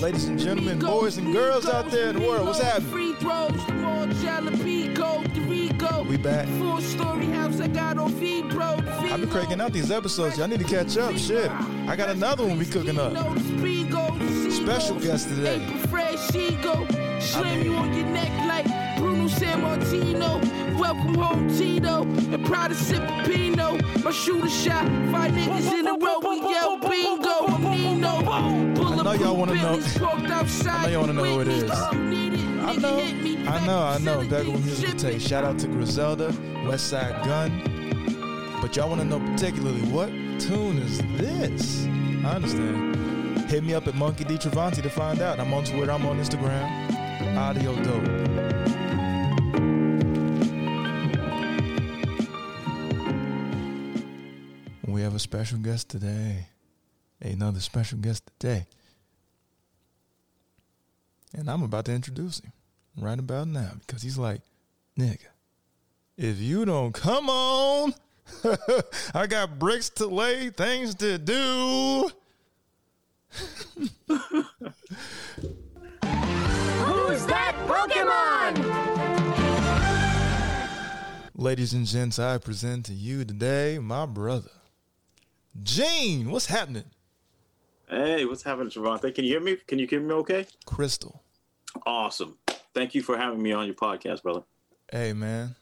Ladies and gentlemen, boys and girls out there in the world, what's happening? Free throws, more jalapeno, Dorigo. We back. Four story house I got on feed, bro. I've been cranking out these episodes. Y'all need to catch up. Shit. I got another one we cooking up. Special guest today. I mean- you on your neck like Bruno Sammartino. Welcome home, Tito. And proud to sip Pino. My shooter shot. Five niggas in a row. Know y'all wanna know- I know y'all wanna know who it is. I know, I know, I know. With music tape. Shout out to Griselda, Westside Gun. But y'all want to know particularly what tune is this? I understand. Hit me up at Monkey D Travanti to find out. I'm on Twitter. I'm on Instagram. Audio dope. We have a special guest today. Another special guest today. And I'm about to introduce him right about now because he's like, nigga, if you don't come on, I got bricks to lay, things to do. Who's that Pokemon? Ladies and gents, I present to you today my brother, Gene. What's happening? Hey, what's happening, Javante? Can you hear me? Can you hear me okay? Crystal. Awesome. Thank you for having me on your podcast, brother. Hey, man.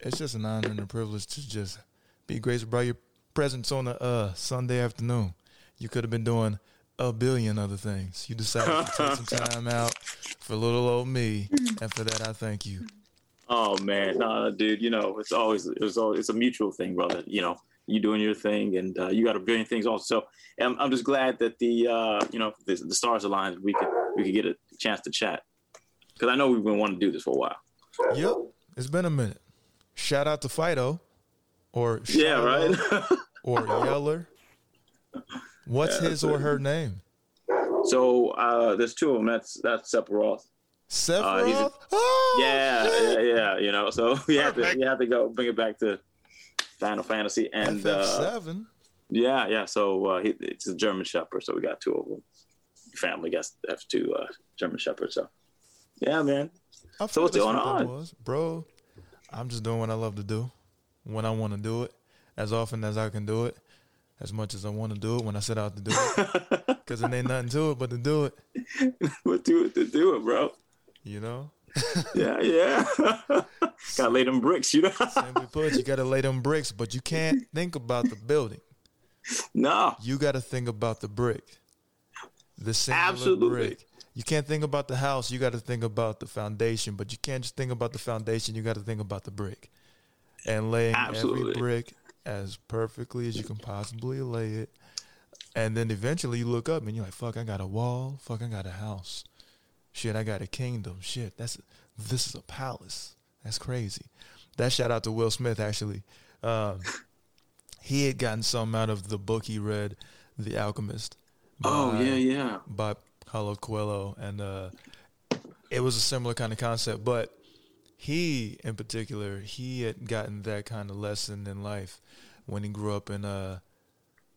It's just an honor and a privilege to just be graced by your presence on a uh, Sunday afternoon. You could have been doing a billion other things. You decided to take some time out for little old me, and for that I thank you. Oh man, no, dude. You know, it's always it's always it's a mutual thing, brother. You know, you doing your thing, and uh, you got a billion things also. So I'm, I'm just glad that the uh, you know the, the stars aligned. We could we could get a chance to chat because I know we've been wanting to do this for a while. Yep, it's been a minute. Shout out to Fido, or Yeah, right. or Yeller. What's Yeah, his or her name? so uh, there's two of them. That's that's Sephiroth. Sephiroth. he's a- oh, Yeah, yeah, yeah. You know, so you have to Perfect. you have to go bring it back to Final Fantasy and uh, FF7. Yeah, yeah. So uh, he, it's a German Shepherd. So we got two of them. Family gets have two uh, German Shepherds. So yeah, man. I So what's going on? was. Bro, I'm just doing what I love to do when I want to do it, as often as I can do it, as much as I want to do it when I set out to do it. Because it ain't nothing to it but to do it, what do it to do it, bro? you know? Yeah, yeah. Gotta lay them bricks, you know. Simply put, you got to lay them bricks, but you can't think about the building. no, You got to think about the brick. The singular Absolutely. brick. You can't think about the house. You got to think about the foundation, but you can't just think about the foundation. You got to think about the brick. And laying every Absolutely. brick as perfectly as you can possibly lay it. And then eventually you look up and you're like, fuck, I got a wall. Fuck, I got a house. Shit, I got a kingdom. Shit, that's this is a palace. That's crazy. That shout out to Will Smith actually. Um, he had gotten some out of the book he read, The Alchemist. Oh yeah, yeah. by Paulo Coelho, and uh, it was a similar kind of concept. But he, in particular, he had gotten that kind of lesson in life when he grew up in uh,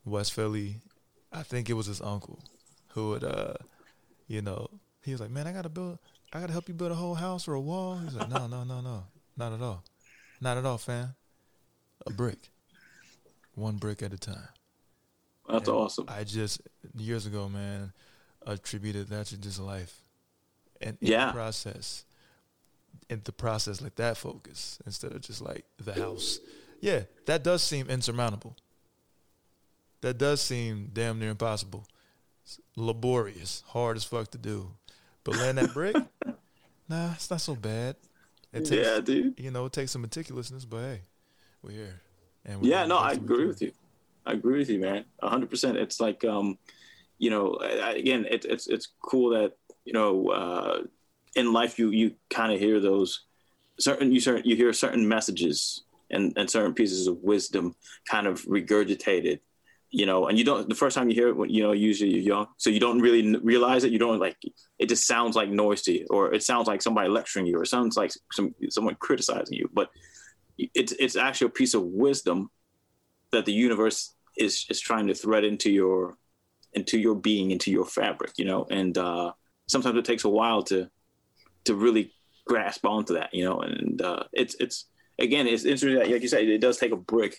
West Philly. I think it was his uncle who would, uh, you know, he was like, "Man, I gotta build, I gotta help you build a whole house or a wall." He's like, "No, no, no, no, not at all, not at all, fam. A brick, one brick at a time." That's And awesome. I just years ago, man, attributed that to just life, and Yeah. the process, and the process, like that focus instead of just like the house. Yeah, that does seem insurmountable. That does seem damn near impossible. It's laborious, hard as fuck to do, but laying that brick, nah, it's not so bad. It takes, yeah, dude. you know, it takes some meticulousness, but hey, we're here. And we're Yeah, no, I agree with you. I agree with you, man. A hundred percent. It's like, um, you know, again, it, it's it's cool that you know, uh, in life you you kind of hear those certain you certain you hear certain messages and and certain pieces of wisdom kind of regurgitated. You know, and you don't. The first time you hear it, you know, usually you're young, so you don't really realize it. You don't like. It just sounds like noisy or it sounds like somebody lecturing you, or sounds like some someone criticizing you. But it's it's actually a piece of wisdom that the universe is is trying to thread into your into your being, into your fabric, you know. And uh, sometimes it takes a while to to really grasp onto that, you know. And uh, it's it's again, it's interesting. That, like you said, it does take a brick.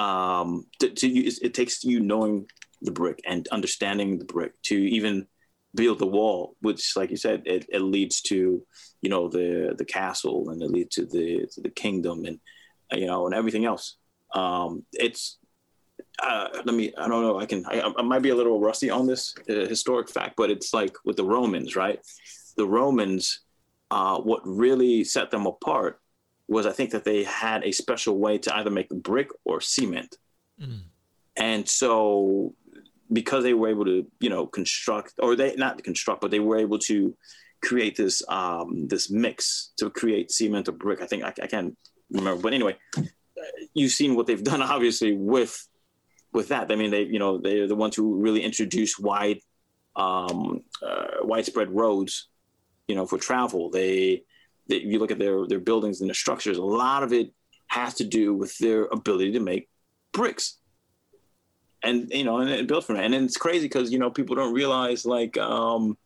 Um, to, to you, it takes you knowing the brick and understanding the brick to even build the wall, which, like you said, it, it leads to you know the the castle and it leads to the to the kingdom and you know and everything else. Um, it's uh, let me i don't know i can I, I might be a little rusty on this uh, historic fact but it's like with the romans right the romans uh, what really set them apart was i think that they had a special way to either make brick or cement Mm. and so because they were able to you know construct or they not construct but they were able to create this um this mix to create cement or brick i think i, I can't remember but anyway you've seen what they've done obviously with with that. I mean, they you know they're the ones who really introduced wide, um, uh, widespread roads, you know, for travel. They, they you look at their their buildings and their structures. A lot of it has to do with their ability to make bricks. And you know, and it built from that. And it's crazy because you know people don't realize like, um,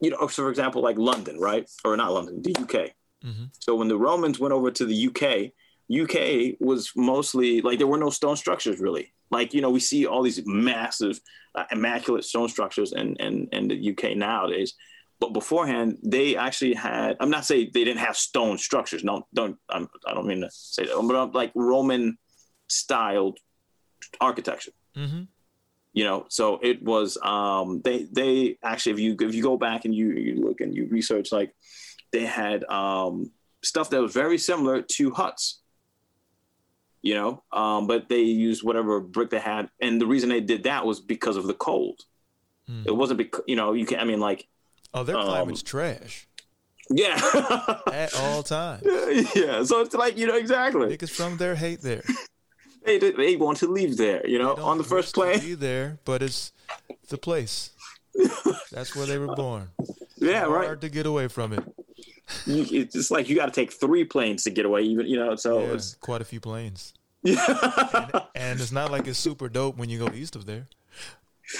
you know, so for example, like London, right, or not London, the UK. Mm-hmm. So when the Romans went over to the UK, UK was mostly like there were no stone structures really. Like you know we see all these massive, uh, immaculate stone structures in, in in the UK nowadays, but beforehand they actually had. I'm not saying they didn't have stone structures. No, don't I'm, I don't mean to say that, but I'm like Roman styled architecture Mm-hmm. you know so it was um they they actually if you if you go back and you you look and you research like they had um stuff that was very similar to huts you know um but they used whatever brick they had and the reason they did that was because of the cold Mm. it wasn't because you know you can i mean like Oh, their Um, climate's trash yeah at all times. yeah so it's like you know exactly Niggas from there hate there. they, they, want to leave there you know on the first plane be there, but it's the place. That's where they were born. yeah right Hard to get away from it. you, it's just like you got to take three planes to get away even you know so Yeah, it's quite a few planes. yeah And it's not like it's super dope when you go east of there.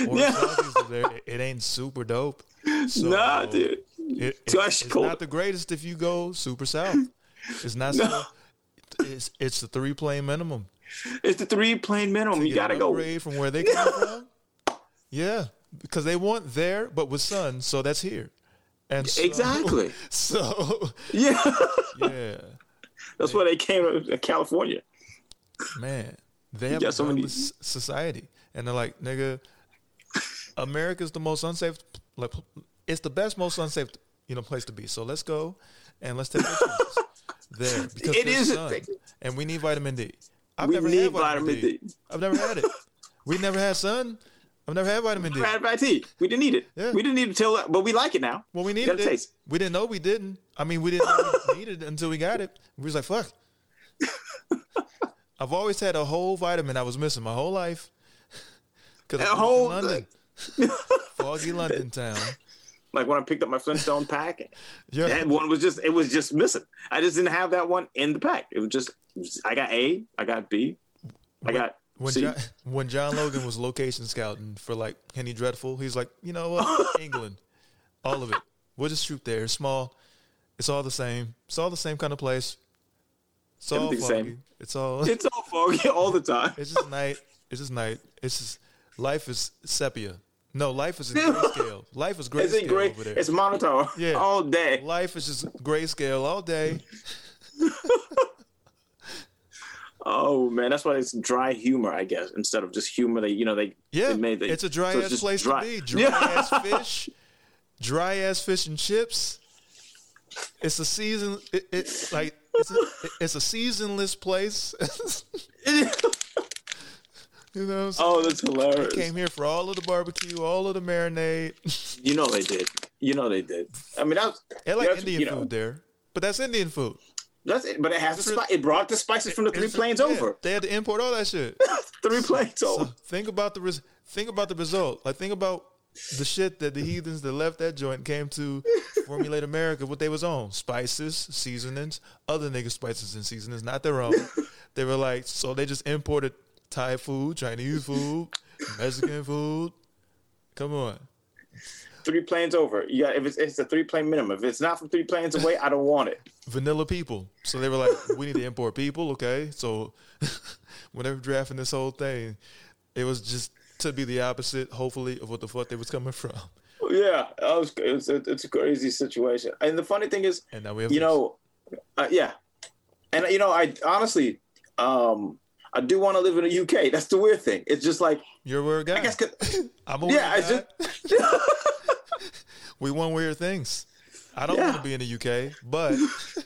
Or Yeah. southeast of there. It, it ain't super dope. So nah um, dude It, it- it's not the greatest if you go super south. It's not so. It's it's the three plane minimum. It's the three plane minimum. You gotta go. from where they come from. Yeah, because they want there, but with sun, so that's here. And so, Exactly. So Yeah, yeah, that's why they came to California. man, they have a so many- society, and they're like, nigga, America's the most unsafe. Like, it's the best, most unsafe, you know, place to be. So let's go and let's take there because It is a sun, and we need vitamin D. I've We never need had vitamin, vitamin D. D. I've never had it. We never had sun. I've never had vitamin D. Bad bad tea. We didn't need it. Yeah. We didn't need it till, but we like it now. Well, we needed it. taste. We didn't know we didn't. I mean, we didn't know we needed it until we got it. We was like, fuck. I've always had a whole vitamin I was missing my whole life. Because A whole London, foggy London town. Like when I picked up my Flintstone pack, Yeah, that one was just it was just missing. I just didn't have that one in the pack. It was just I got A, I got B, I got when C. John, when John Logan was location scouting for like Penny Dreadful, he's like, you know what, England, all of it. We'll just shoot there. It's small. It's all the same. It's all the same kind of place. It's all foggy. It's all. It's all foggy all the time. It's just night. It's just night. It's just life is sepia. No, life is in grayscale. Life is It's grayscale great. over there. It's monotone Yeah. all day. life is just grayscale all day. Oh man, that's why it's dry humor, I guess, instead of just humor. They, you know, they Yeah, they made the, it's a dry so ass place dry. to be. Dry Yeah. ass fish, dry ass fish and chips. It's a season. It, it's like it's a, it's a seasonless place. You know, what I'm oh, saying? oh, that's hilarious. They came here for all of the barbecue, all of the marinade. You know they did. You know they did. I mean, that's They like that's, Indian you know, food there, but that's Indian food. That's it. But it has the. It brought the spices from the three planes yeah, over. They had to import all that shit. Three planes So over. think about the res- think about the result. Like think about the shit that the heathens that left that joint came to formulate America. What they was on: spices, seasonings, other niggas' spices and seasonings, not their own. they were like, so they just imported Thai food, Chinese food, Mexican food, Come on. Three planes over. You got if it's it's a three plane minimum. If it's not from three planes away, I don't want it. Vanilla people. So they were like, we need to import people. Okay. So whenever drafting this whole thing, it was just to be the opposite, hopefully, of what the fuck they was coming from. Yeah, was, it's, it's a crazy situation. And the funny thing is, And now we have you this. know, uh, yeah, and you know, I honestly, um, I do want to live in the UK. That's the weird thing. It's just like you're a weird guy. I guess I'm a yeah, weird I guy. just. we want weird things. I don't Yeah. want to be in the UK, but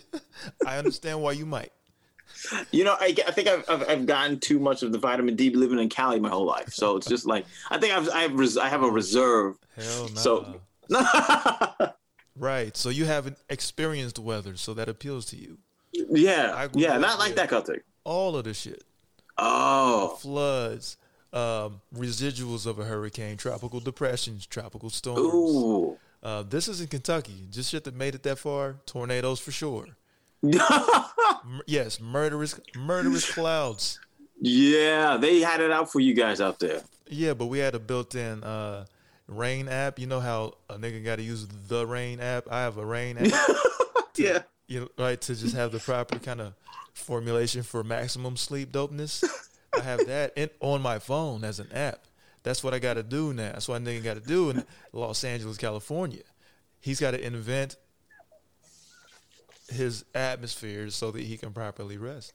I understand why you might. You know, I, I think I've, I've I've gotten too much of the vitamin D living in Cali my whole life. So it's just like I think I've I have, res, I have a reserve. Hell no. So- right. So you haven't experienced weather, so that appeals to you. yeah, yeah, not like that Celtic. All of the shit. Oh, Floods, um, residuals of a hurricane, tropical depressions, tropical storms. ooh, Uh, this is in Kentucky. Just shit that made it that far. Tornadoes for sure. M- yes, murderous, murderous clouds. yeah. They had it out for you guys out there. Yeah, but we had a built-in uh, rain app. You know how a nigga got to use the rain app. I have a rain app. Yeah, you know, right to just have the proper kind of formulation for maximum sleep dopeness. I have that in, on my phone as an app. That's what I got to do now. That's what a nigga got to do in Los Angeles, California. He's got to invent his atmosphere so that he can properly rest.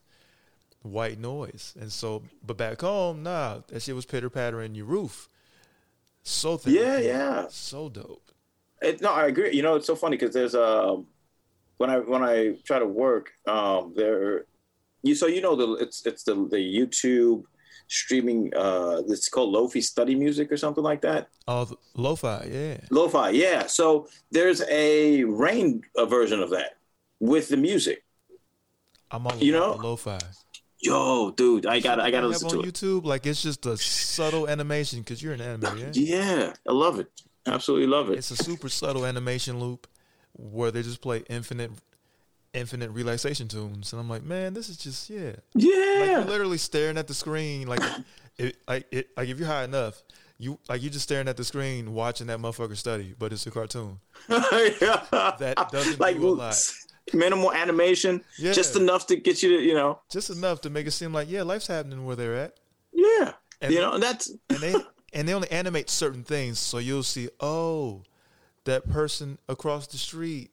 White noise, and so, but back home, nah, that shit was pitter patter in your roof. So thick, Yeah, yeah. so dope. It, no, I agree. You know, it's so funny because there's um when I when I try to work, um, there you so you know the it's it's the the YouTube streaming uh it's called Lofi Study Music or something like that. Oh, lo-fi, yeah. Lo-fi, yeah. So there's a rain uh, version of that with the music. I'm all You know? lo-fi. Yo, dude, I gotta I gotta have listen on to it. YouTube. Like it's just a subtle animation because you're an animator. Yeah? Yeah, I love it. Absolutely love it. It's a super subtle animation loop where they just play infinite, infinite relaxation tunes, and I'm like, man, this is just yeah. Like Yeah. you're literally staring at the screen, like it, like it, like if you're high enough, you like you're just staring at the screen watching that motherfucker study, but it's a cartoon. that doesn't like do a lot. minimal animation, Yeah. just enough to get you to you know Just enough to make it seem like yeah, life's happening where they're at. yeah And- you know and that's and they and they only animate certain things so you'll see oh that person across the street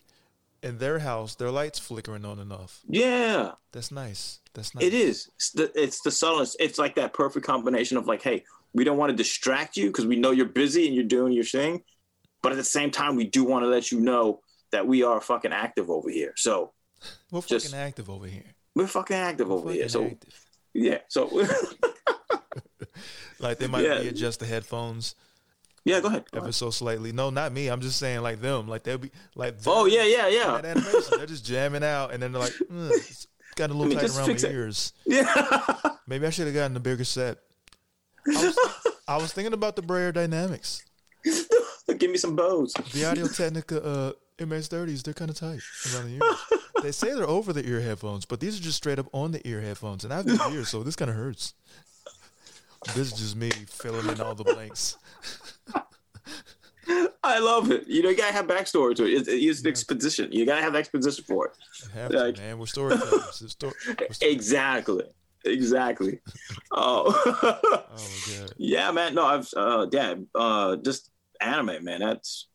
in their house their lights flickering on and off. Yeah. That's nice. That's nice. it is. It's the, it's the subtlest it's like that perfect combination of like hey we don't want to distract you because we know you're busy and you're doing your thing but at the same time we do want to let you know that we are fucking active over here. So we're fucking just- active over here. We're fucking active over Fucking here so active. yeah so like they might Yeah. readjust the headphones yeah go ahead, go ever ahead. so slightly no not me i'm just saying like them like they'll be like oh yeah yeah yeah they're just jamming out and then they're like "Mm, it's got a little tight just around my it." ears yeah maybe i should have gotten a bigger set I was, I was thinking about the Beyerdynamics. give me some bows The Audio Technica uh, MX30s, they're kind of tight around the ears. they say they're over the ear headphones, but these are just straight up on the ear headphones. And I've been ears, so this kind of hurts. This is just me filling in all the blanks. I love it. You know, you gotta have backstory to it. It's, it's an exposition. You gotta have exposition for it. Have Like- to, man. We're storytellers. It's sto- we're sto- Exactly. Exactly. oh. oh, my God. yeah, man. No, I've uh yeah, uh just anime, man. That's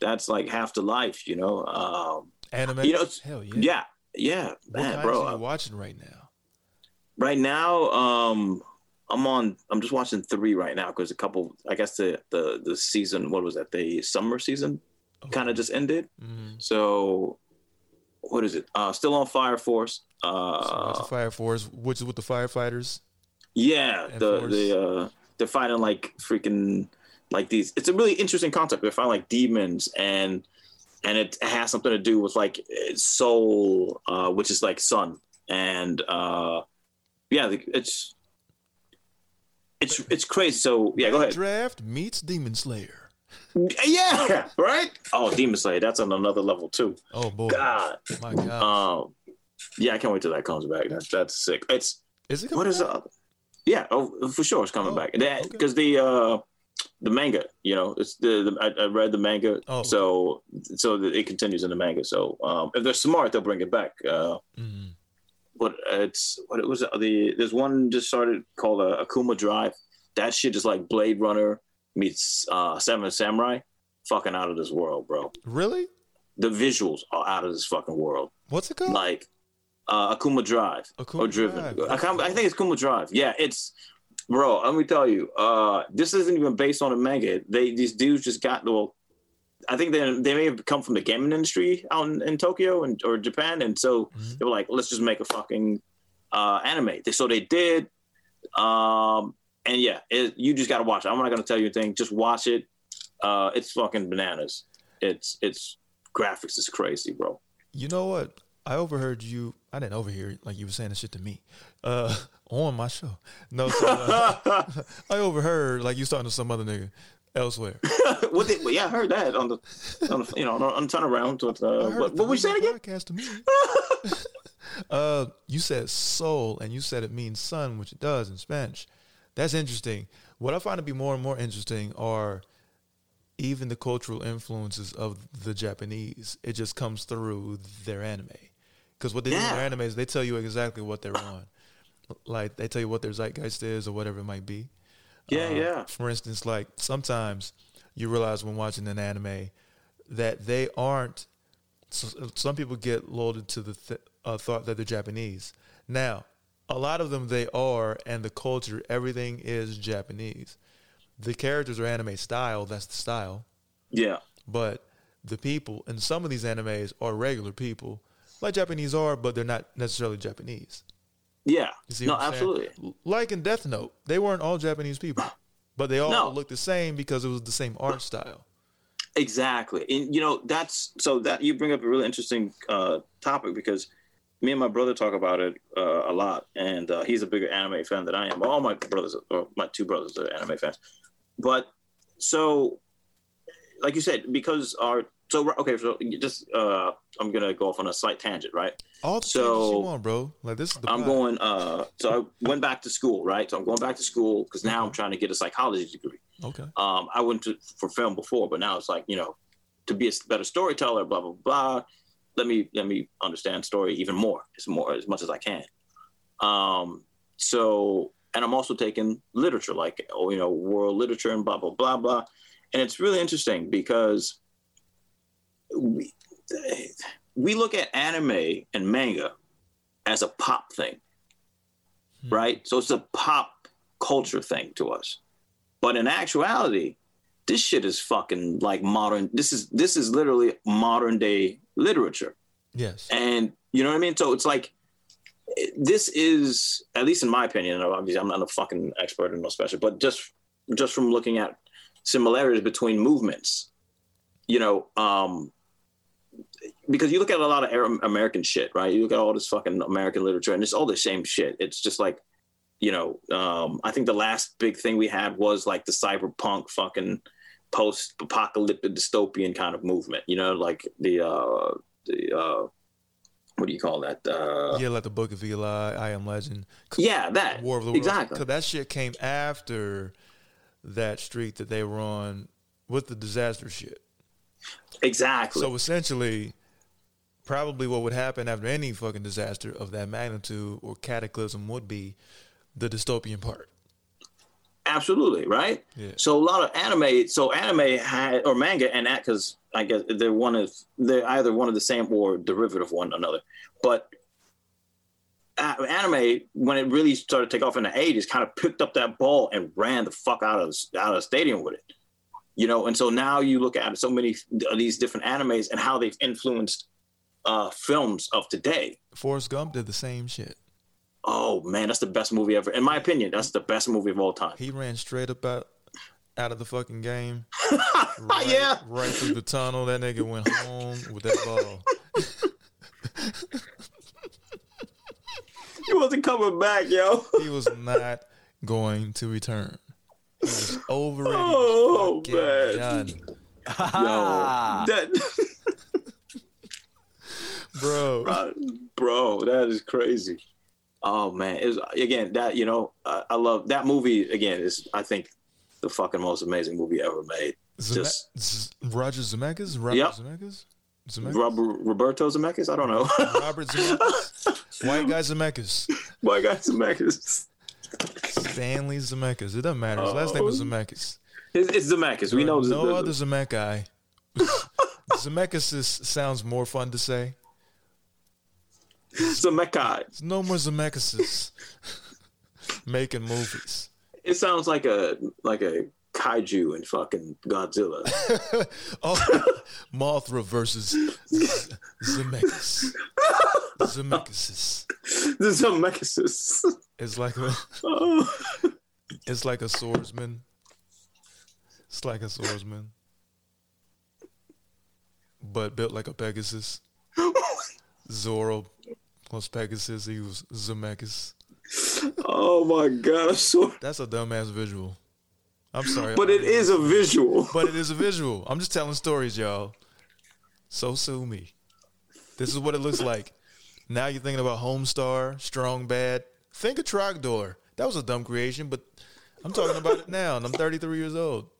that's like half the life, you know. Um Anime? You know, Hell yeah. yeah, yeah, man, bro. are uh, you watching right now? right now, um I'm on I'm just watching three right now because a couple I guess the the the season what was that? The summer season kind of just ended. Mm-hmm. So what is it? Uh still on Fire Force. Uh watching Fire Force, which is with the firefighters. yeah, the Force. the uh they're fighting like freaking like these it's a really interesting concept. They're fighting like demons and and it has something to do with like soul uh which is like sun and uh yeah, it's it's it's crazy. So yeah, go ahead. Draft meets Demon Slayer. Yeah, right? Oh, Demon Slayer, that's on another level too. Oh boy, God. my God, Um yeah, I can't wait till that comes back. That's that's sick. It's is it? what is back? up? Yeah, oh, for sure, it's coming Oh, back. That okay. because the uh the manga. You know, it's the, the I, I read the manga, Oh. so so it continues in the manga. So um, if they're smart, they'll bring it back. Uh, Mhm. But it's what it was the there's one just started called uh, Akudama Drive. That shit is like Blade Runner meets uh, Seven Samurai. Fucking out of this world, bro. Really? The visuals are out of this fucking world. What's it called? Like uh, Akudama Drive Akuma or Driven. Drive. I, I think it's Akudama Drive. Yeah, it's bro. Let me tell you, uh, this isn't even based on a manga. They these dudes just got well. I think they they may have come from the gaming industry out in, in Tokyo and or Japan, and so Mhm. they were like, let's just make a fucking uh, anime. So they did, um, and yeah, it, you just got to watch it. I'm not gonna tell you anything. Just watch it. Uh, it's fucking bananas. It's it's graphics is crazy, bro. You know what? I overheard you. I didn't overhear like you were saying this shit to me uh, on my show. No, so, uh, I overheard like you talking to some other nigga elsewhere. what they, well, yeah, I heard that on the, on the you know, on, on turnaround. I uh, what, what were you saying again? Podcast to me. uh, you said soul, and you said it means sun, which it does in Spanish. That's interesting. What I find to be more and more interesting are even the cultural influences of the Japanese. It just comes through their anime. Because what they do in their anime is they tell you exactly what they're on. Like they tell you what their zeitgeist is or whatever it might be. Yeah, Uh, yeah. For instance, like sometimes you realize when watching an anime that they aren't. So, some people get lulled to the th- uh, thought that they're Japanese. Now, a lot of them they are, and the culture, everything is Japanese. The characters are anime style. That's the style. Yeah, But the people in some of these animes are regular people, like Japanese are, but they're not necessarily Japanese. Yeah. No, I'm saying? absolutely. Like in Death Note, they weren't all Japanese people, but they all No. looked the same because it was the same art style. Exactly. And you know, that's so that you bring up a really interesting uh, topic because me and my brother talk about it uh, a lot, and uh, he's a bigger anime fan than I am. All my brothers, or my two brothers, are anime fans. But so, like you said, because our so okay, so you just uh, I'm gonna go off on a slight tangent, right? All the So- you want, bro. Like this is the. I'm going. Uh, so I went back to school, right? So I'm going back to school because now I'm trying to get a psychology degree. Okay. Um, I went to for film before, but now it's like you know, to be a better storyteller, blah blah blah. Let me let me understand story even more, as more as much as I can. Um, so, and I'm also taking literature, like oh, you know, world literature and blah blah blah blah. And it's really interesting because we we look at anime and manga as a pop thing, Hmm. right? So it's a pop culture thing to us. But in actuality, this shit is fucking like modern. This is this is literally modern day literature, Yes. and you know what I mean. So it's like this is, at least in my opinion. Obviously, I'm not a fucking expert and no special, but just just from looking at similarities between movements, you know, um, because you look at a lot of American shit, right? You look at all this fucking American literature, and it's all the same shit. It's just like, you know, um, I think the last big thing we had was like the cyberpunk fucking post-apocalyptic dystopian kind of movement. You know, like the uh, the uh, what do you call that? Uh, yeah, like the Book of Eli, I Am Legend, yeah, that War of the Worlds. exactly. Because that shit came after that streak that they were on with the disaster shit. Exactly. So essentially, probably what would happen after any fucking disaster of that magnitude or cataclysm would be the dystopian part. Absolutely, right? Yeah. So a lot of anime, so anime had or manga and that because I guess they're one of they're either one of the same or derivative of one another. But uh, anime, when it really started to take off in the '80s, kind of picked up that ball and ran the fuck out of out of the stadium with it. You know, and so now you look at so many of these different animes and how they've influenced uh, films of today. Forrest Gump did the same shit. Oh man, that's the best movie ever. In my opinion, that's the best movie of all time. He ran straight up out, out of the fucking game. Right, yeah. Right through the tunnel. That nigga went home with that ball. He wasn't coming back, yo. He was not going to return. He was over it. Oh, was fucking man. done. Yo, ah. that, Bro. bro, that is crazy. Oh man, it was, again that you know I, I love that movie. Again, is I think the fucking most amazing movie ever made. Zeme- Just Z- Roger Zemeckis? Robert Yep. Zemeckis? Zemeckis? Robert, Roberto Zemeckis. I don't know. Robert Zemeckis? White guy Zemeckis. White guy Zemeckis. Stanley Zemeckis. It doesn't matter. His last name is Oh. Zemeckis. It's, it's Zemeckis. We know no the- other Zemeckis. Zemeckis is, sounds more fun to say. Zemeckis. No more Zemeckis making movies. It sounds like a like a kaiju and fucking Godzilla. Oh, Mothra versus Z- Zemeckis. Zemeckis the Zemeckis. is like a Oh. it's like a swordsman. It's like a swordsman, but built like a Pegasus. Zorro plus Pegasus. He was Zemeckis. oh my god! So, That's a dumbass visual. I'm sorry, but it is a visual. But it is a visual. I'm just telling stories, y'all. So sue me. This is what it looks like. Now you're thinking about Homestar, Strong Bad. Think of Trogdor. That was a dumb creation, but I'm talking about it now, and I'm 33 years old.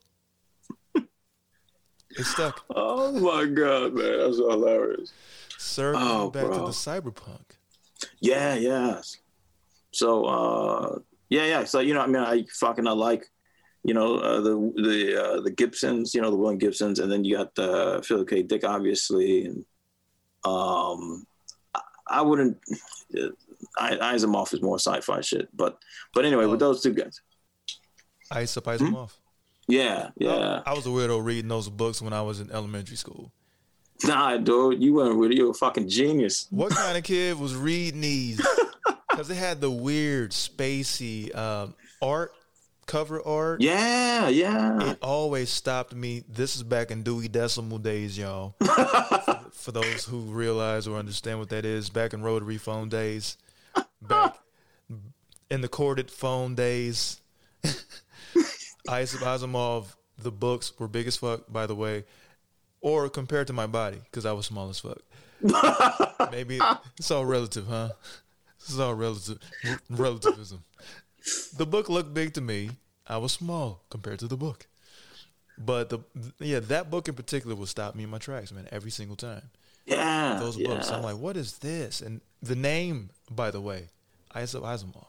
It's stuck. Oh my god, man, that's hilarious. Circling Oh, back bro. to the cyberpunk. Yeah, yeah. So, uh, yeah, yeah. So you know, I mean, I fucking I like, you know, uh, the the uh, the Gibsons, you know, the William Gibsons, and then you got uh, Philip K. Dick, obviously, and um, I, I wouldn't. Uh, I, Asimov is more sci-fi shit, but but anyway, with Oh. those two guys, up, ice Hmm? off. yeah, yeah. I was a weirdo reading those books when I was in elementary school. Nah, dude, you weren't really. You're a fucking genius. What kind of kid was reading these? Because they had the weird, spacey um, art, cover art. Yeah, yeah. It always stopped me. This is back in Dewey Decimal days, y'all. for, for those who realize or understand what that is, back in rotary phone days, back in the corded phone days. Isaac Asimov, the books were big as fuck, by the way, or compared to my body, because I was small as fuck. Maybe it's all relative, huh? This is all relative relativism. The book looked big to me. I was small compared to the book. But the yeah, that book in particular will stop me in my tracks, man, every single time. yeah, Those yeah. books. I'm like, what is this? And the name, by the way, Isaac Asimov.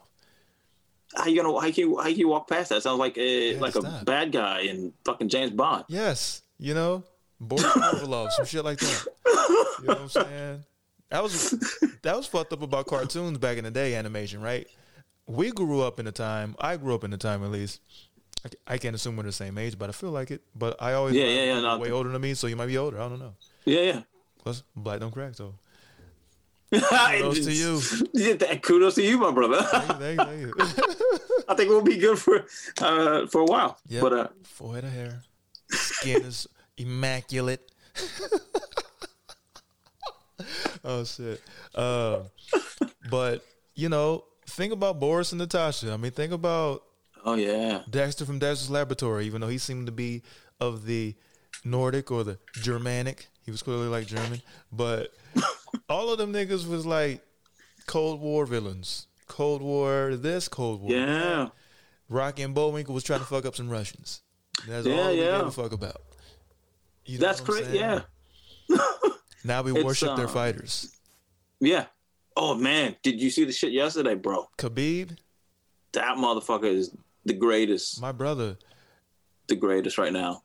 how you gonna how you, how can you walk past that? Sounds like a Yeah, like a stop. bad guy in fucking James Bond. Yes, you know, Boris Karloff, some shit like that. You know what I'm saying? That was that was fucked up about cartoons back in the day, animation, right? We grew up in a time. I grew up in a time, at least. I, I can't assume we're the same age, but I feel like it. But I always Yeah, yeah, yeah, no. way older than me, so you might be older. I don't know. Yeah, yeah. Plus, black don't crack, though. Kudos to you. Yeah, kudos to you, my brother. thank you, thank you, thank you. I think we'll be good for uh, for a while. Yeah, But uh, full head of hair, skin is immaculate. oh shit! Uh, but you know, think about Boris and Natasha. I mean, think about oh yeah, Dexter from Dexter's Laboratory. Even though he seemed to be of the Nordic or the Germanic, he was clearly like German. But all of them niggas was like Cold War villains. Cold War this, Cold War that. yeah, Rocky and Bullwinkle was trying to fuck up some Russians. That's Yeah, all we yeah. gave a fuck about. You know that's great. Yeah, Now we worship their um, fighters. yeah. Oh man, did you see the shit yesterday, bro? Khabib, That motherfucker is the greatest, my brother. the greatest right now.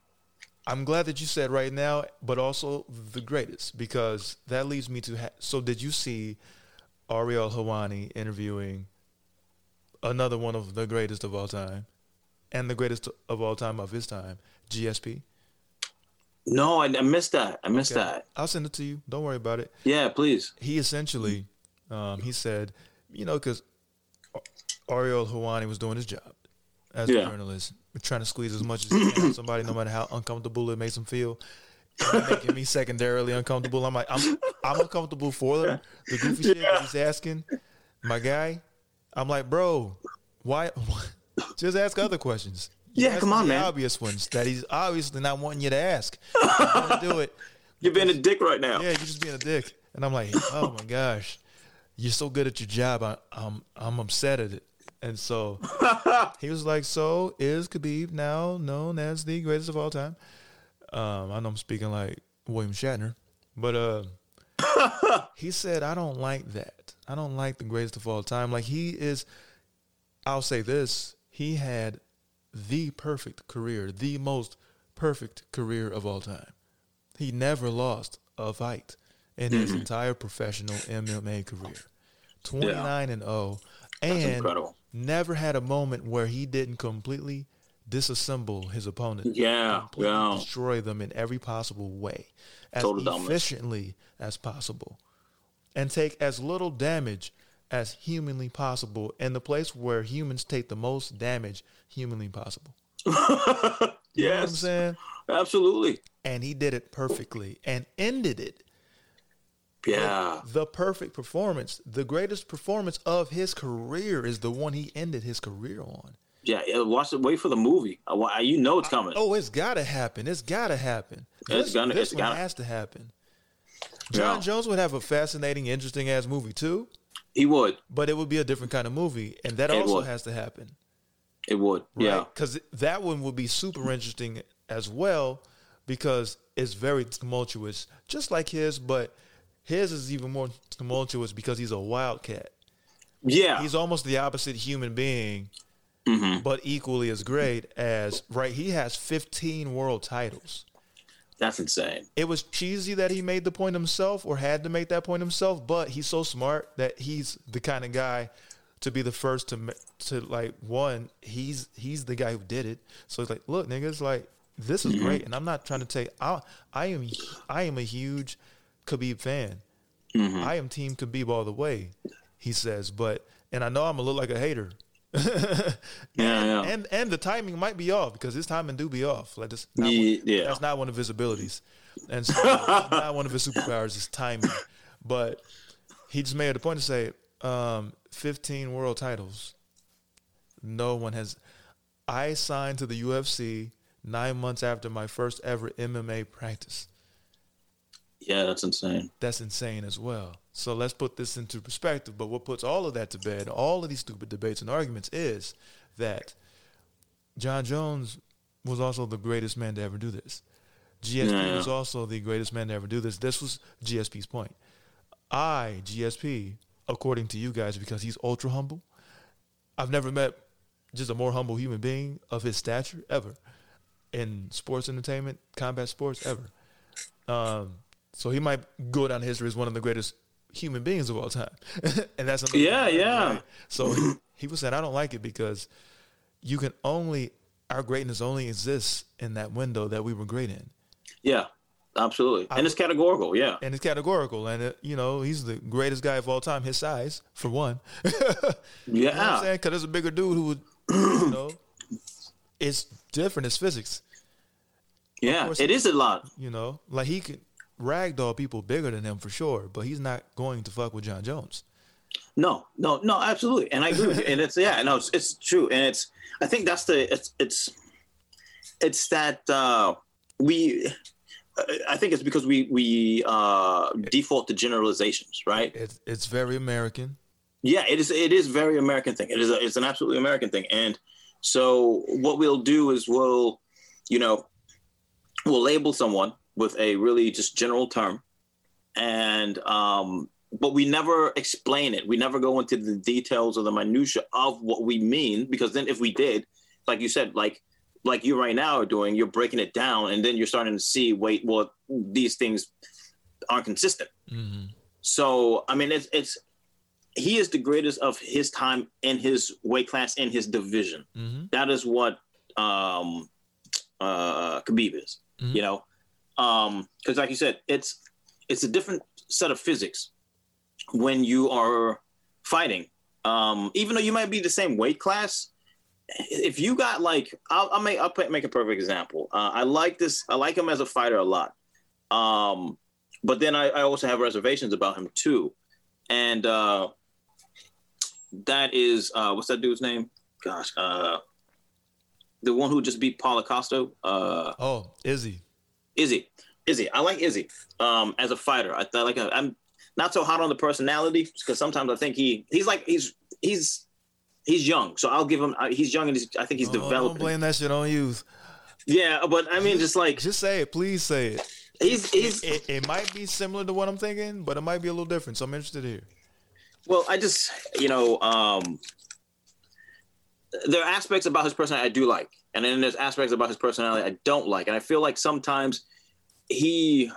I'm glad that you said right now, but also the greatest because that leads me to. Ha- so, did you see Ariel Helwani interviewing another one of the greatest of all time, and the greatest of all time of his time, GSP? No, I, I missed that. I missed Okay. that. I'll send it to you. Don't worry about it. Yeah, please. he essentially um, he said, you know, because Ariel Helwani was doing his job as a journalist, trying to squeeze as much as he can out somebody, no matter how uncomfortable it makes him feel. Making me secondarily uncomfortable. I'm like, I'm I'm uncomfortable for the, the goofy shit that he's asking. My guy, I'm like, bro, why? Just ask other questions. You Yeah, come on, the man. Obvious ones that he's obviously not wanting you to ask. You do it. You're being a dick right now. Yeah, you're just being a dick. And I'm like, oh my gosh, you're so good at your job. I, I'm I'm upset at it. And so he was like, "So is Khabib now known as the greatest of all time?" Um, I know I'm speaking like William Shatner, but uh, he said, "I don't like that. I don't like the greatest of all time. Like he is. I'll say this: he had the perfect career, the most perfect career of all time. He never lost a fight in his entire professional MMA career. 29 and 0 and never had a moment where he didn't completely disassemble his opponent. Yeah, yeah. destroy them in every possible way as Total efficiently as possible and take as little damage as humanly possible in the place where humans take the most damage humanly possible. You know I'm saying? absolutely. And he did it perfectly and ended it Yeah, the perfect performance. The greatest performance of his career is the one he ended his career on. yeah. Watch it. Wait for the movie. You know it's coming. Oh, it's gotta happen. It's gotta happen. It's this, gonna- This it's one gonna- has to happen. Jon Yeah. Jones would have a fascinating, interesting ass movie too, He would. but it would be a different kind of movie, and that It also would. has to happen. It would. Yeah. because that one would be super interesting as well because it's very tumultuous, just like his, but his is even more tumultuous because he's a wildcat. Yeah. He's almost the opposite human being, Mm-hmm. but equally as great as right. He has 15 world titles. That's insane. It was cheesy that he made the point himself or had to make that point himself, but he's so smart that he's the kind of guy to be the first to to like one. He's he's the guy who did it. So it's like, look, niggas, like this is great, and I'm not trying to take. I I am I am a huge Khabib fan. I am Team Khabib all the way. He says, but and I know I'm a little like a hater. Yeah, yeah. And and the timing might be off because his timing do be off. Like this, not Ye- one, yeah. that's not one of his abilities, and so not one of his superpowers is timing. But he just made it a point to say, um, 15 world titles. No one has. I signed to the UFC nine months after my first ever MMA practice. Yeah, that's insane. That's insane as well. So let's put this into perspective. But what puts all of that to bed, all of these stupid debates and arguments, is that Jon Jones was also the greatest man to ever do this. GSP Yeah. was also the greatest man to ever do this. This was GSP's point. I, GSP, according to you guys, because he's ultra humble, I've never met just a more humble human being of his stature ever in sports entertainment, combat sports ever. Um, so he might go down in history as one of the greatest human beings of all time, and that's another Yeah, thing, yeah. right? So he, he was saying, I don't like it because you can only our greatness only exists in that window that we were great in, Yeah, absolutely. And it's categorical. Yeah. and it's categorical. And it, you know, he's the greatest guy of all time, his size for one. You know what I'm Yeah. saying? Because there's a bigger dude who would, you know, it's different. It's physics. Yeah. course- It is a lot. You know, like he could ragdoll people bigger than him for sure, but he's not going to fuck with Jon Jones. No, no, no, absolutely, and I agree with you. And it's yeah, no, it's, it's true, and it's I think that's the it's it's it's that uh, we. I think it's because we we uh, default to generalizations, right? It's it's very American. Yeah, it is. It is very American thing. It is. A, it's an absolutely American thing. And so what we'll do is we'll, you know, we'll label someone with a really just general term, and um, but we never explain it. We never go into the details or the minutia of what we mean because then if we did, like you said, like like you right now are doing, you're breaking it down, and then you're starting to see, wait, well, these things aren't consistent. So I mean, it's it's he is the greatest of his time in his weight class in his division. Mhm. That is what um, uh, Khabib is. Mhm. You know, because like you said, it's it's a different set of physics when you are fighting. Um, even though you might be the same weight class, if you got like, I'll, I'll make I'll make a perfect example. Uh, I like this. I like him as a fighter a lot. Um, but then I, I also have reservations about him too, and uh, that is uh, what's that dude's name? Gosh, uh, the one who just beat Paulo Costa. Uh, Oh, Izzy. Izzy, Izzy. I like Izzy um, as a fighter. I, I like. I'm not so hot on the personality because sometimes I think he he's like he's he's he's young, so I'll give him. uh, He's young and he's, I think he's Oh, don't developing. blame that shit on youth. Yeah, but I mean, just like Just say it. Please say it. he's he's It, it might be similar to what I'm thinking, but it might be a little different. So I'm interested here. Well, I just, you know, um, there are aspects about his personality I do like, and then there's aspects about his personality I don't like, and I feel like sometimes he,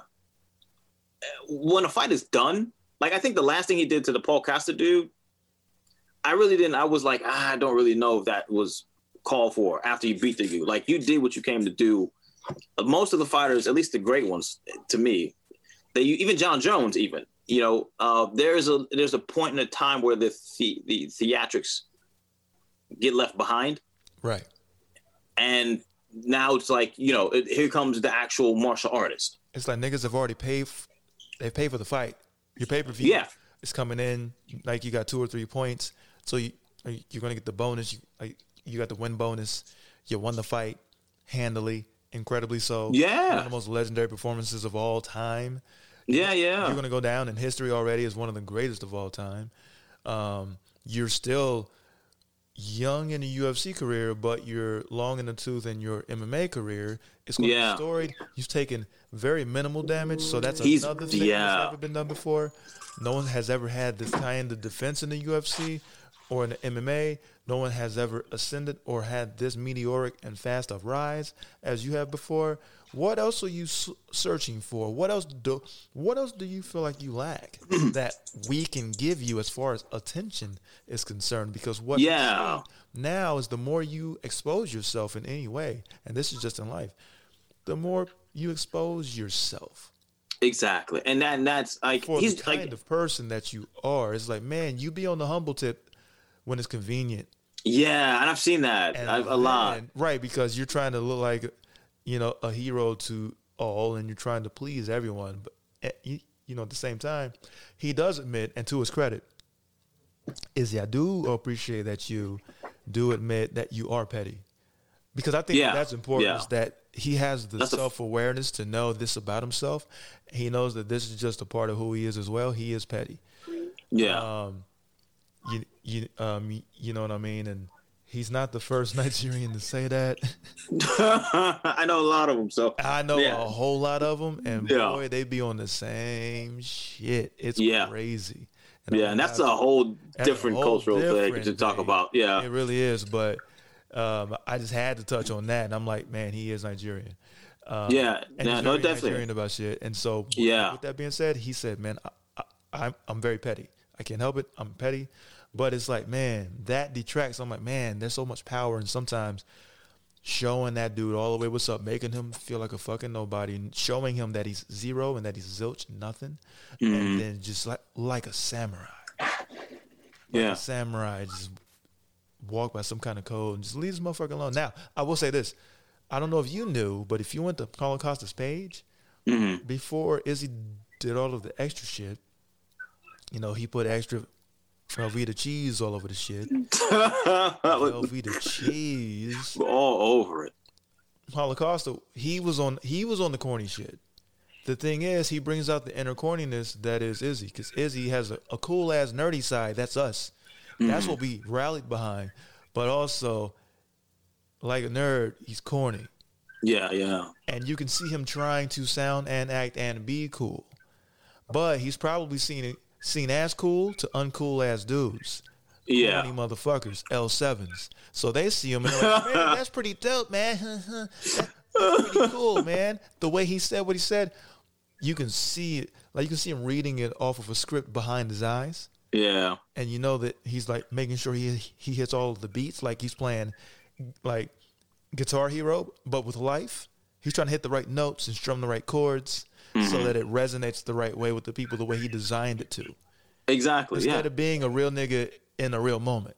when a fight is done, like I think the last thing he did to the Paul Costa dude, I really didn't. I was like, ah, I don't really know if that was called for after you beat the dude. Like you did what you came to do. Most of the fighters, at least the great ones, to me, they even Jon Jones, even you know, uh, there's a there's a point in a time where the the, the theatrics get left behind, Right. And now it's like you know, it, here comes the actual martial artist. It's like niggas have already paid. f- They pay for the fight. Your pay per view. Yeah. It's coming in like you got two or three points, so you you're gonna get the bonus. You like, you got the win bonus. You won the fight handily, incredibly so. Yeah. One of the most legendary performances of all time. Yeah, yeah, You're gonna go down in history already as one of the greatest of all time. Um, you're still young in the UFC career, but you're long in the tooth in your MMA career. It's going to be storied. You've taken very minimal damage, so that's He's- another thing yeah. that's never been done before. No one has ever had this kind of defense in the UFC or in the MMA. No one has ever ascended or had this meteoric and fast of rise as you have before. What else are you searching for? What else do What else do you feel like you lack that we can give you as far as attention is concerned? Because what Yeah. now is the more you expose yourself in any way, and this is just in life, the more you expose yourself exactly. And that and that's like for he's the kind like of person that you are. It's like, man, you be on the humble tip when it's convenient. yeah, and I've seen that And I've, a lot. right? Because you're trying to look like, you know, a hero to all, and you're trying to please everyone. But eh, you, know, at the same time, he does admit, and to his credit, is I do appreciate that you do admit that you are petty, because I think Yeah, that's important. yeah. Is that he has the self awareness to know this about himself. He knows that this is just a part of who he is as well. He is petty Yeah, um, you you um you know what I mean, and he's not the first Nigerian to say that. I know a lot of them. So I know Yeah. a whole lot of them, and Yeah. boy, they be on the same shit. It's Yeah. crazy. yeah, I'm and that's a whole that's a different whole cultural thing to talk thing. about. Yeah, It really is, but um, I just had to touch on that, and I'm like, man, he is Nigerian. Um, Yeah, and yeah, he's no, definitely. Nigerian about shit. And so, Yeah. With that being said, he said, man, I, I, I'm I'm very petty. I can't help it. I'm petty, but it's like, man, that detracts. I'm like, man, there's so much power, and sometimes showing that dude all the way what's up, making him feel like a fucking nobody, and showing him that he's zero and that he's zilch, nothing, Mm-hmm. and then just like like a samurai yeah, a samurai just walk by some kind of code and just leave this motherfucker alone. Now, I will say this. I don't know if you knew, but if you went to Paulo Costa's page, Mm-hmm. before Izzy did all of the extra shit, you know, he put extra Velveeta cheese all over the shit. Velveeta cheese. all over it. Holocaust, he was on he was on the corny shit. The thing is, he brings out the inner corniness that is Izzy, because Izzy has a, a cool ass nerdy side. That's us. That's what we mm. rallied behind. But also, like a nerd, he's corny, Yeah, yeah, and you can see him trying to sound and act and be cool. But he's probably seen seen as cool to uncool ass dudes yeah. motherfuckers, L sevens. So they see him and they're like, man, that's pretty dope, man. That's pretty cool, man. The way he said what he said, you can see it. Like you can see him reading it off of a script behind his eyes, Yeah, and you know that he's like making sure he he hits all of the beats, like he's playing like Guitar Hero, but with life. He's trying to hit the right notes and strum the right chords so that it resonates the right way with the people, the way he designed it to. exactly. Instead Yeah, of being a real nigga in a real moment.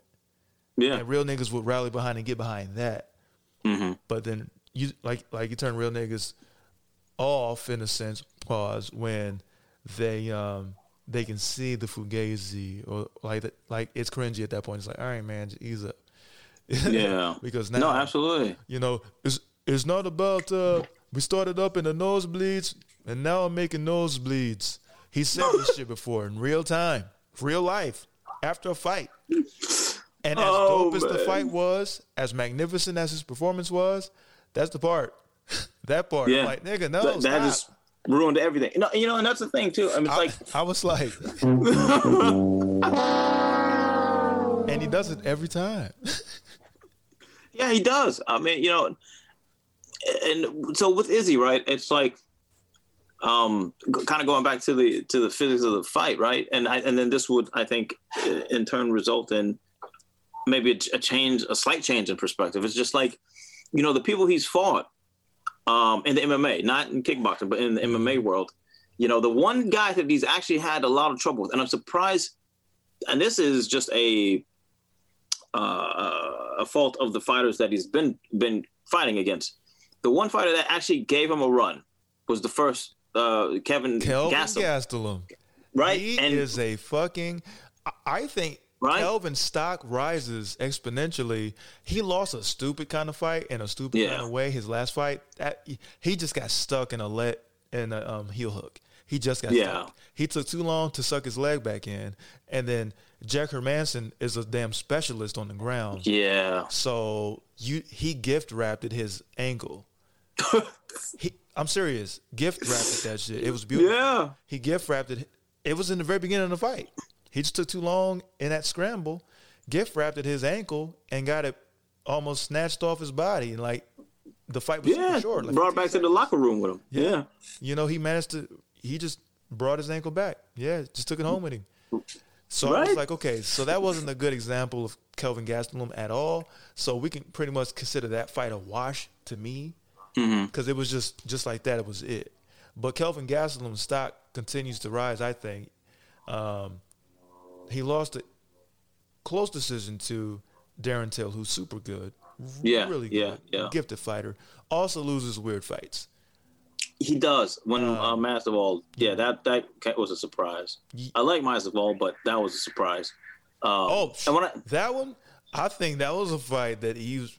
yeah, And real niggas would rally behind and get behind that. Mm-hmm. But then you like like you turn real niggas off in a sense, pause, when they um they can see the fugazi or like that like it's cringy at that point. It's like, all right, man, just ease up. yeah. because now no, absolutely. you know, it's it's not about uh we started up in the nosebleeds and now I'm making nosebleeds. He said this shit before in real time, real life, after a fight. And as Oh, dope as the fight was, as magnificent as his performance was, that's the part. that part. Yeah. I'm like, nigga, no, that, that just ruined everything. You know, you know, and that's the thing too. I mean, it's I, like I was like, and he does it every time. Yeah, he does. I mean, you know, and so with Izzy, right? It's like, um, kind of going back to the to the physics of the fight, right? And I, and then this would, I think, in turn result in maybe a, a change, a slight change in perspective. It's just like, you know, the people he's fought, um, in the MMA, not in kickboxing, but in the MMA world, you know, the one guy that he's actually had a lot of trouble with, and I'm surprised. And this is just a uh, a fault of the fighters that he's been been fighting against. The one fighter that actually gave him a run was the first uh, Kevin Kelvin Gastelum, Gastelum. right? He and is a fucking. I- think Right? Kelvin's stock rises exponentially. He lost a stupid kind of fight in a stupid Yeah. kind of way. His last fight, that, he just got stuck in a let in a um, heel hook. He just got Yeah. stuck. He took too long to suck his leg back in, and then Jack Hermansson is a damn specialist on the ground. yeah, So you he gift wrapped at his ankle. he, I'm serious. Gift wrapped that shit. It was beautiful. yeah, He gift wrapped it. It was in the very beginning of the fight. He just took too long in that scramble, gift wrapped at his ankle, and got it almost snatched off his body. And like the fight was yeah. short. Like Brought 15 back to the locker room with him. Yeah, you know, he managed to. He just brought his ankle back. Yeah, just took it home with him. So I was like, okay, so that wasn't a good example of Kelvin Gastelum at all. So we can pretty much consider that fight a wash to me because it was just just like that. It was it. But Kelvin Gastelum's stock continues to rise. I think um, he lost a close decision to Darren Till, who's super good. Yeah, really yeah, good, yeah. gifted fighter. Also loses weird fights. he does. When uh, Masvidal, yeah, that that was a surprise. Ye- I like Masvidal, but that was a surprise. Um, Oh, and when I, that one, I think that was a fight that he was,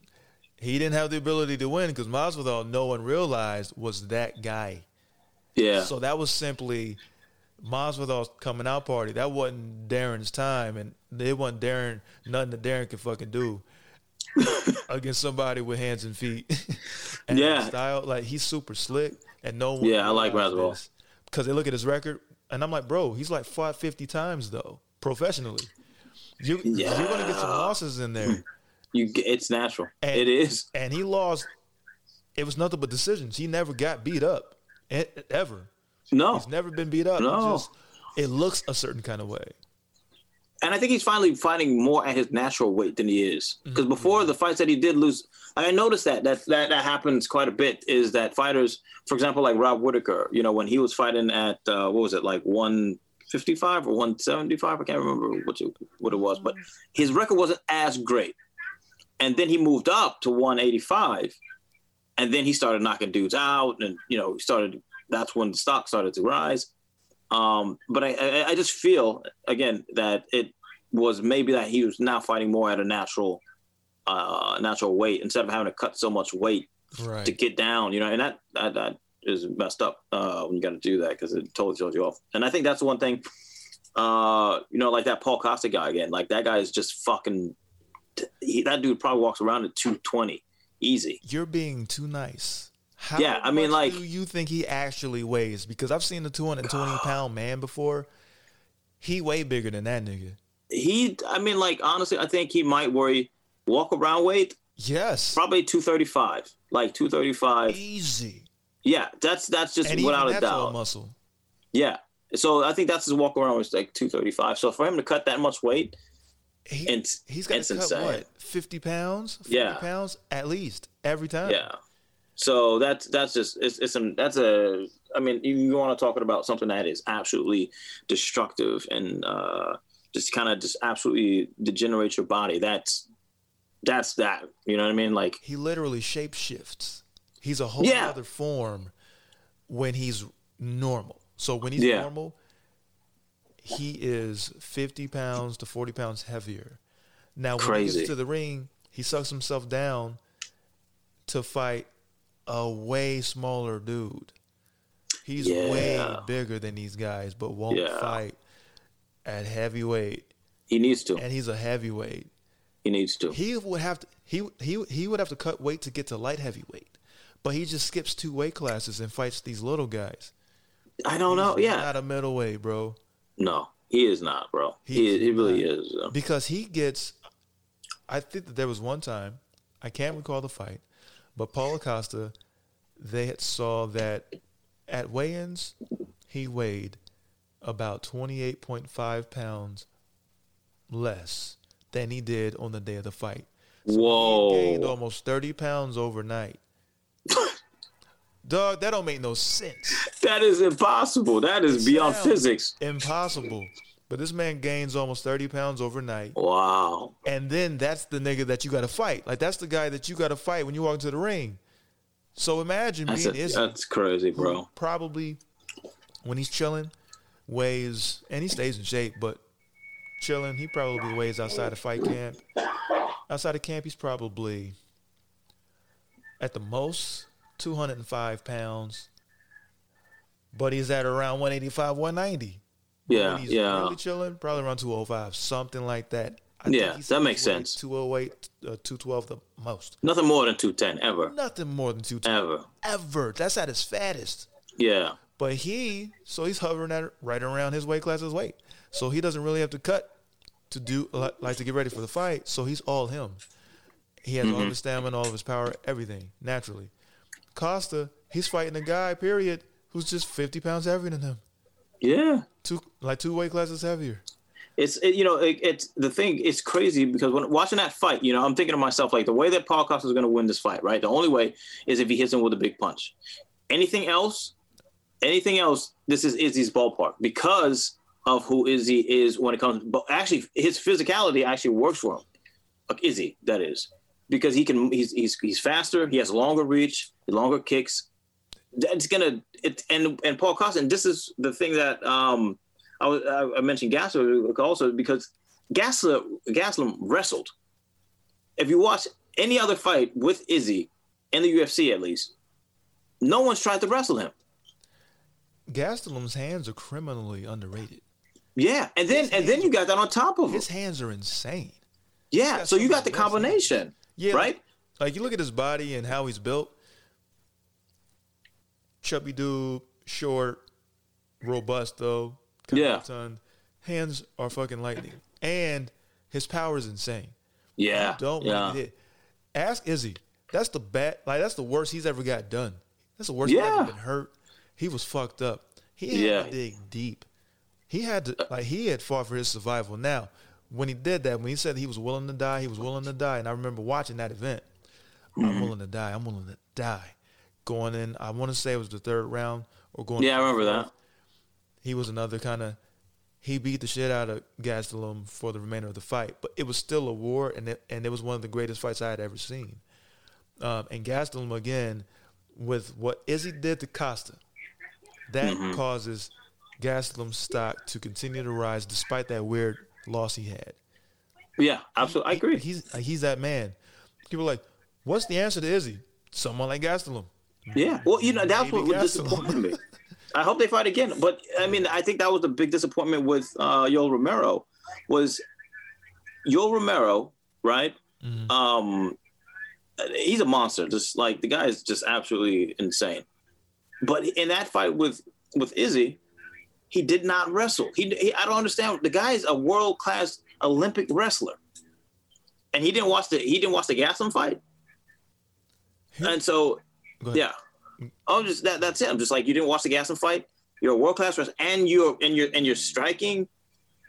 he didn't have the ability to win because Masvidal, no one realized was that guy. yeah, So that was simply Masvidal's coming out party. That wasn't Darren's time, and it wasn't Darren. Nothing that Darren could fucking do against somebody with hands and feet. and Yeah. style like he's super slick, and no one. Yeah, I like Masvidal. because they look at his record, and I'm like, bro, he's like fought 50 times though professionally. You, You're gonna get some losses in there. You it's natural. And- it is. and he lost. It was nothing but decisions. He never got beat up, ever. No, He's never been beat up. No. just- it looks a certain kind of way. and I think he's finally fighting more at his natural weight than he is. Because Mm-hmm. before the fights that he did lose, I noticed that that that that happens quite a bit. Is that fighters, for example, like Rob Whittaker, you know, when he was fighting at uh, what was it like one fifty five or one seventy five? I can't remember what it, what it was, but his record wasn't as great. And then he moved up to one eighty five, and then he started knocking dudes out, and you know, he started. That's when the stock started to rise. Um, but I, I, I just feel again that it was maybe that he was now fighting more at a natural, uh, natural weight instead of having to cut so much weight Right. to get down. You know, and that that, that is messed up uh, when you got to do that because it totally throws you off. And I think that's the one thing. Uh, you know, like that Paul Costa guy again. Like that guy is just fucking. He, that dude probably walks around at two twenty, easy. You're being too nice. How Yeah, I mean, like- do you think he actually weighs? Because I've seen the 220 pound man before. He way bigger than that nigga. He, I mean, like honestly, I think he might worry walk around weight Yes, probably 235 like 235 easy. yeah that's that's just And without a doubt muscle. yeah so i think that's his walk around was like 235 so for him to cut that much weight He, It's- he's got to cut insane. what 50 pounds, 40 Yeah. pounds at least every time. yeah so that's that's just it's, it's an that's a i mean you, want to talk about something that is absolutely destructive and uh just kind of just absolutely degenerate your body that's that's that you know what i mean like He literally shape shifts. He's a whole Yeah. other form when he's normal. So when he's Yeah. normal, he is 50 pounds to 40 pounds heavier. Now, when he gets to the ring, he sucks himself down to fight a way smaller dude. He's way bigger than these guys, but won't Yeah. fight at heavyweight. he needs to And he's a heavyweight. He needs to. He would have to he he he would have to cut weight to get to light heavyweight, but he just skips two weight classes and fights these little guys. I don't know. Yeah. not a middleweight, bro. No, he is not, bro. He is, he really not. is. because he gets. I think that there was one time, I can't recall the fight, but Paulo Costa, they had saw that at weigh-ins, he weighed about twenty eight point five pounds less than he did on the day of the fight. He gained almost thirty pounds overnight. Dog, that don't make no sense. That is impossible. That is beyond sounds- physics. Impossible. But this man gains almost thirty pounds overnight. Wow. And then that's the nigga that you got to fight. Like that's the guy that you got to fight when you walk into the ring. So imagine That's, being a, Izzy, that's crazy, bro. probably when he's chilling weighs and he stays in shape, but chilling he probably weighs outside of fight camp. Outside of camp, he's probably at the most two hundred and five pounds, but he's at around one eighty five, one ninety. Yeah, he's yeah. really chilling, probably around 205, something like that. I Yeah, that makes sense. 208, uh, 212 the most. Nothing more than 210 ever. Nothing more than 212 Ever. ever. That's at his fattest. Yeah. But he, so he's hovering at right around his weight class's weight. So he doesn't really have to cut to do like to get ready for the fight. So he's all him. He has Mm-hmm. all of his stamina, all of his power, everything naturally. Costa, he's fighting a guy, period, who's just 50 pounds heavier than him. Yeah. Two like two weight classes heavier. It's it, you know it, it's the thing. It's crazy because when watching that fight, you know, I'm thinking to myself like the way that Paul Costa is going to win this fight, right? The only way is if he hits him with a big punch. Anything else, anything else, this is Izzy's ballpark because of who Izzy is when it comes. But actually, his physicality actually works for him. Like Izzy, that is, because he can. He's he's he's faster. He has longer reach, longer kicks. It's gonna. It and and Paul Costa. And this is the thing that um I, was, I mentioned Gassler also because Gassler Gastelum wrestled. If you watch any other fight with Izzy in the UFC, at least, no one's tried to wrestle him. Gastelum's hands are criminally underrated. Yeah, and then and then you got that on top of him. His hands are insane. Yeah, so you got the combination. Yeah, right. Like, like you look at his body and how he's built. Chubby dude, short, robust though. Yeah. Ton. Hands are fucking lightning, and his power is insane. Yeah, Don't yeah. hit. Ask Izzy. That's the bad. Like that's the worst he's ever got done. That's the worst Yeah. he's ever been hurt. He was fucked up. He had Yeah. to dig deep. He had to uh, like he had fought for his survival. Now, when he did that, when he said he was willing to die, he was willing to die. And I remember watching that event. Mm-hmm. I'm willing to die. I'm willing to die. Going in, I want to say it was the third round or going. Yeah, I remember that. He was another kind of. He beat the shit out of Gastelum for the remainder of the fight, but it was still a war, and it, and it was one of the greatest fights I had ever seen. Um, and Gastelum again, with what Izzy did to Costa, that Mm-hmm. causes Gastelum's stock to continue to rise despite that weird loss he had. Yeah, absolutely. I agree. He's he's that man. People are like, what's the answer to Izzy? Someone like Gastelum. Yeah. Well, you know, that's Maybe what disappointed me. I hope they fight again. But I mean, I think that was the big disappointment with uh Yoel Romero was Yoel Romero, right? Um he's a monster. Just like the guy is just absolutely insane. But in that fight with with Izzy, he did not wrestle. He, he I don't understand. The guy is a world class Olympic wrestler, and he didn't watch the he didn't watch the Gastelum fight. And so, yeah, I'm just that. That's it. I'm just like you didn't watch the Gastelum fight. You're a world class wrestler, and you're and you're and you're striking.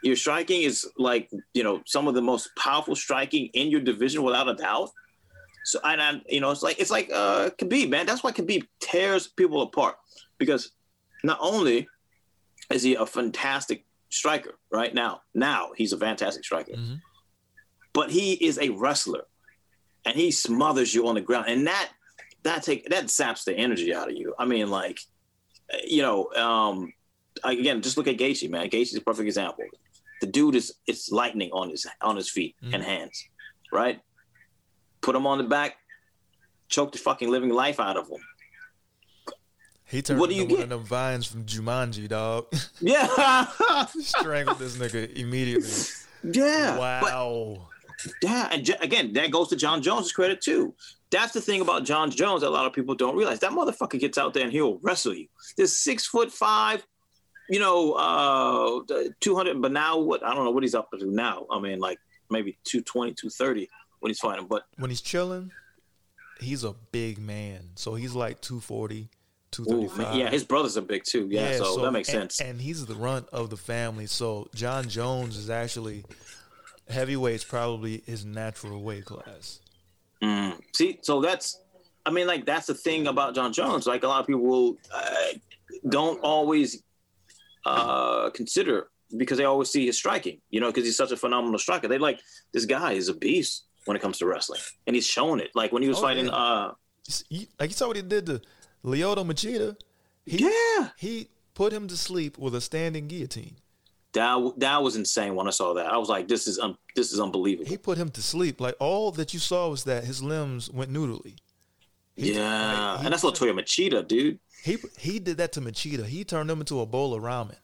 Your striking is like you know some of the most powerful striking in your division without a doubt. So and I, you know it's like it's like uh Khabib man. That's why Khabib tears people apart because not only is he a fantastic striker right now, now he's a fantastic striker, Mhm. but he is a wrestler, and he smothers you on the ground, and that that take that saps the energy out of you. I mean, like, you know, um, again, just look at Gaethje, man. Gaethje's a perfect example. The dude is it's lightning on his on his feet and hands, right? Put him on the back, choke the fucking living life out of him. He turned What do into you one get? of them vines from Jumanji, dog. Yeah, Strangled this nigga immediately. yeah. But Wow. Yeah, and again, that goes to Jon Jones' credit too. That's the thing about Jon Jones that a lot of people don't realize. That motherfucker gets out there and he'll wrestle you. This six foot five, you know, uh, 200, but now what? I don't know what he's up to now. I mean, like maybe 220, 230 when he's fighting. But When he's chilling, he's a big man. So he's like 240, ooh, yeah, his brothers are big too. Yeah, so, that makes and- sense. And he's the runt of the family. So Jon Jones is actually heavyweight's probably his natural weight class. Mm. See, so that's, I mean, like that's the thing about Jon Jones. Like a lot of people uh, don't always uh, consider because they always see his striking. You know, because he's such a phenomenal striker. They like this guy is a beast when it comes to wrestling, and he's showing it. Like when he was Oh, fighting. yeah. uh Like you saw what he did to Lyoto Machida. He, Yeah, He put him to sleep with a standing guillotine. that that was insane when I saw that. I was like, this is un- this is unbelievable. He put him to sleep. Like all that you saw was that his limbs went noodly. He- yeah, like, he- and that's Lyoto Machida, dude. He he did that to Machida. He turned him into a bowl of ramen.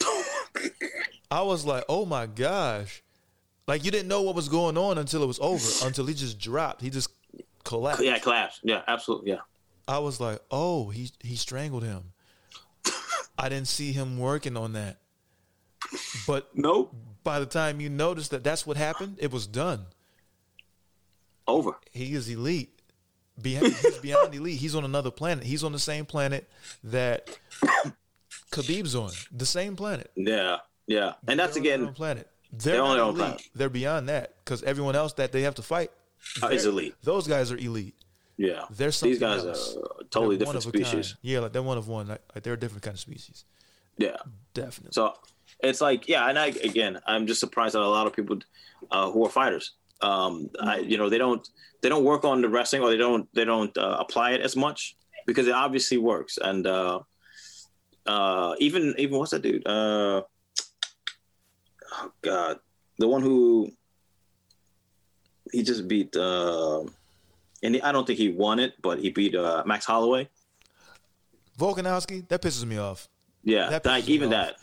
I was like, oh my gosh. Like you didn't know what was going on until it was over, until he just dropped. He just collapsed. Yeah, collapsed. Yeah, absolutely. Yeah. I was like, oh, he he strangled him. I didn't see him working on that. But Nope. by the time you noticed that that's what happened, it was done. Over. He is elite. Beyond, he's beyond elite. He's on another planet. He's on the same planet that Khabib's on. The same planet. Yeah, yeah, and that's They're again planet. They're, they're on their own elite. planet. They're beyond that because everyone else that they have to fight uh, is elite. Those guys are elite. Yeah, They're something these guys else. are totally They're different species. kind. Yeah, like they're one of one. Like, like they're a different kind of species. Yeah, Definitely. so it's like yeah, and I again, I'm just surprised that a lot of people uh, who are fighters, um, I, you know, they don't they don't work on the wrestling or they don't they don't uh, apply it as much because it obviously works. And uh, uh, even even what's that dude? Uh, oh God, the one who he just beat. Uh, and I don't think he won it, but he beat uh, Max Holloway. Volkanovski, that pisses me off. Yeah, That like even that.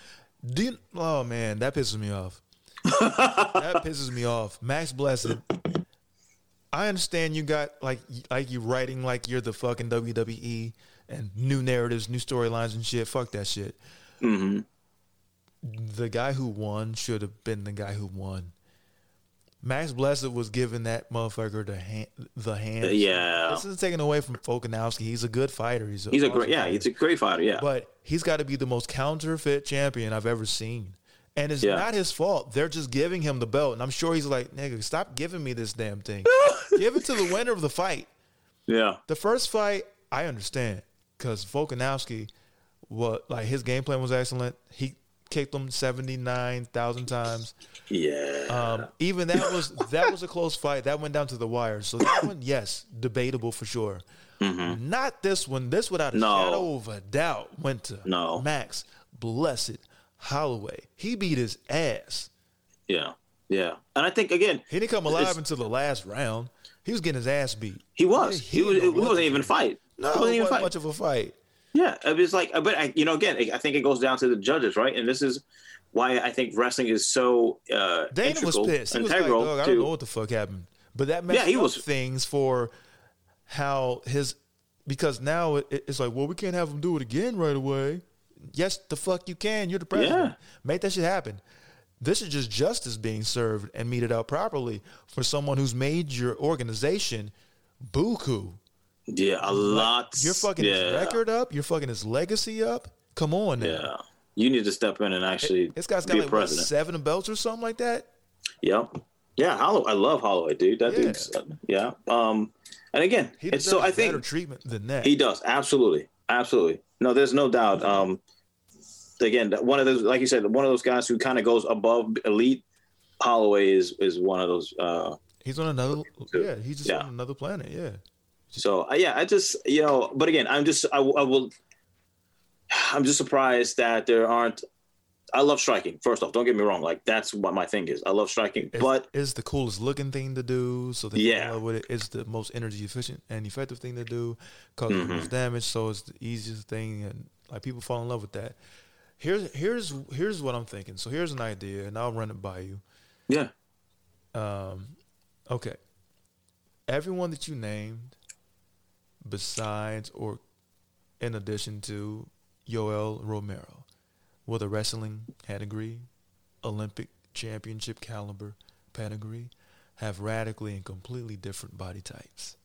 Do you, oh man, that pisses me off. that pisses me off. Max Blessed. I understand you got like like you writing like you're the fucking WWE and new narratives, new storylines and shit. Fuck that shit. hmm The guy who won should have been the guy who won. Max Blessed was giving that motherfucker the hand. The hand. Yeah. This isn't taken away from Volkanovski. He's a good fighter. He's a, He's a great, yeah, fighter. he's a great fighter. Yeah, But he's got to be the most counterfeit champion I've ever seen. And it's Yeah. not his fault. They're just giving him the belt. And I'm sure he's like, nigga, stop giving me this damn thing. Give it to the winner of the fight. yeah, The first fight, I understand. Because Volkanovski, what like his game plan was excellent. He kicked him 79,000 times. yeah. Um, even that was that was a close fight. That went down to the wire. So that one, yes, debatable for sure. Not this one. This, without a Mm-hmm. No. shadow of a doubt, went to No. Max Blessed Holloway. He beat his ass. yeah, yeah. And I think again, He didn't come alive until the last round. He was getting his ass beat. he was. He- He, was. he It was wasn't even a fight. No, it it wasn't even wasn't fight. much of a fight. Yeah, it was like, but I, you know, again, I think it goes down to the judges, right? And this is why I think wrestling is so uh, Dana was integral, pissed. He was like, integral "Dog, I don't know what the fuck happened." But that messed Yeah, he up was- things for how his because now it, it's like, well, we can't have him do it again right away. Yes, the fuck you can. You're the president. Yeah. Make that shit happen. This is just justice being served and meted out properly for someone who's made your organization buku. Yeah, a lot. You're fucking his record up. You're fucking his legacy up. Come on, now. Yeah, you need to step in and actually This guy's got be like what, seven belts or something like that. Yep. Yeah, Hollow. I love Holloway, dude. That Yeah. dude's yeah. Um, and again, He deserves so I think better treatment than that. he does absolutely, absolutely. No, there's no doubt. Um, again, one of those, like you said, one of those guys who kind of goes above elite. Holloway is is one of those. Uh, He's on another. Yeah, he's just Yeah. on another planet. Yeah. So uh, yeah, I just you know, but again, I'm just I, I will. I'm just surprised that there aren't. I love striking. First off, don't get me wrong. Like that's what my thing is. I love striking, It's, but it's the coolest looking thing to do. So Yeah. fall in love with it. It's the most energy efficient and effective thing to do. Causes Mm-hmm. most damage. So it's the easiest thing, and like people fall in love with that. Here's here's here's what I'm thinking. So here's an idea, and I'll run it by you. yeah, Um, Okay. Everyone that you named, besides or in addition to Yoel Romero, with a wrestling pedigree, Olympic championship caliber pedigree, have radically and completely different body types.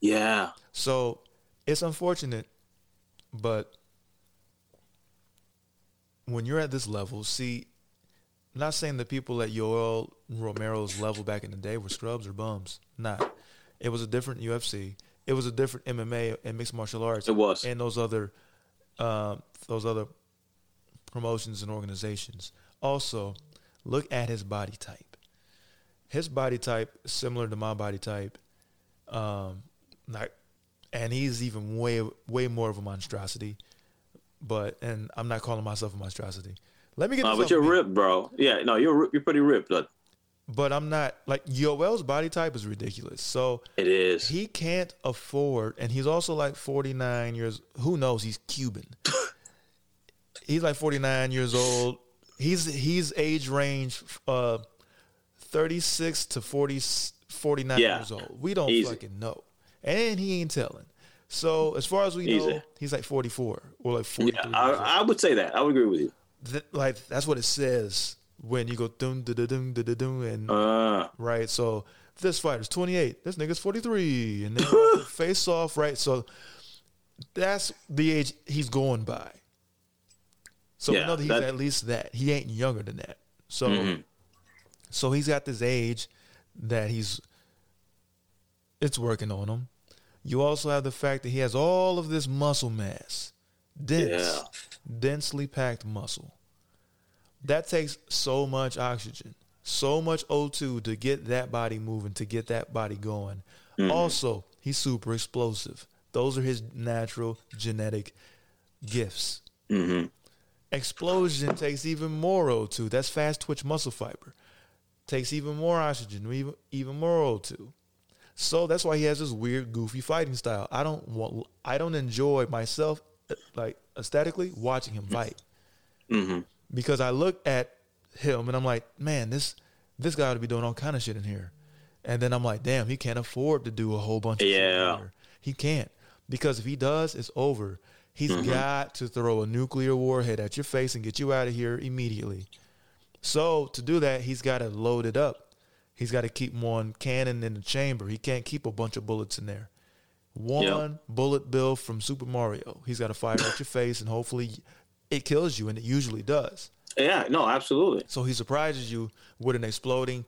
Yeah. So it's unfortunate, but when you're at this level, see, I'm not saying the people at Yoel Romero's level back in the day were scrubs or bums. Not. It was a different UFC. It was a different MMA and mixed martial arts. It was. and those other, um, those other promotions and organizations. Also, look at his body type. His body type is similar to my body type. Um, not, and he's even way way more of a monstrosity. But and I'm not calling myself a monstrosity. Let me get. This but you're ripped, bro. Yeah, no, you're you're pretty ripped, but But I'm not like Yoel's body type is ridiculous. So it is. he can't afford, and he's also like 49 years. Who knows? He's Cuban. he's like 49 years old. He's he's age range uh 36 to 40 49 Yeah. years old. We don't Easy. fucking know, and he ain't telling. So as far as we know, Easy. he's like 44 or like 43. yeah. I, I would say that. I would agree with you. Th- like that's what it says when you go dum dum dum dum dum dum and Uh, right? So this fighter's 28, this nigga's 43, and then face off, right? So that's the age he's going by. So we Yeah, know that he's that- at least that. He ain't younger than that. So Mm-hmm. so he's got this age that he's it's working on him. You also have the fact that he has all of this muscle mass. Dense, Yeah. densely packed muscle. That takes so much oxygen, so much O2 to get that body moving, to get that body going. Mm-hmm. Also, he's super explosive. Those are his natural genetic gifts. Mm-hmm. Explosion takes even more O2. That's fast twitch muscle fiber. Takes even more oxygen, even even more O2. So that's why he has this weird, goofy fighting style. I don't want. I don't enjoy myself, like aesthetically, watching him fight mm-hmm. Because I look at him and I'm like, man, this this guy ought to be doing all kind of shit in here. And then I'm like, damn, he can't afford to do a whole bunch of shit in Yeah. here. He can't. Because if he does, it's over. He's mm-hmm. got to throw a nuclear warhead at your face and get you out of here immediately. So to do that, he's got to load it up. He's got to keep one cannon in the chamber. He can't keep a bunch of bullets in there. One bullet bill from Super Mario. He's got to fire at your face, and hopefully it kills you, and it usually does. yeah, no, absolutely. So he surprises you with an exploding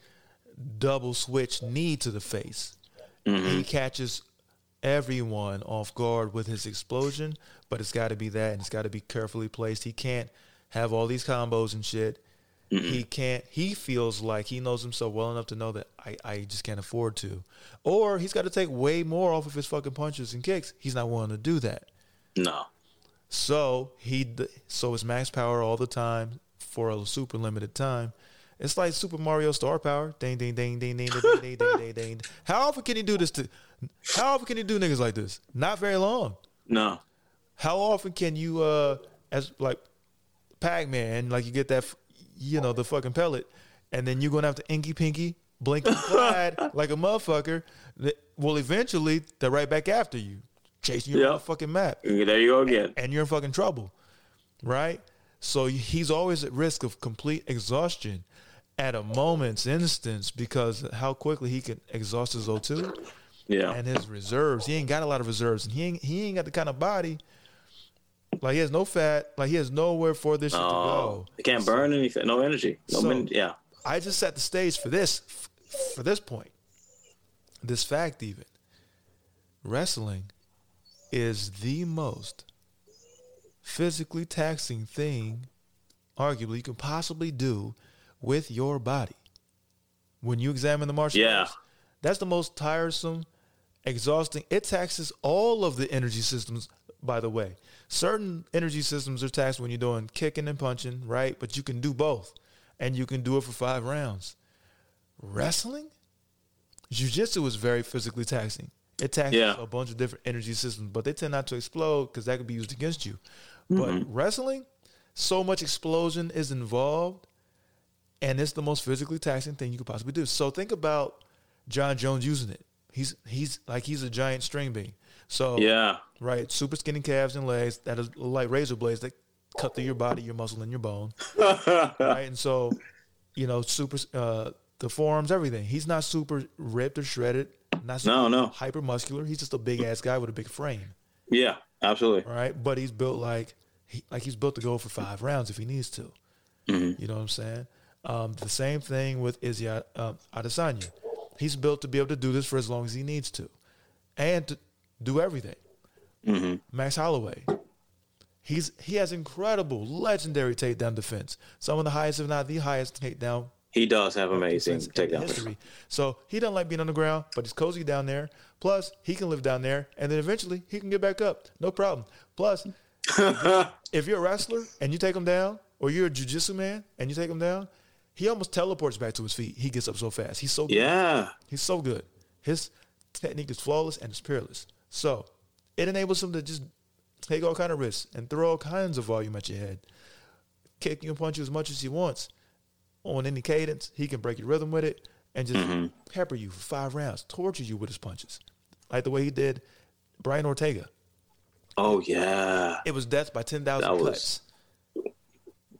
double switch knee to the face. Mm-hmm. He catches everyone off guard with his explosion, but it's got to be that, and it's got to be carefully placed. He can't have all these combos and shit. Mm-hmm. He can't. He feels like he knows himself well enough to know that I, I just can't afford to, or he's got to take way more off of his fucking punches and kicks. He's not willing to do that. No. So he so it's max power all the time for a super limited time. It's like Super Mario Star Power. Ding ding ding ding ding ding ding ding ding ding. How often can he do this to? How often can he do niggas like this? Not very long. No. How often can you uh as like Pac Man like you get that you know the fucking pellet and then you're gonna have to inky pinky blink and slide like a motherfucker. That, well, eventually they're right back after you, chasing you around the fucking map There you go again. and you're in fucking trouble, right? So he's always at risk of complete exhaustion at a moment's instance because how quickly he can exhaust his O2 Yeah. and his reserves. He ain't got a lot of reserves, and he ain't he ain't got the kind of body. Like he has no fat. Like he has nowhere for this shit to Oh, go. you can't burn anything. No energy. No. So- min- yeah. I just set the stage for this, for this point, this fact even. Wrestling is the most physically taxing thing, arguably, you can possibly do with your body. When you examine the martial Yeah. arts, that's the most tiresome, exhausting. It taxes all of the energy systems, by the way. Certain energy systems are taxed when you're doing kicking and punching, right? But you can do both, and you can do it for five rounds. Wrestling? Jiu-jitsu is very physically taxing. It taxes Yeah. a bunch of different energy systems, but they tend not to explode because that could be used against you. But wrestling, so much explosion is involved, and it's the most physically taxing thing you could possibly do. So think about Jon Jones using it. He's he's like he's a giant string bean. So Yeah. right, super skinny calves and legs that is like razor blades that cut through your body, your muscle, and your bone. right, and so you know, super uh, the forearms, everything. He's not super ripped or shredded. Not super No, no. hyper muscular. He's just a big ass guy with a big frame. Yeah. Absolutely. Right, but he's built like he, like he's built to go for five rounds if he needs to. Mm-hmm. You know what I'm saying? Um, the same thing with Izzy Ad- um, Adesanya. He's built to be able to do this for as long as he needs to, and to do everything. Mm-hmm. Max Holloway. He's he has incredible, legendary takedown defense. Some of the highest, if not the highest, takedown He does have amazing defense takedown. history. So he doesn't like being on the ground, but he's cozy down there. Plus, he can live down there, and then eventually he can get back up. No problem. Plus, if you're a wrestler and you take him down, or you're a jujitsu man and you take him down, he almost teleports back to his feet. He gets up so fast. He's so good. Yeah. He's so good. His technique is flawless and it's peerless. So it enables him to just take all kind of risks and throw all kinds of volume at your head. Kick you and punch you as much as he wants. On any cadence, he can break your rhythm with it and just pepper you for five rounds, torture you with his punches. Like the way he did Brian Ortega. Oh yeah. It was death by ten thousand That was- cuts.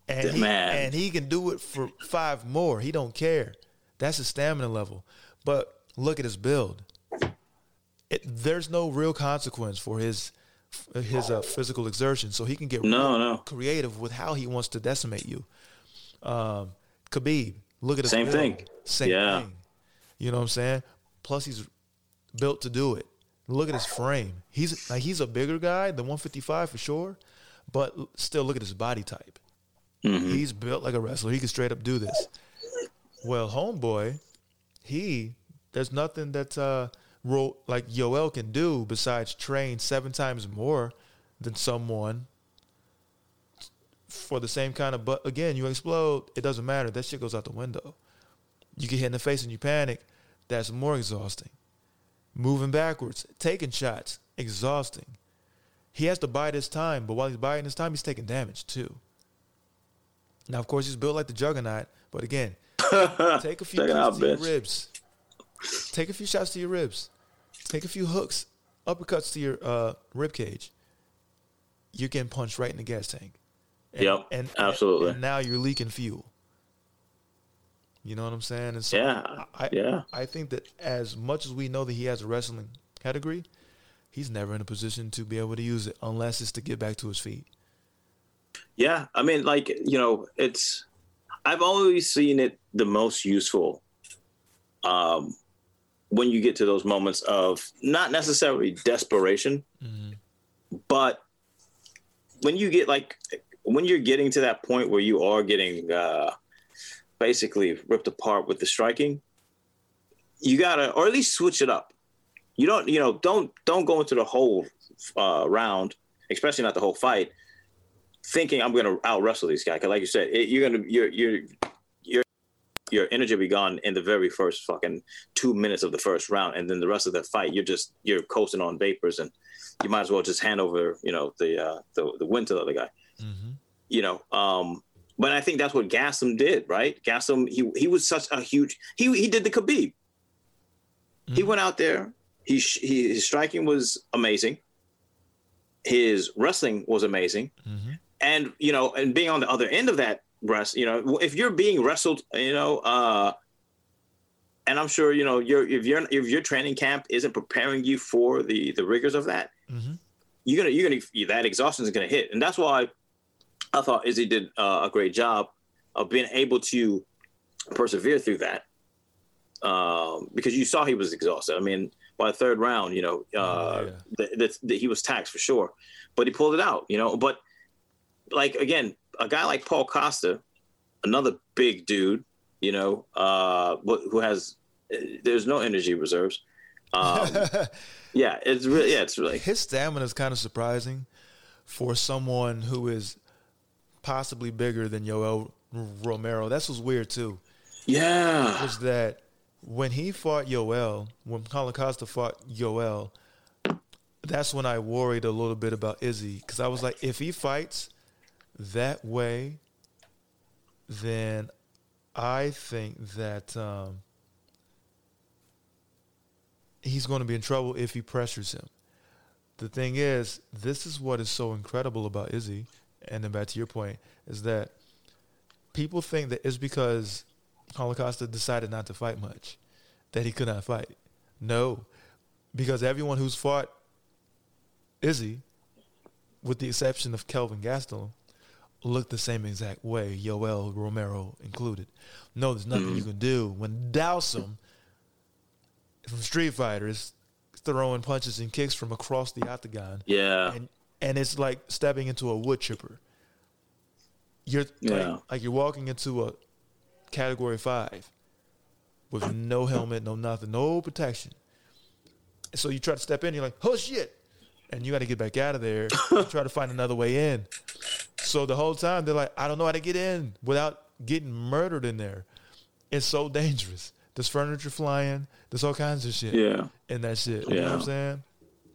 And he, Man. and he can do it for five more. He don't care. That's his stamina level. But look at his build. It, there's no real consequence for his his uh, physical exertion, so he can get No, no. creative with how he wants to decimate you. Um, Khabib, look at his Same thing. Same Yeah. thing. You know what I'm saying? Plus, he's built to do it. Look at his frame. He's like he's a bigger guy than 155 for sure, but still look at his body type. He's built like a wrestler. He can straight up do this. Well, homeboy, he there's nothing that uh, like Yoel can do besides train seven times more than someone for the same kind of. But again, you explode, it doesn't matter. That shit goes out the window. You get hit in the face and you panic. That's more exhausting. Moving backwards, taking shots, exhausting. He has to bide his time, but while he's biding his time, he's taking damage too. Now, of course, he's built like the juggernaut, but again, take a few Juggernaut, shots to your ribs. Take a few shots to your ribs. Take a few hooks, uppercuts to your uh, rib cage. You're getting punched right in the gas tank. And, Yep, absolutely. And now you're leaking fuel. You know what I'm saying? And so Yeah, I, yeah. I think that as much as we know that he has a wrestling category, he's never in a position to be able to use it unless it's to get back to his feet. Yeah, I mean, like you know, it's I've always seen it the most useful um, when you get to those moments of not necessarily desperation, but when you get like when you're getting to that point where you are getting uh, basically ripped apart with the striking, you gotta or at least switch it up. You don't, you know, don't don't go into the whole uh, round, especially not the whole fight thinking I'm to out wrestle these guys. 'Cause like you said, it, you're going to your your your your energy will be gone in the very first fucking two minutes of the first round, and then the rest of the fight, you're just you're coasting on vapors, and you might as well just hand over, you know, the uh, the the win to the other guy. You know, um, but I think that's what Gastelum did, right? Gastelum, he he was such a huge he he did the Khabib. He went out there. He, he his striking was amazing. His wrestling was amazing and you know, and being on the other end of that rest, you know, if you're being wrestled, you know, uh, and I'm sure you know, your if your if your training camp isn't preparing you for the the rigors of that, you're gonna you're gonna that exhaustion is gonna hit, and that's why I thought Izzy did uh, a great job of being able to persevere through that, um, because you saw he was exhausted. I mean, by the third round, you know, uh, yeah. the, the, the, he was taxed for sure, but he pulled it out, you know, but like again, a guy like Paul Costa, another big dude, you know, uh, who has there's no energy reserves. Um, yeah, it's really yeah, it's really His stamina is kind of surprising for someone who is possibly bigger than Yoel Romero. That's what's weird too. yeah, Was that when he fought Yoel, when Paulo Costa fought Yoel, that's when I worried a little bit about Izzy because I was like, if he fights that way, then I think that um, he's going to be in trouble if he pressures him. The thing is, this is what is so incredible about Izzy, and then back to your point, is that people think that it's because Holocaust decided not to fight much that he could not fight. No, because everyone who's fought Izzy, with the exception of Kelvin Gastelum, looked the same exact way, Yoel Romero included. No, there's nothing you mm-hmm. can do when Dhalsim from Street Fighters throwing punches and kicks from across the octagon. Yeah. And and it's like stepping into a wood chipper. You're Yeah. like, like you're walking into a category five with no helmet, no nothing, no protection. So you try to step in, you're like, oh shit. And you got to get back out of there, try to find another way in. So the whole time they're like, I don't know how to get in without getting murdered in there. It's so dangerous. There's furniture flying. There's all kinds of shit. Yeah. And that shit. You know what Yeah. I'm saying?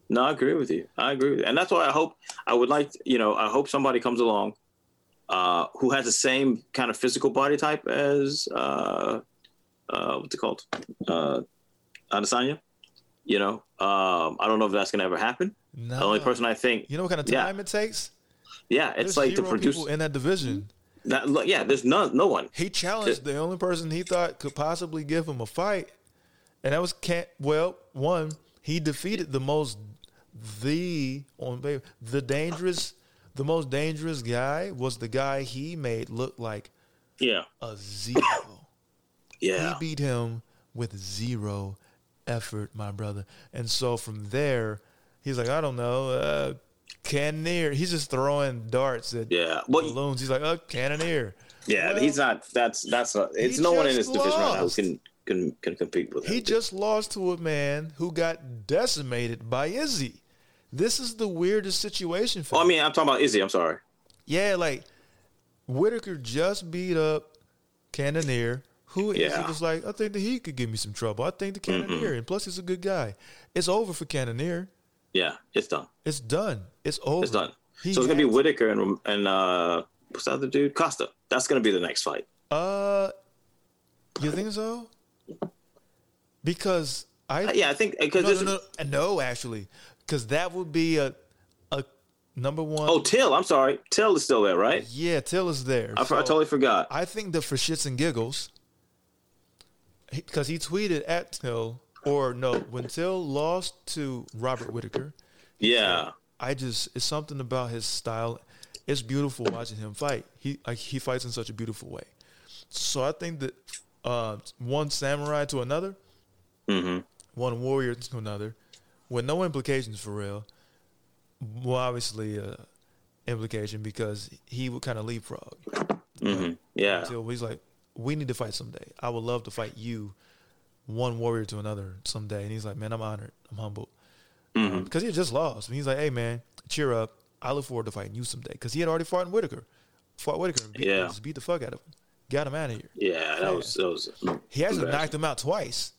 No, I agree with you. I agree with you. And that's why I hope I would like, you know, I hope somebody comes along uh, who has the same kind of physical body type as uh, uh, what's it called? Uh, Adesanya. You know, um, I don't know if that's gonna ever happen. No. The only person I think, You know what kind of Yeah. time it takes? yeah, it's There's like to produce people in that division. that. Yeah, there's none, no one. He challenged the only person he thought could possibly give him a fight, and that was can't. Well, one he defeated the most the on the dangerous the most dangerous guy was the guy he made look like Yeah, a zero. yeah, He beat him with zero effort, my brother. And so from there, he's like, I don't know, uh, Cannonier. He's just throwing darts at yeah. Well, balloons. He's like, oh, Cannonier. yeah, Well, he's not. That's that's not. It's no one in his division right now who can can can compete with him. He just lost to a man who got decimated by Izzy. This is the weirdest situation for Oh, I mean, I'm talking about Izzy. I'm sorry. Yeah, like Whittaker just beat up Cannonier. Who is Yeah. he was like, I think that he could give me some trouble. I think the Cannonier, and plus he's a good guy. It's over for Cannonier. Yeah, it's done. It's done. It's over. It's done. He so it's gonna be Whittaker and and uh, what's the other dude? Costa. That's gonna be the next fight. Uh, you think so? Because I Uh, yeah, I think because no, no, no, no, actually, because that would be a a number one. Oh, Till. I'm sorry. Till is still there, right? yeah, Till is there. I, I totally forgot. I think that for shits and giggles, because he, tweeted at Till, or no, when Till lost to Robert Whittaker, yeah. I just it's something about his style. It's beautiful watching him fight. He like he fights in such a beautiful way. So I think that uh, one samurai to another, hmm one warrior to another, with no implications for real. Well, obviously, uh, implication because he would kind of leapfrog. hmm Yeah. until he's like, we need to fight someday. I would love to fight you, one warrior to another someday. And he's like, man, I'm honored. I'm humbled. Mm-hmm. Because he had just lost. And he's like, hey, man, cheer up. I look forward to fighting you someday. Because he had already fought in Whittaker. Fought Whittaker and beat, Yeah. just beat the fuck out of him. Got him out of here. Yeah. That was. That was. He actually knocked him out twice.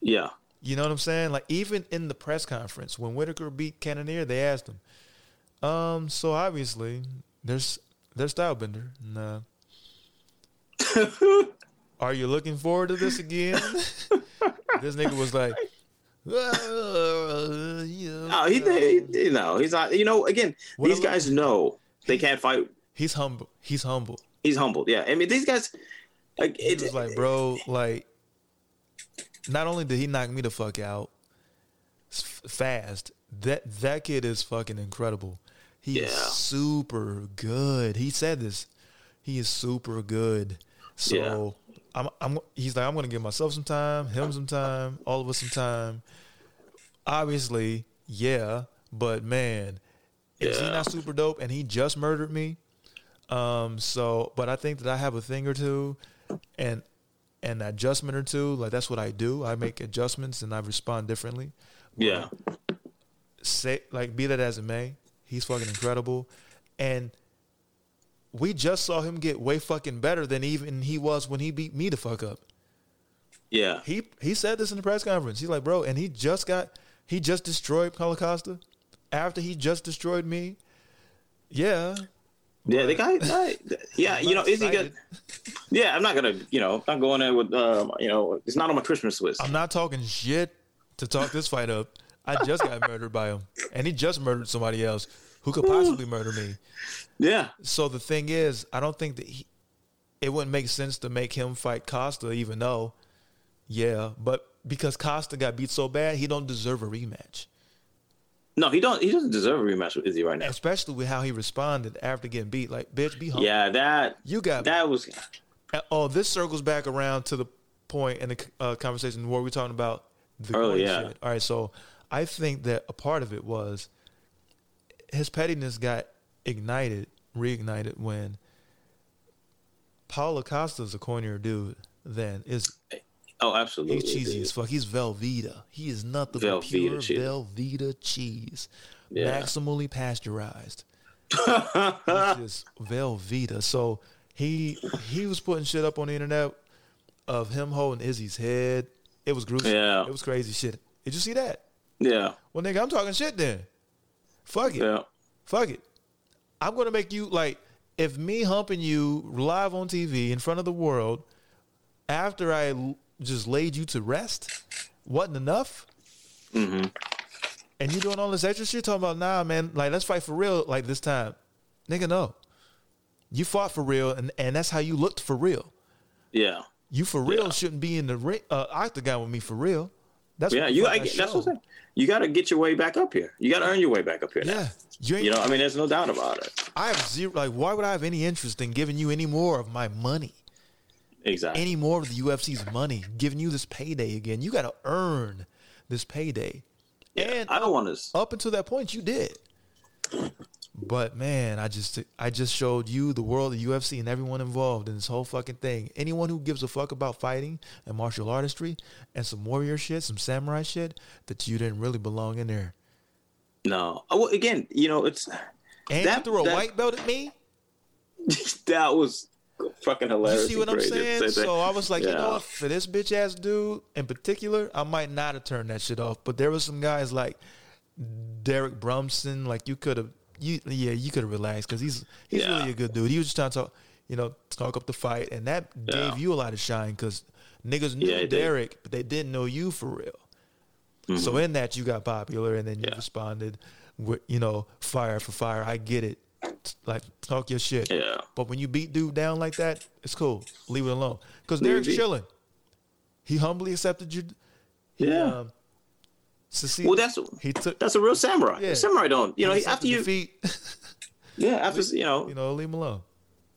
Yeah. You know what I'm saying? Like even in the press conference when Whittaker beat Cannonier, they asked him. Um, so obviously there's there's Stylebender. Nah. Are you looking forward to this again? this nigga was like, "Uh, yeah." No, he, he, you know, he's not. You know, again, What these guys know they can't fight. he's humble. He's humble. He's humble. Yeah. I mean, these guys. Like, He it, was like, bro, like, not only did he knock me the fuck out fast, that that kid is fucking incredible. He is super good. He said this. He is super good. So I'm, I'm. He's like, I'm gonna give myself some time, him some time, all of us some time. Obviously, yeah, but man, is he not super dope? And he just murdered me. Um. So, but I think that I have a thing or two, and an adjustment or two. Like that's what I do. I make adjustments and I respond differently. yeah. Say like be that as it may, he's fucking incredible, and we just saw him get way fucking better than even he was when he beat me the fuck up. Yeah. He he said this in the press conference. He's like, bro, and he just got he just destroyed Paulo Costa after he just destroyed me. Yeah. Yeah, the guy, guy yeah, you know, Not is he good? Yeah, I'm not gonna, you know, I'm going there with, um, you know, it's not on my Christmas list. I'm not talking shit to talk this fight up. I just got murdered by him, and he just murdered somebody else who could possibly murder me. Yeah. So the thing is, I don't think that he, it wouldn't make sense to make him fight Costa, even though, yeah, but because Costa got beat so bad, he don't deserve a rematch. No, he don't. He doesn't deserve a rematch with Izzy right now. Especially with how he responded after getting beat. Like, bitch, be humble. Yeah, that You got that was Uh, Oh, this circles back around to the point in the uh, conversation where we're talking about the Early, yeah. shit. All right, so I think that a part of it was his pettiness got ignited, reignited when Paulo Costa's a cornier dude. Then is oh absolutely. he's cheesy as fuck. He's Velveeta. He is nothing but Velveeta pure cheese. Velveeta cheese, Yeah. maximally pasteurized. It's just Velveeta. So he he was putting shit up on the internet of him holding Izzy's head. It was gruesome. Yeah. It was crazy shit. Did you see that? Yeah, Well, nigga, I'm talking shit then. Fuck it. yeah. Fuck it. I'm gonna make you like if me humping you live on TV in front of the world after I just laid you to rest wasn't enough. Mm-hmm. And you doing all this extra shit talking about nah, man. Like let's fight for real. Like this time, nigga, no. You fought for real, and and that's how you looked for real. Yeah. You for real Yeah. shouldn't be in the ring, uh, octagon with me for real. That's Yeah, what you. I, that's what I'm saying. You got to get your way back up here. You got to earn your way back up here. now. Yeah, you ain't You know, I mean, there's no doubt about it. I have zero. Like, why would I have any interest in giving you any more of my money, Exactly. any more of the UFC's money, giving you this payday again? You got to earn this payday. and I don't want to. up until that point, you did. But man, I just I just showed you the world of UFC and everyone involved in this whole fucking thing. Anyone who gives a fuck about fighting and martial artistry and some warrior shit, some samurai shit, that you didn't really belong in there. No. Oh, well, again, you know, it's And That- you threw a that- white belt at me. that was fucking hilarious. You see what I'm crazy at the saying? So I was like, you know what? For this bitch ass dude in particular, I might not have turned that shit off. But there was some guys like Derek Brunson, like you could have, you yeah, you could have relaxed because he's he's Yeah. really a good dude. He was just trying to talk, you know, talk up the fight, and that Yeah. gave you a lot of shine because niggas knew Yeah, it did. Derek, but they didn't know you for real. So in that, you got popular, and then you Mm-hmm. Yeah. responded with, you know, fire for fire. I get it. Like talk your shit. Yeah. But when you beat dude down like that, it's cool. Leave it alone. Because Leave Derek's chilling. He humbly accepted you. Yeah. Um. Well, that's he took. that's a real samurai. Yeah. Samurai don't. You know, he after you, defeat, yeah, after you know, you know, leave him alone.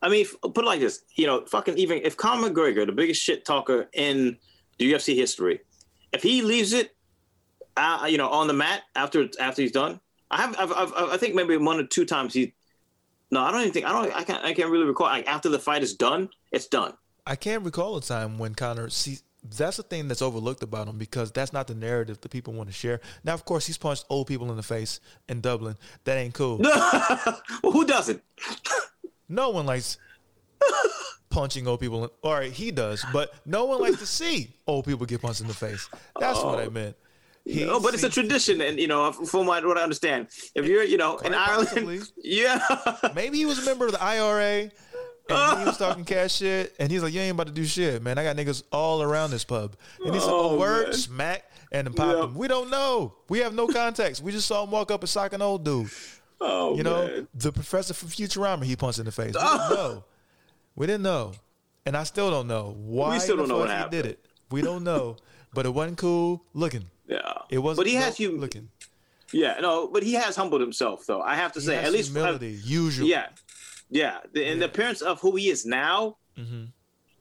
I mean, put it like this. You know, fucking even if Conor McGregor, the biggest shit talker in the UFC history, if he leaves it, uh, you know, on the mat after after he's done, I have, I've, I've, I think maybe one or two times he. No, I don't even think I don't. I can't. I can't really recall. Like after the fight is done, it's done. I can't recall a time when Conor. See, that's the thing that's overlooked about him because that's not the narrative that people want to share. Now, of course, he's punched old people in the face in Dublin. That ain't cool. well, who doesn't? No one likes punching old people. In, all right, he does, but no one likes to see old people get punched in the face. That's what I oh. meant. He No, but it's a tradition, and you know, from what, what I understand, if you're, you know, in possibly. Ireland, yeah, Maybe he was a member of the IRA and he was talking cash shit. And he's like, You ain't about to do shit, man. I got niggas all around this pub. And he's like, Oh, word, man. smack, and then pop Yep. him. We don't know. We have no context. We just saw him walk up and sock an old dude. oh, You know, man. the professor from Futurama he punched in the face. We didn't know. We didn't know. And I still don't know why We still don't know what he did it. We don't know. But it wasn't cool looking. Yeah, It wasn't But he has you looking. Yeah, no, but he has humbled himself, though. I have to He say, at least, humility, usually. yeah, yeah, the, and the appearance of who he is now. Mm-hmm.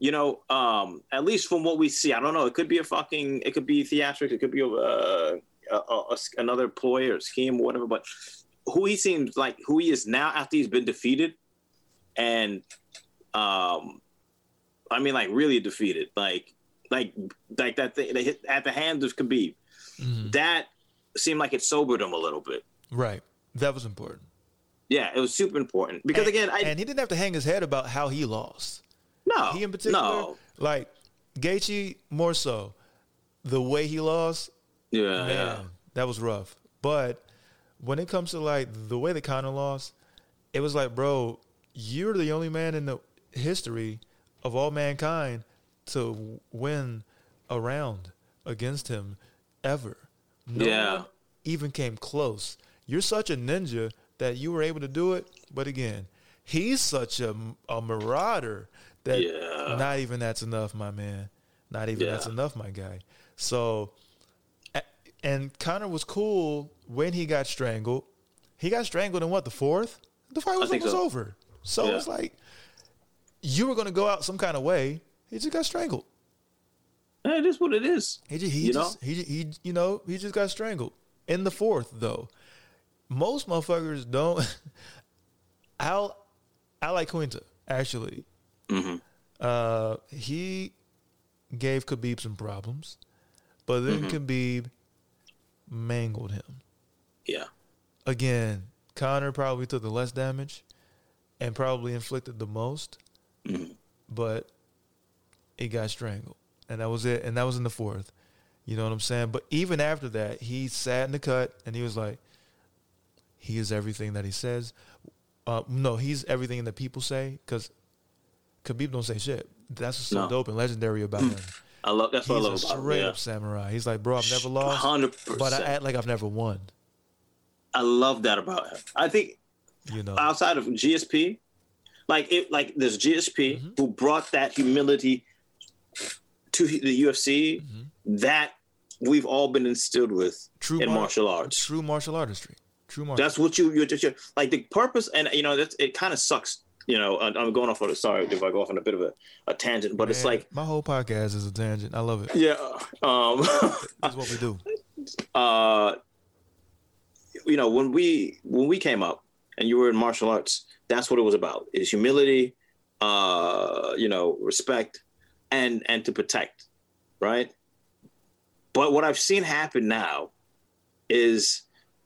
You know, um, at least from what we see, I don't know. It could be a fucking, it could be theatrics, it could be a, a, a, another ploy or scheme or whatever. But who he seems like, who he is now after he's been defeated, and um, I mean, like really defeated, like, like, like that thing they hit at the hands of Khabib. Mhm. That seemed like it sobered him a little bit. Right. That was important. Yeah, it was super important because and, again, I and he didn't have to hang his head about how he lost. no, He in particular, no, like Gaethje more so. The way he lost, yeah, man, yeah, that was rough. But when it comes to like the way that Conor lost, it was like, bro, you're the only man in the history of all mankind to win a round against him ever. No Yeah. even came close. You're such a ninja that you were able to do it, but again, he's such a, a marauder that Yeah. not even that's enough, my man. Not even that's enough, my guy. So, and Conor was cool when he got strangled. He got strangled in what the fourth? The fight was almost so. over. So Yeah. it's like you were going to go out some kind of way. He just got strangled. It is what it is. He just, he You just, he, he, you know, he just got strangled in the fourth, though. Most motherfuckers don't. Al, I like Quinta actually. Mm-hmm. Uh, he gave Khabib some problems, but then Mm-hmm. Khabib mangled him Yeah. again. Conor probably took the less damage and probably inflicted the most, Mm-hmm. but he got strangled, and that was it. And that was in the fourth. You know what I'm saying? But even after that, he sat in the cut and he was like, "He is everything that he says." Uh, no, he's everything that people say because Khabib don't say shit. That's what's so No. dope and legendary about him. I love that's what I love a about him. Yeah. up samurai. He's like, bro, I've never lost, 100%. but I act like I've never won. I love that about him. I think You know, outside of GSP, like it, like there's GSP Mm-hmm. who brought that humility to the UFC that we've all been instilled with Mm-hmm. True in mar- martial arts. true martial artistry. True martial. That's what you you're just you're, like the purpose, and you know that's it. Kind of sucks. You know, I'm I'm going off on a sorry if I go off on a bit of a, a tangent, but it's like my whole podcast is a tangent. I love it. yeah, um, That's what we do. uh, you know when we when we came up and you were in martial arts, that's what it was about: is humility, uh, you know, respect, and and to protect, right? But what I've seen happen now is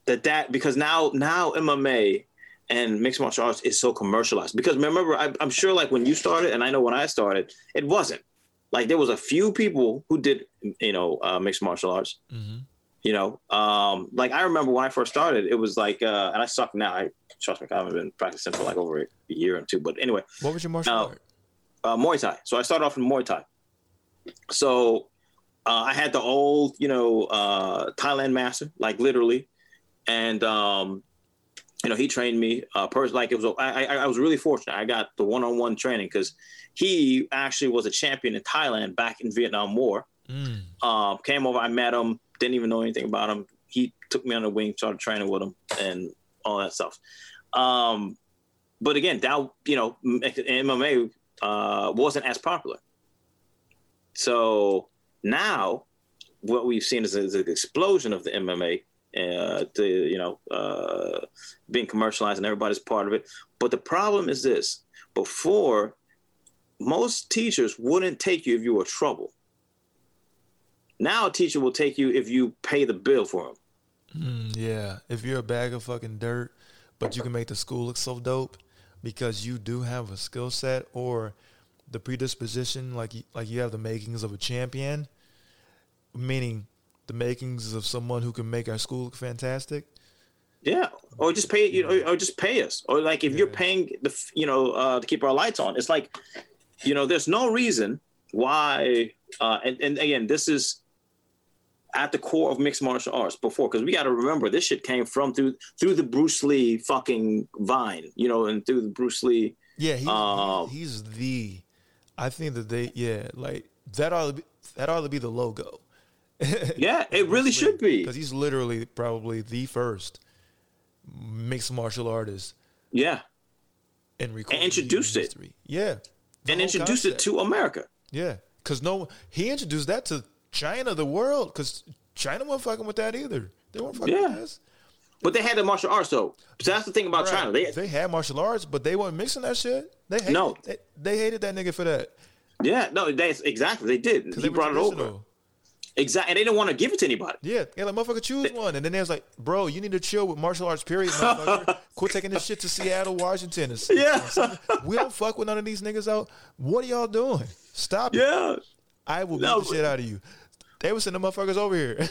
that that because now now MMA and mixed martial arts is so commercialized. Because remember, I, I'm sure like when you started, and I know when I started, it wasn't like there was a few people who did you know uh, mixed martial arts. hmm You know, um, like I remember when I first started, it was like, uh, and I suck now. I trust me, I haven't been practicing for like over a year or two. But anyway, What was your martial No. art? Uh, Muay Thai. So I started off in Muay Thai. So uh, I had the old, you know, uh, Thailand master, like literally, and um, you know, he trained me. Uh, pers- like it was, I, I, I was really fortunate. I got the one-on-one training because he actually was a champion in Thailand back in Vietnam War. Mm. Um, came over, I met him, didn't even know anything about him. He took me on the wing, started training with him, and all that stuff. Um, but again, that you know, MMA uh, wasn't as popular. So now, what we've seen is, is an explosion of the MMA, uh, the you know, uh, being commercialized, and everybody's part of it. But the problem is this: before, most teachers wouldn't take you if you were trouble. Now a teacher will take you if you pay the bill for him. Mm, yeah. If you're a bag of fucking dirt, but you can make the school look so dope because you do have a skill set or the predisposition, like you, like you have the makings of a champion, meaning the makings of someone who can make our school look fantastic. Yeah, or just pay you know, or just pay us, or like if you're paying the you know uh, to keep our lights on, it's like you know there's no reason why. Uh, and, and again, this is at the core of mixed martial arts before because we got to remember this shit came from through through the Bruce Lee fucking vine, you know, and through the Bruce Lee. Yeah, he's, Um, he's the. I think that they yeah like that ought to be that ought to be the logo. Yeah, it really should be. because he's literally probably the first mixed martial artist Yeah, and, recorded introduced it. Yeah, and introduced concept. it to America. Yeah, because no, he introduced that to China, the world, because China wasn't fucking with that either. They weren't fucking Yeah. with this. But they had the martial arts though. So that's the thing about Right. China. They they had martial arts, but they weren't mixing that shit. They hated, No. they, they hated that nigga for that. yeah, no, that's exactly they did. He they brought it over. Exactly, and they didn't want to give it to anybody. Yeah, yeah, like motherfucker choose one, and then they was like, "Bro, you need to chill with martial arts." Period, motherfucker. Quit taking this shit to Seattle, Washington. And Yeah. we don't fuck with none of these niggas out. What are y'all doing? Stop it. Yeah, I will beat No, the shit out of you. They was sending motherfuckers over here.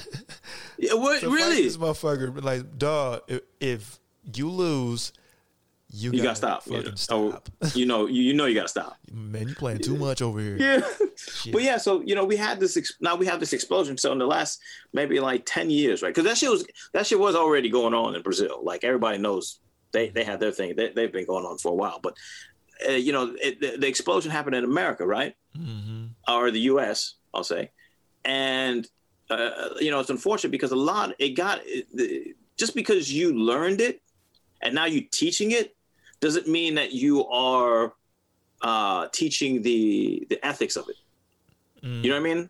yeah what, really? this motherfucker. Like, dog, if, if you lose, You, You gotta stop. Yeah. stop. Oh, you know, you, you know, you gotta stop. Man, you playing too much over here. Yeah. Shit. But yeah, so you know, we had this. Ex- now we have this explosion. So in the last maybe like ten years, right? Because that shit was that shit was already going on in Brazil. Like everybody knows, they they had their thing. They, they've been going on for a while. But uh, you know, it, the, the explosion happened in America, right? hmm Or the U.S. I'll say, and uh, you know, it's unfortunate because a lot it got it, just because you learned it and now you're teaching it doesn't mean that you are uh, teaching the the ethics of it. You know what I mean?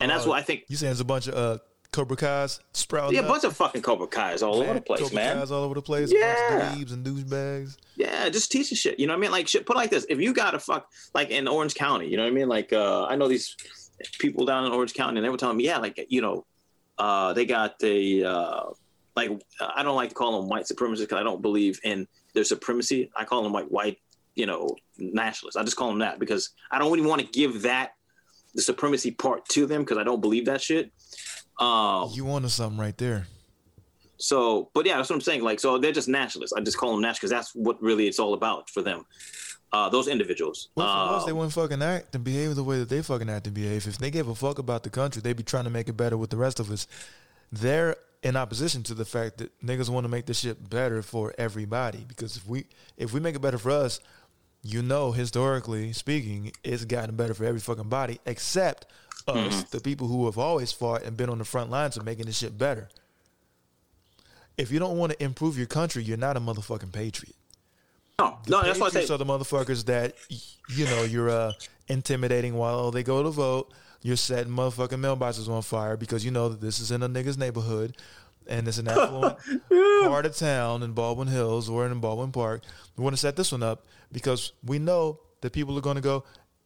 And that's Uh, what I think. You saying there's a bunch of uh, Cobra Kai's sprouting Yeah, a bunch of fucking Cobra Kai's all over the place, Cobra man. Kai's all over the place. Yeah. A bunch of dweebs and douchebags. Yeah, just teaching shit. You know what I mean? Like shit. Put it like this: if you got a fuck like in Orange County, you know what I mean? Like uh, I know these people down in Orange County, and they were telling me, yeah, like you know, uh, they got the uh, like I don't like to call them white supremacists because I don't believe in their supremacy. I call them like white, you know, nationalists. I just call them that because I don't even want to give that the supremacy part to them because I don't believe that shit. Um, You wanted something right there. so, but yeah, that's what I'm saying. Like, so they're just nationalists. I just call them nationalists because that's what really it's all about for them. Uh, those individuals. Well, they wouldn't fucking act and behave the way that they fucking act and behave. If they gave a fuck about the country, they'd be trying to make it better with the rest of us. They're in opposition to the fact that niggas want to make this shit better for everybody. Because if we if we make it better for us, you know, historically speaking, it's gotten better for every fucking body except us, the people who have always fought and been on the front lines of making this shit better. If you don't want to improve your country, you're not a motherfucking patriot. No, no, that's what I say. are the motherfuckers that you know you're uh, intimidating while they go to vote. You're setting motherfucking mailboxes on fire because you know that this is in a nigga's neighborhood and it's an affluent part of town in Baldwin Hills or in Baldwin Park. We want to set this one up because we know that people are going to go.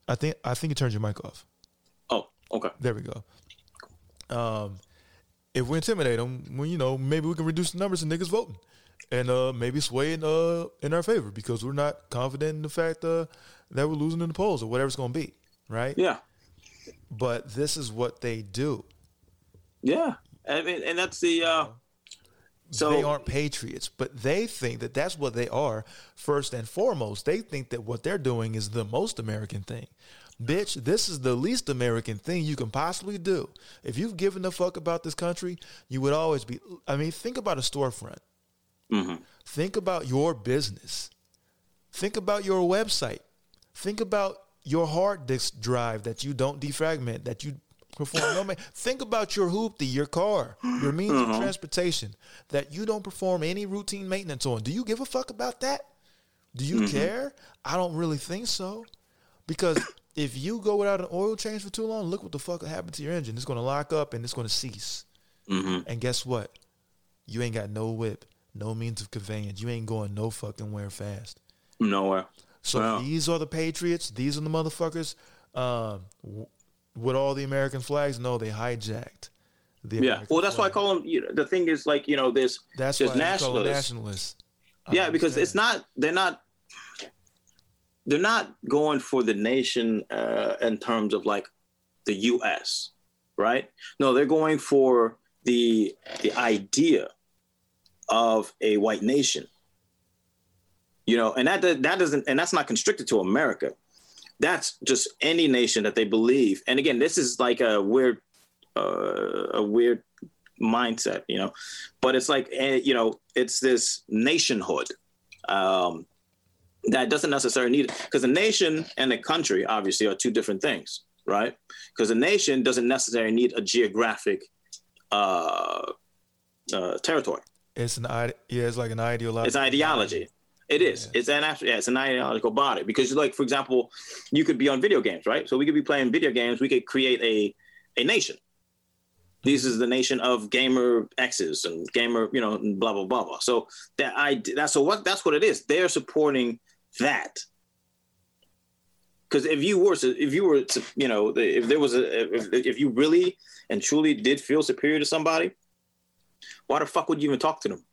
I think I think you turned your mic off. Oh, okay. There we go. Um, if we intimidate them, well, you know, maybe we can reduce the numbers of niggas voting, and uh, maybe sway in uh in our favor because we're not confident in the fact uh, that we're losing in the polls or whatever it's going to be, right? Yeah, But this is what they do. yeah. I mean, and that's the. Uh, so they aren't patriots, but they think that that's what they are first and foremost. They think that what they're doing is the most American thing. Bitch, this is the least American thing you can possibly do. If you've given a fuck about this country, you would always be. I mean, think about a storefront. Mm-hmm. Think about your business. Think about your website. Think about your hard disk drive that you don't defragment, that you perform no ma- Think about your hoopty, your car, your means of uh-huh. transportation that you don't perform any routine maintenance on. Do you give a fuck about that? Do you mm-hmm. care? I don't really think so. Because if you go without an oil change for too long, look what the fuck happened to your engine. It's going to lock up and it's going to cease. Mm-hmm. And guess what? You ain't got no whip, no means of conveyance. You ain't going no fucking where fast. nowhere. So Wow. these are the patriots. These are the motherfuckers um, w- with all the American flags. No, they hijacked. The Yeah. American Well, that's why I call them. You know, the thing is, like, you know, there's That's there's why they call them nationalists. nationalists. I yeah, because it's not. They're not. They're not going for the nation uh, in terms of like the U.S. Right? No, they're going for the the idea of a white nation. You know, and that that doesn't, and that's not constricted to America. That's just any nation that they believe. And again, this is like a weird, uh, a weird mindset, you know. But it's like, eh, you know, it's this nationhood um, that doesn't necessarily need because a nation and a country obviously are two different things, right? Because a nation doesn't necessarily need a geographic uh, uh, territory. It's an yeah, it's like an ideology. It's an ideology. It is. It's an yeah, it's an ideological body because, like, for example, you could be on video games, right? So we could be playing video games. We could create a a nation. This is the nation of gamer X's and gamer, you know, and blah blah blah blah. So that I that's so what that's what it is. They're supporting that. Because if you were, to- if you were, you know, if there was a, if, if you really and truly did feel superior to somebody, why the fuck would you even talk to them?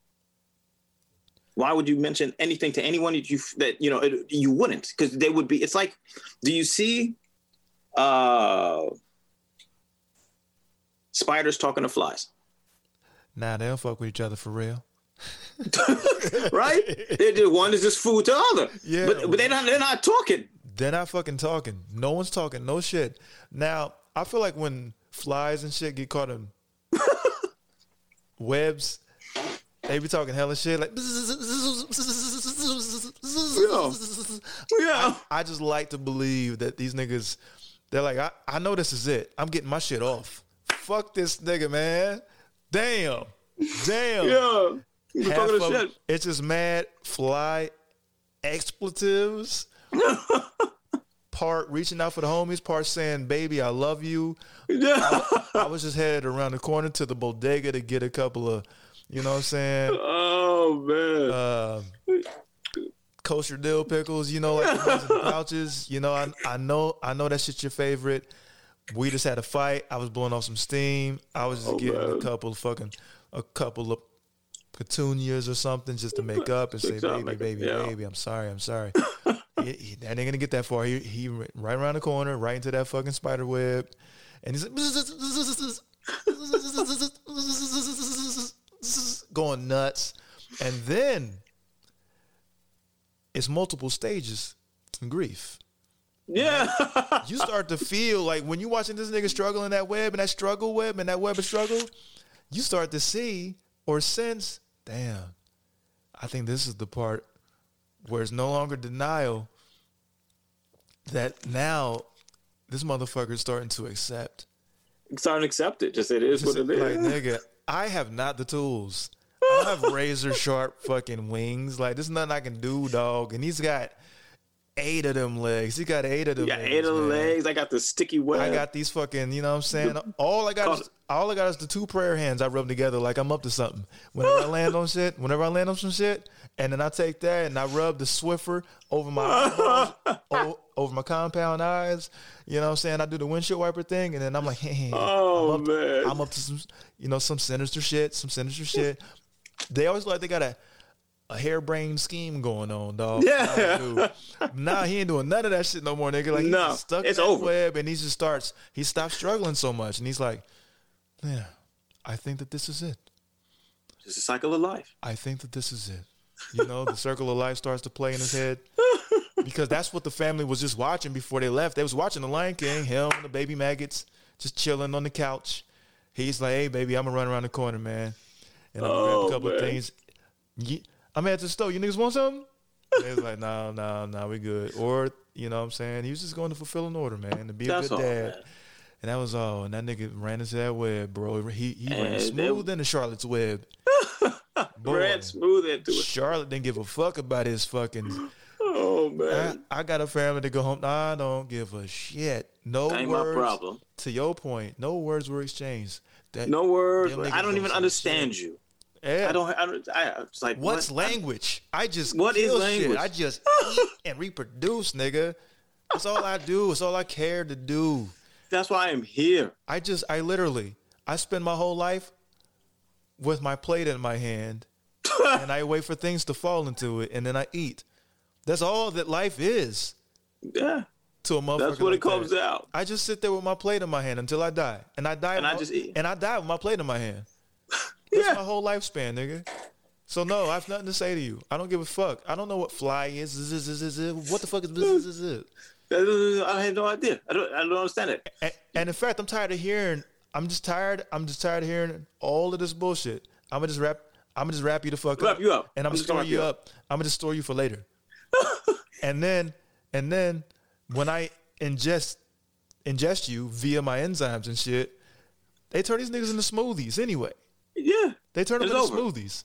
Why would you mention anything to anyone that you that you know it, you wouldn't? Because they would be. It's like, do you see uh spiders talking to flies? Nah, they don't fuck with each other for real. right? They're just one is just food to other. Yeah. but but they're not they're not talking. They're not fucking talking. No one's talking. No shit. Now, I feel like when flies and shit get caught in webs, they be talking hella shit like. Yeah, I just like to believe that these niggas, they're like, I, I know this is it. I'm getting my shit off. Fuck this nigga, man. Damn. Damn. yeah. Half of- shit. it's just mad fly expletives. part reaching out for the homies, part saying, baby, I love you. Yeah. I was just headed around the corner to the bodega to get a couple of, you know what I'm saying? Oh man. uh, kosher dill pickles, you know, like the ones in the pouches. You know, I I know I know that shit's your favorite. We just had a fight. I was blowing off some steam. I was just Oh, getting a couple of fucking a couple of petunias or something just to make up and say, baby, baby, yeah. baby, I'm sorry, I'm sorry. he, he, that ain't gonna get that far. He, he right around the corner, right into that fucking spider web, and he's like going nuts, and then it's multiple stages in grief. yeah. You start to feel like when you're watching this nigga struggle in that web and that struggle web and that web of struggle, you start to see or sense, damn, I think this is the part where it's no longer denial that now this motherfucker is starting to accept. Starting to accept it. Just it is Just what it like, is. nigga, I have not the tools. I have razor sharp fucking wings. Like, there's nothing I can do, dog. And he's got eight of them legs. He got eight of them legs, eight of the legs. I got the sticky web. I got these fucking, you know what I'm saying? All I got is all I got is the two prayer hands I rub together like I'm up to something. Whenever I land on shit, whenever I land on some shit, and then I take that and I rub the Swiffer over my o- over my compound eyes. You know what I'm saying? I do the windshield wiper thing, and then I'm like, hey, Oh, I'm up, man. I'm up to some, you know, some sinister shit, some sinister shit. They always like they got a a harebrained scheme going on, dog. Yeah. Dude. Nah, he ain't doing none of that shit no more, nigga. Like he's No, stuck it's in over. web and he just starts he stops struggling so much and he's like, Yeah, I think that this is it. It's a cycle of life. I think that this is it. You know, the circle of life starts to play in his head. Because that's what the family was just watching before they left. They was watching the Lion King, him and the baby maggots, just chilling on the couch. He's like, Hey baby, I'm gonna run around the corner, man. And I'm gonna grab Oh, a couple of things. Ye- I'm at the store. You niggas want something? They was like, no, no, no, we good. Or, you know what I'm saying? He was just going to fulfill an order, man, to be a That's good all, dad. man. And that was all. And that nigga ran into that web, bro. He he ran smooth into Charlotte's web. Boy, Ran smooth into it. Charlotte didn't give a fuck about his fucking. Oh man. I got a family to go home. I don't give a shit. No Ain't my words. problem. To your point, no words were exchanged. That, No words. I don't even understand shit. you. Yeah. I don't. I don't. I, it's like What's what? language? I just What is language? Shit. I just eat and reproduce, nigga. That's all I do. It's all I care to do. That's why I'm here. I just, I literally, I spend my whole life with my plate in my hand, and I wait for things to fall into it, and then I eat. That's all that life is Yeah. to a motherfucker. That's what like it comes that. out. I just sit there with my plate in my hand until I die, and I die. And I my- just eat. and I die with my plate in my hand. That's Yeah. my whole lifespan, nigga. So no, I have nothing to say to you. I don't give a fuck. I don't know what fly is- What the fuck is this? I have no idea. I don't. I don't understand it. And, and in fact, I'm tired of hearing. I'm just tired. I'm just tired of hearing all of this bullshit. I'm gonna just wrap. I'm gonna just wrap you the fuck Wrap up. you up. And I'm, I'm gonna store you you up. I'm gonna just store you for later. and then, and then, when I ingest ingest you via my enzymes and shit, they turn these niggas into smoothies anyway. Yeah. They turn them into over. smoothies.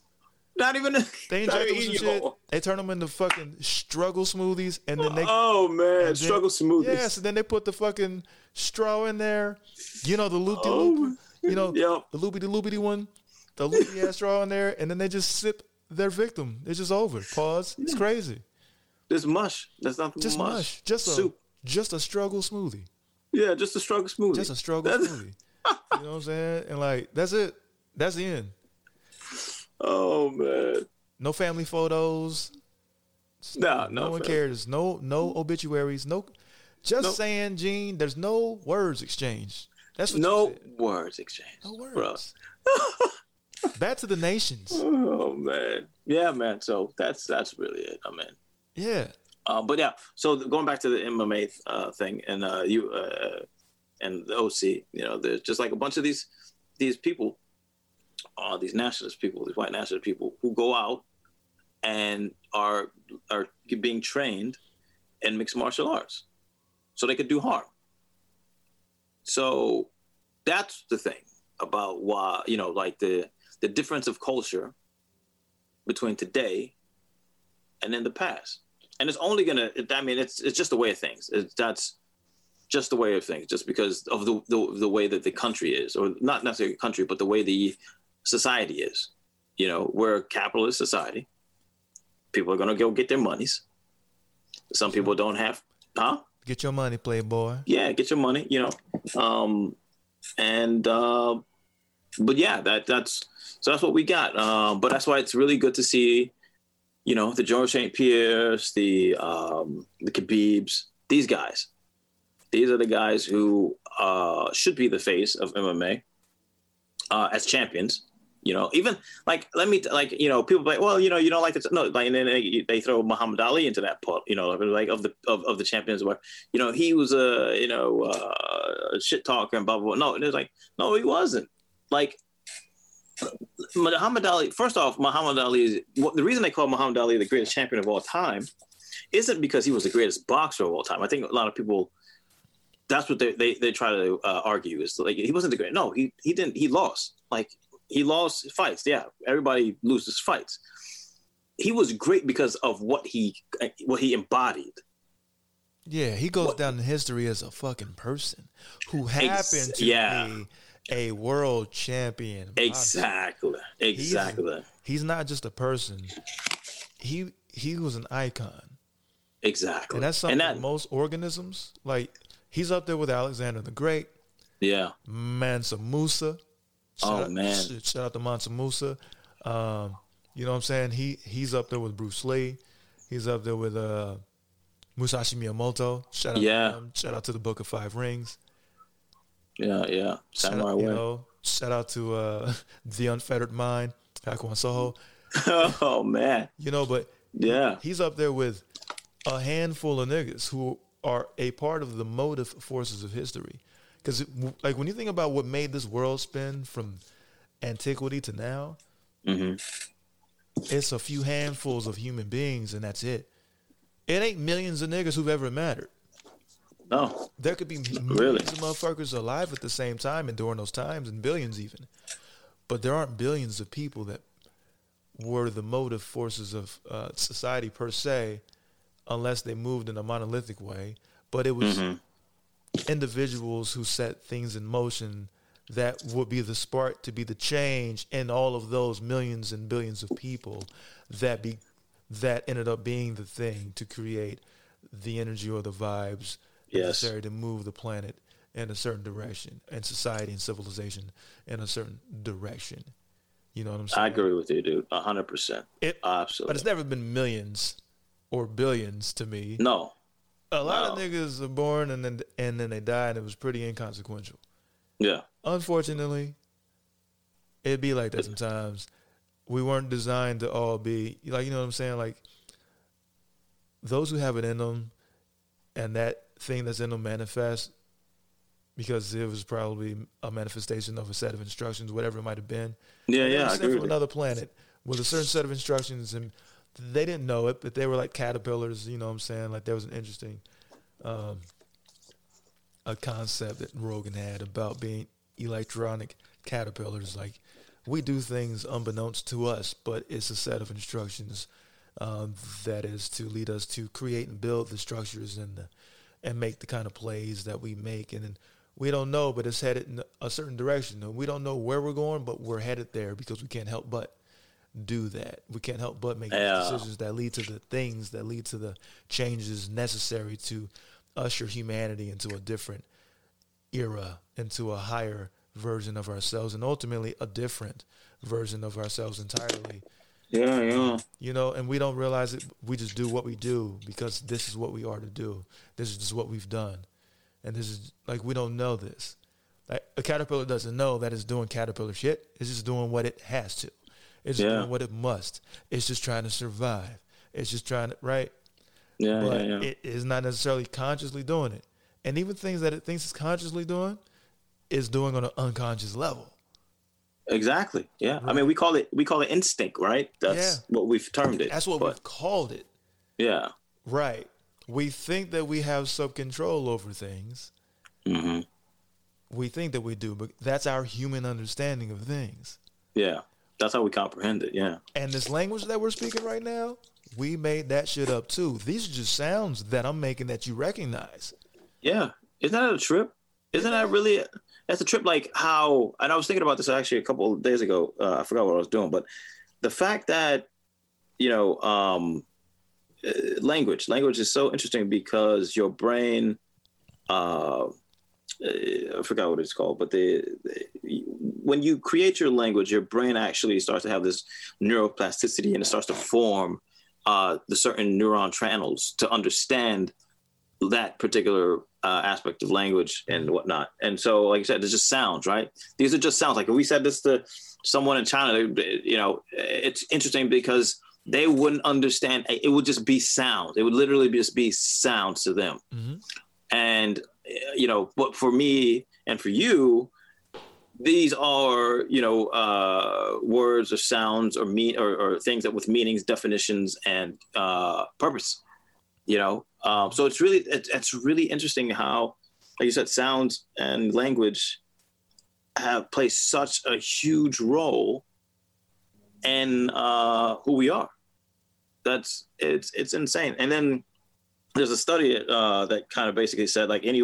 Not even. They inject them shit. They turn them into fucking struggle smoothies, and then they Oh man, then- struggle smoothies. Yeah, so then they put the fucking straw in there. You know the loop Oh. You know yep. the loopy de loopy one, the loopy ass straw in there, and then they just sip their victim. It's just over. Pause. It's crazy. There's mush. There's nothing Just mush. mush. Just a soup. just a struggle smoothie. Yeah, just a struggle smoothie. Just a struggle That's- smoothie. You know what I'm saying? And like that's it. That's the end. Oh man. No family photos. Nah, No no, one fam. cares. No no obituaries. No. Just Nope. saying, Gene. There's no words exchanged. That's what No words exchanged. No words. Back to the nations. Oh man, yeah, man. So that's that's really it. I mean, Yeah. uh, but yeah. So going back to the MMA uh, thing and uh, you uh, and the OC, you know, there's just like a bunch of these these people, uh, these nationalist people, these white nationalist people who go out and are are being trained in mixed martial arts, so they could do harm. So that's the thing about why you know, like the the difference of culture between today and in the past. And it's only gonna. I mean, it's it's just the way of things. That's just the way of things. Just because of the, the the way that the country is, or not necessarily country, but the way the society is. You know, we're a capitalist society. People are gonna go get their monies. Some people don't have, huh? Get your money, playboy. yeah, get your money, you know. Um, and uh, but yeah, that that's so that's what we got. Um, but that's why it's really good to see, you know, the George St. Pierre's, the um, the Khabibs, these guys. These are the guys who uh, should be the face of MMA uh, as champions. You know, even like let me like you know people like well you know you don't like the no like and then they, they throw Muhammad Ali into that pot you know like of the of, of the champions where you know he was a you know uh, shit talker and blah blah blah. No and it's like no he wasn't. Like Muhammad Ali first off Muhammad Ali is the reason they call Muhammad Ali the greatest champion of all time isn't because he was the greatest boxer of all time. I think a lot of people that's what they they, they try to uh, argue is like he wasn't the great no he he didn't he lost. Like he lost fights. Yeah, everybody loses fights. He was great because of what he what he embodied. Yeah, he goes What- down in history as a fucking person who happened to yeah. be a world champion. Exactly. Exactly. He's not just a person. He he was an icon. Exactly. And that's something that, most organisms like he's up there with Alexander the Great, yeah. Mansa Musa. Oh, out, man. sh- Shout out to Mansa Musa. Um, you know what I'm saying? He he's up there with Bruce Lee. He's up there with uh, Musashi Miyamoto. Shout out Yeah. to him. Shout out to the Book of Five Rings. Yeah. Yeah. Shout Samurai out, you know, shout out to uh, the Unfettered Mind, Takuan Soho. oh man. You know, but Yeah. he's up there with a handful of niggas who are a part of the motive forces of history. Because, like, when you think about what made this world spin from antiquity to now, hmm it's a few handfuls of human beings, and that's it. It ain't millions of niggas who've ever mattered. No. There could be millions Really? of motherfuckers alive at the same time and during those times, and billions even. But there aren't billions of people that were the motive forces of uh, society per se, unless they moved in a monolithic way. But it was individuals who set things in motion that would be the spark to be the change in all of those millions and billions of people that be that ended up being the thing to create the energy or the vibes Yes. necessary to move the planet in a certain direction and society and civilization in a certain direction. You know what I'm saying? I agree with you, dude. A hundred percent. Absolutely. but it's never been millions or billions to me. no. A lot of niggas are born and then and then they die and it was pretty inconsequential. Yeah. Unfortunately, it'd be like that sometimes. We weren't designed to all be like you know what I'm saying. Like those who have it in them, and that thing that's in them manifests because it was probably a manifestation of a set of instructions, whatever it might have been. Yeah. Yeah. I agree from another planet with a certain set of instructions, and they didn't know it, but they were like caterpillars. You know what I'm saying? Like there was an interesting um, a concept that Rogan had about being electronic caterpillars. Like we do things unbeknownst to us, but it's a set of instructions um, that is to lead us to create and build the structures and the, and make the kind of plays that we make. And we don't know, but it's headed in a certain direction. And we don't know where we're going, but we're headed there because we can't help but do that. We can't help but make Yeah. decisions that lead to the things that lead to the changes necessary to usher humanity into a different era, into a higher version of ourselves, and ultimately a different version of ourselves entirely. Yeah. Yeah. You know, and we don't realize it. We just do what we do because this is what we are to do. This is just what we've done. And this is like we don't know this. Like a caterpillar doesn't know that it's doing caterpillar shit. It's just doing what it has to. It's Yeah. doing what it must. It's just trying to survive. It's just trying to right. Yeah, But yeah, yeah. it is not necessarily consciously doing it. And even things that it thinks it's consciously doing is doing on an unconscious level. exactly. Yeah. I mean, we call it we call it instinct, right? That's Yeah. what we've termed it. That's what but, we've called it. Yeah. Right. We think that we have some control over things. hmm We think that we do, but that's our human understanding of things. Yeah. That's how we comprehend it. Yeah. And this language that we're speaking right now, we made that shit up too. These are just sounds that I'm making that you recognize. Yeah. Isn't that a trip? Isn't that really? That's a trip. Like how? And I was thinking about this actually a couple of days ago. Uh, I forgot what I was doing, but the fact that you know, um, uh, language, language is so interesting because your brain. Uh, uh, I forgot what it's called, but the, the when you create your language, your brain actually starts to have this neuroplasticity, and it starts to form uh, the certain neuron channels to understand that particular uh, aspect of language and whatnot. And so, like I said, it's just sounds, right? These are just sounds. Like if we said this to someone in China, they- you know, it's interesting because they wouldn't understand. It would just be sound. It would literally just be sounds to them. Mhm. And uh, you know, but for me and for you, these are you know uh, words or sounds or mean or, or things that with meanings, definitions, and uh, purpose. You know, um, so it's really it's, it's really interesting how, like you said, sounds and language have played such a huge role in uh, who we are. That's it's it's insane. And then there's a study uh, that kind of basically said like any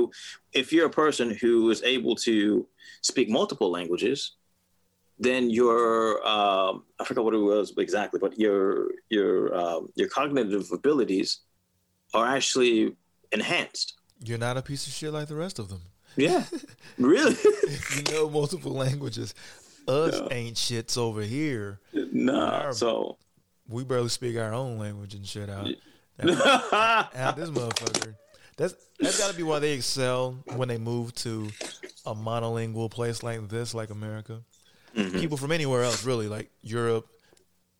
if you're a person who is able to speak multiple languages then your um, i forgot what it was exactly but your your um, your cognitive abilities are actually enhanced You're not a piece of shit like the rest of them. yeah really If you know multiple languages, us Yeah. ain't shits over here. nah so We barely speak our own language and shit out. Out this motherfucker. That's that's got to be why they excel when they move to a monolingual place like this, like America. Mm-hmm. People from anywhere else, really, like Europe,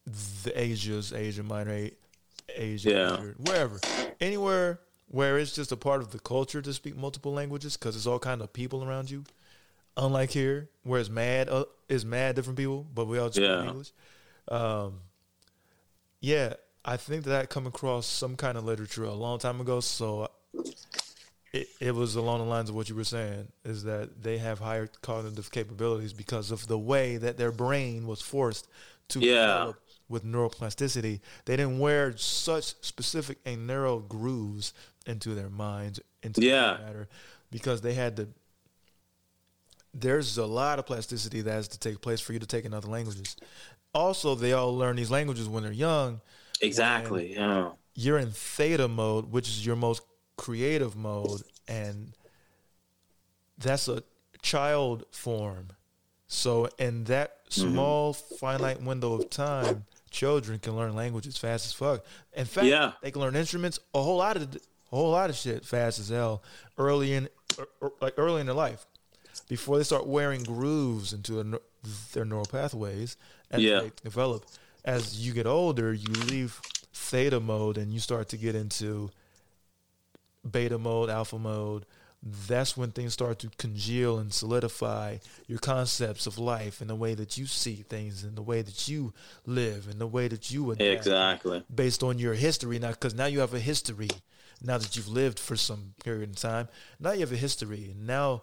the Asias, Asia Minor, Asia, Yeah. Wherever, anywhere where it's just a part of the culture to speak multiple languages because it's all kind of people around you. Unlike here, where it's mad, uh, it's mad different people, but we all speak Yeah. English. Um, yeah, I think that, I come across some kind of literature a long time ago. So it, it was along the lines of what you were saying is that they have higher cognitive capabilities because of the way that their brain was forced to Yeah. develop with neuroplasticity. They didn't wear such specific and narrow grooves into their minds, into Yeah. their matter, because they had to. There's a lot of plasticity that has to take place for you to take in other languages. Also, they all learn these languages when they're young exactly yeah you're in theta mode, which is your most creative mode, and that's a child form. So, in that small finite window of time, children can learn languages fast as fuck. In fact, Yeah. they can learn instruments a whole lot of a whole lot of shit fast as hell early in er- er- like early in their life before they start wearing grooves into their their neural pathways as Yeah. they develop. As you get older, you leave theta mode and you start to get into beta mode, alpha mode. That's when things start to congeal and solidify your concepts of life and the way that you see things and the way that you live and the way that you adapt exactly. based on your history. Now because now you have a history now that you've lived for some period of time now you have a history. And now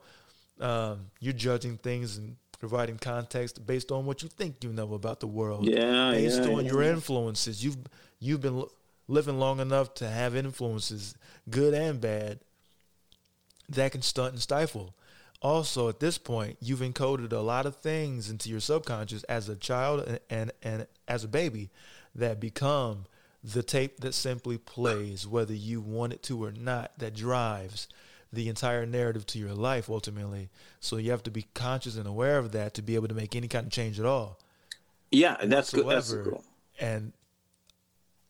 um, you're judging things and providing context based on what you think you know about the world yeah based yeah, on yeah. your influences you've you've been li- living long enough to have influences good and bad that can stunt and stifle also at this point you've encoded a lot of things into your subconscious as a child and, and, and as a baby that become the tape that simply plays whether you want it to or not that drives the entire narrative to your life ultimately so you have to be conscious and aware of that to be able to make any kind of change at all yeah that's good that's cool And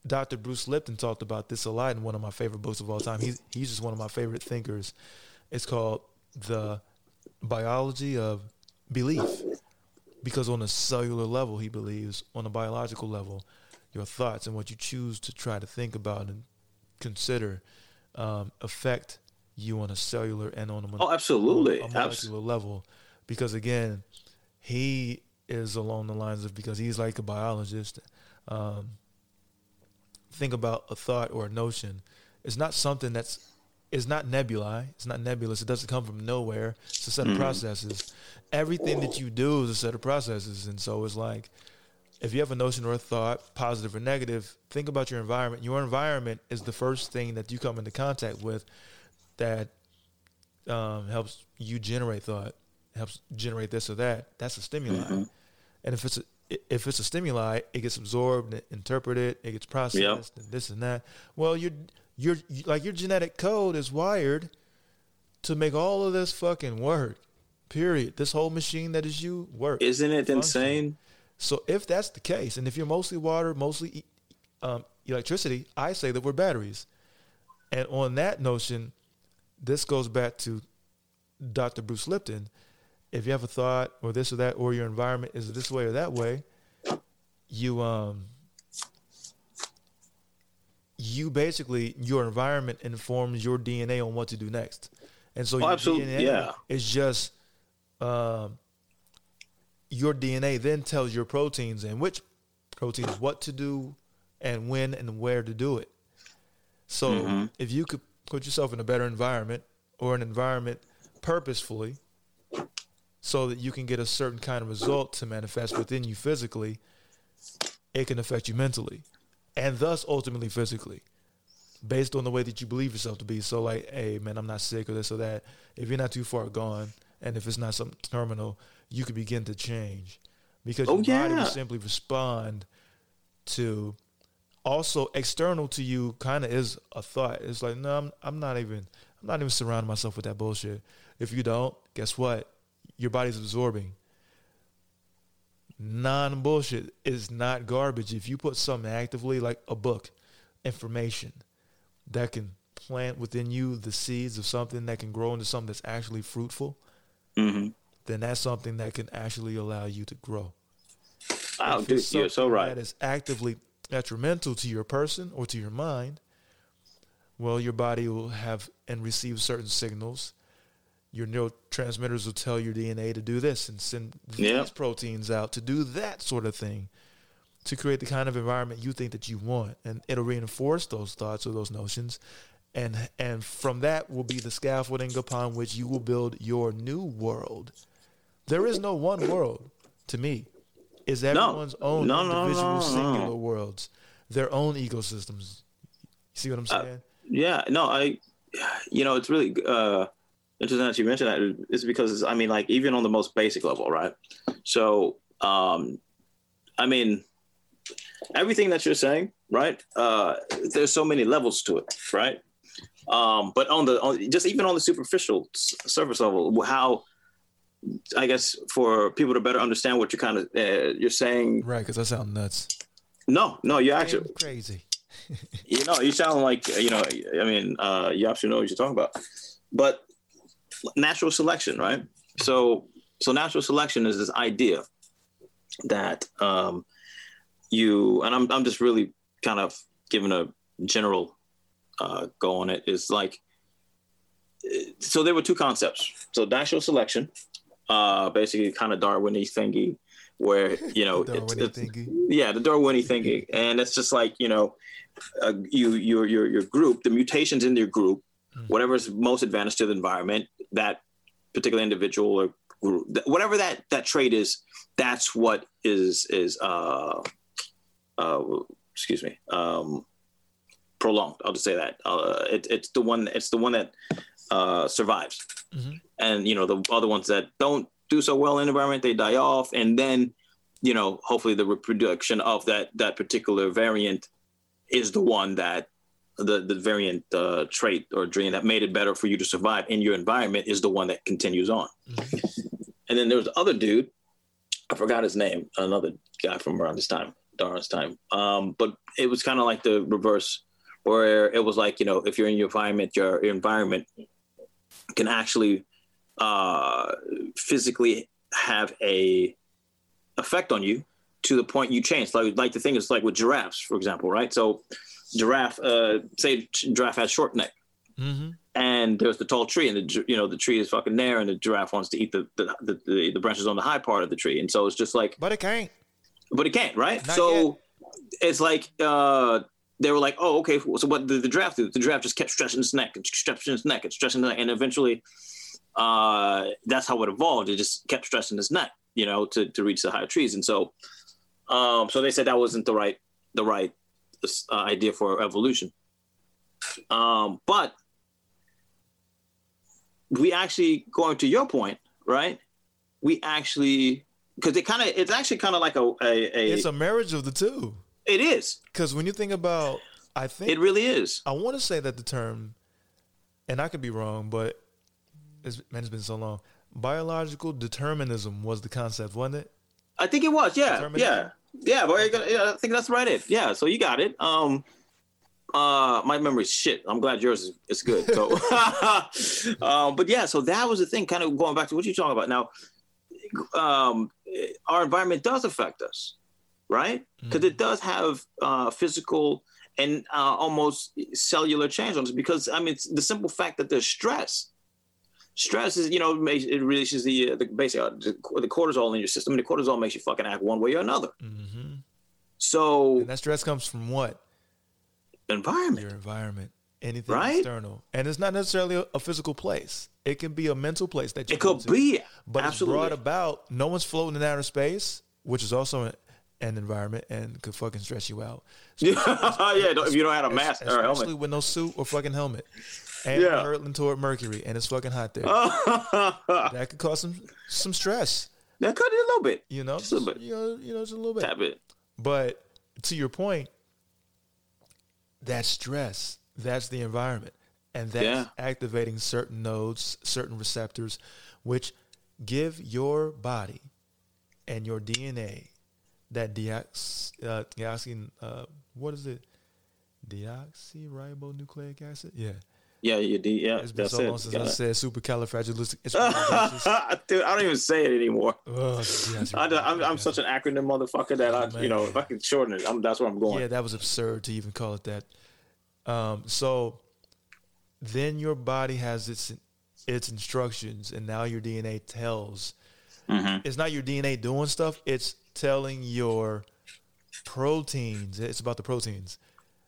Dr. Bruce Lipton talked about this a lot in one of my favorite books of all time. He's he's just one of my favorite thinkers. It's called the biology of belief. Because on a cellular level, he believes, on a biological level, your thoughts and what you choose to try to think about and consider um, affect you on a cellular and on a, mon- Oh, absolutely. a molecular level. Because again, he is along the lines of because he's like a biologist. Um, think about a thought or a notion. It's not something that's it's not nebulae. It's not nebulous. It doesn't come from nowhere. It's a set of processes. Everything that you do is a set of processes, and so it's like if you have a notion or a thought, positive or negative, think about your environment. Your environment is the first thing that you come into contact with that um, helps you generate thought, helps generate this or that. That's a stimuli. And if it's a, if it's a stimuli, it gets absorbed, interpreted, it gets processed, and this and that. Well, your your like your genetic code is wired to make all of this fucking work. Period. This whole machine that is you work. Isn't it function. insane? So if that's the case, and if you're mostly water, mostly um, electricity, I say that we're batteries. And on that notion, this goes back to Dr. Bruce Lipton. If you have a thought or this or that, or your environment is this way or that way, you um you basically your environment informs your DNA on what to do next. And so Oh, your absolutely, DNA yeah. is just um your DNA then tells your proteins and which proteins what to do and when and where to do it. So Mm-hmm. if you could put yourself in a better environment or an environment purposefully so that you can get a certain kind of result to manifest within you physically, it can affect you mentally and thus ultimately physically based on the way that you believe yourself to be. So like, hey man, I'm not sick or this or that. If you're not too far gone and if it's not something terminal, you could begin to change because Oh, your body will simply respond to also external to you kind of is a thought. It's like, no, I'm, I'm not even, I'm not even surrounding myself with that bullshit. If you don't, guess what? Your body's absorbing. Non bullshit is not garbage. If you put something actively, like a book, information that can plant within you the seeds of something that can grow into something that's actually fruitful, hmm then that's something that can actually allow you to grow. Wow, dude, you're so right. That is actively detrimental to your person or to your mind. Well, your body will have and receive certain signals. Your neurotransmitters will tell your DNA to do this and send these Yeah. proteins out to do that sort of thing to create the kind of environment you think that you want, and it'll reinforce those thoughts or those notions. And and from that will be the scaffolding upon which you will build your new world. There is no one world to me. Is everyone's own No, no, individual no, no. singular worlds, their own ecosystems. You see what I'm Uh, saying? Yeah, no, I, you know, it's really uh, interesting that you mentioned that. It's because it's, I mean, like even on the most basic level, right? So, um, I mean, everything that you're saying, right? Uh, there's so many levels to it, right? Um, but on the on, just even on the superficial s- surface level, how I guess for people to better understand what you're kind of uh, you're saying. right, because I sound nuts. No, no, you're actually crazy. you know, you sound like you know. I mean, uh, you actually know what you're talking about. But natural selection, right? So, so natural selection is this idea that um, you and I'm I'm just really kind of giving a general uh, go on it. Is like so there were two concepts. So natural selection, uh, basically kind of Darwin-y thingy, where you know it's, it's yeah the Darwin thinking, and it's just like you know uh, you your your your group, the mutations in your group, whatever is most advantage to the environment, that particular individual or group, whatever that that trait is, that's what is is uh uh excuse me um prolonged. I'll just say that. Uh, it, it's the one it's the one that uh survives, Mhm. and you know the other ones that don't do so well in the environment they die off, and then you know hopefully the reproduction of that that particular variant is the one that the the variant uh, trait or gene that made it better for you to survive in your environment is the one that continues on. And then there was the other dude, I forgot his name, another guy from around this time, Darwin's time. Um, but it was kind of like the reverse, where it was like you know if you're in your environment, your, your environment can actually uh, physically have a effect on you to the point you change. Like like the thing is like with giraffes, for example, right? So giraffe, uh, say giraffe has short neck, Mm-hmm. and there's the tall tree, and the you know the tree is fucking there, and the giraffe wants to eat the the, the, the, the branches on the high part of the tree, and so it's just like But it can't. but it can't, right? Not so it's like uh, they were like, oh, okay. So what did the draft do? The draft just kept stretching its neck and stretching its neck and stretching its neck, and eventually, uh, that's how it evolved. It just kept stretching its neck, you know, to, to reach the higher trees. And so, um, so they said that wasn't the right the right uh, idea for evolution. Um, but we actually going to your point, right? We actually because it kind of it's actually kind of like a a, a It's a marriage of the two. It is Because when you think about, I think it really is. I want to say that the term, and I could be wrong, but it's, man, it's been so long. Biological determinism was the concept, wasn't it? I think it was. Yeah, yeah, yeah. But I think that's right. It. Yeah. So you got it. Um, uh, my memory's shit. I'm glad yours is, is good. So, um, but yeah. So that was the thing. Kind of going back to what you're talking about now. Um, our environment does affect us, right? Because it does have uh, physical and uh, almost cellular change. Because I mean, it's the simple fact that there's stress. Stress is, you know, it releases the uh, the basically uh, the, the cortisol in your system. And the cortisol makes you fucking act one way or another. Mm-hmm. So And that stress comes from what? environment, Your environment. Anything Right? external. And it's not necessarily a, a physical place. It can be a mental place that you it could to. be But absolutely. it's brought about. No one's floating in outer space, which is also an, environment and could fucking stress you out. yeah, don't- if you don't have a mask or a especially helmet. with no suit or fucking helmet, and Yeah. hurtling toward Mercury, and it's fucking hot there. that could cause some some stress. That could be a little bit, You know, Just a little bit. you know, you know, just a little bit. tap it. But to your point, that stress, that's the environment. And that's Yeah. activating certain nodes, certain receptors, which give your body and your DNA that deox, uh, deoxy, uh, what is it? Deoxyribonucleic acid? Yeah. Yeah, you. Yeah, It's been that's so it. since I said supercalifragilistic. Dude, I don't even say it anymore. Ugh, I, am I'm such an acronym motherfucker that I, you know, if I can shorten it, I'm, that's where I'm going. Yeah, that was absurd to even call it that. Um, so then your body has its its instructions, and now your DNA tells. Mhm. It's not your DNA doing stuff; it's telling your proteins. It's about the proteins.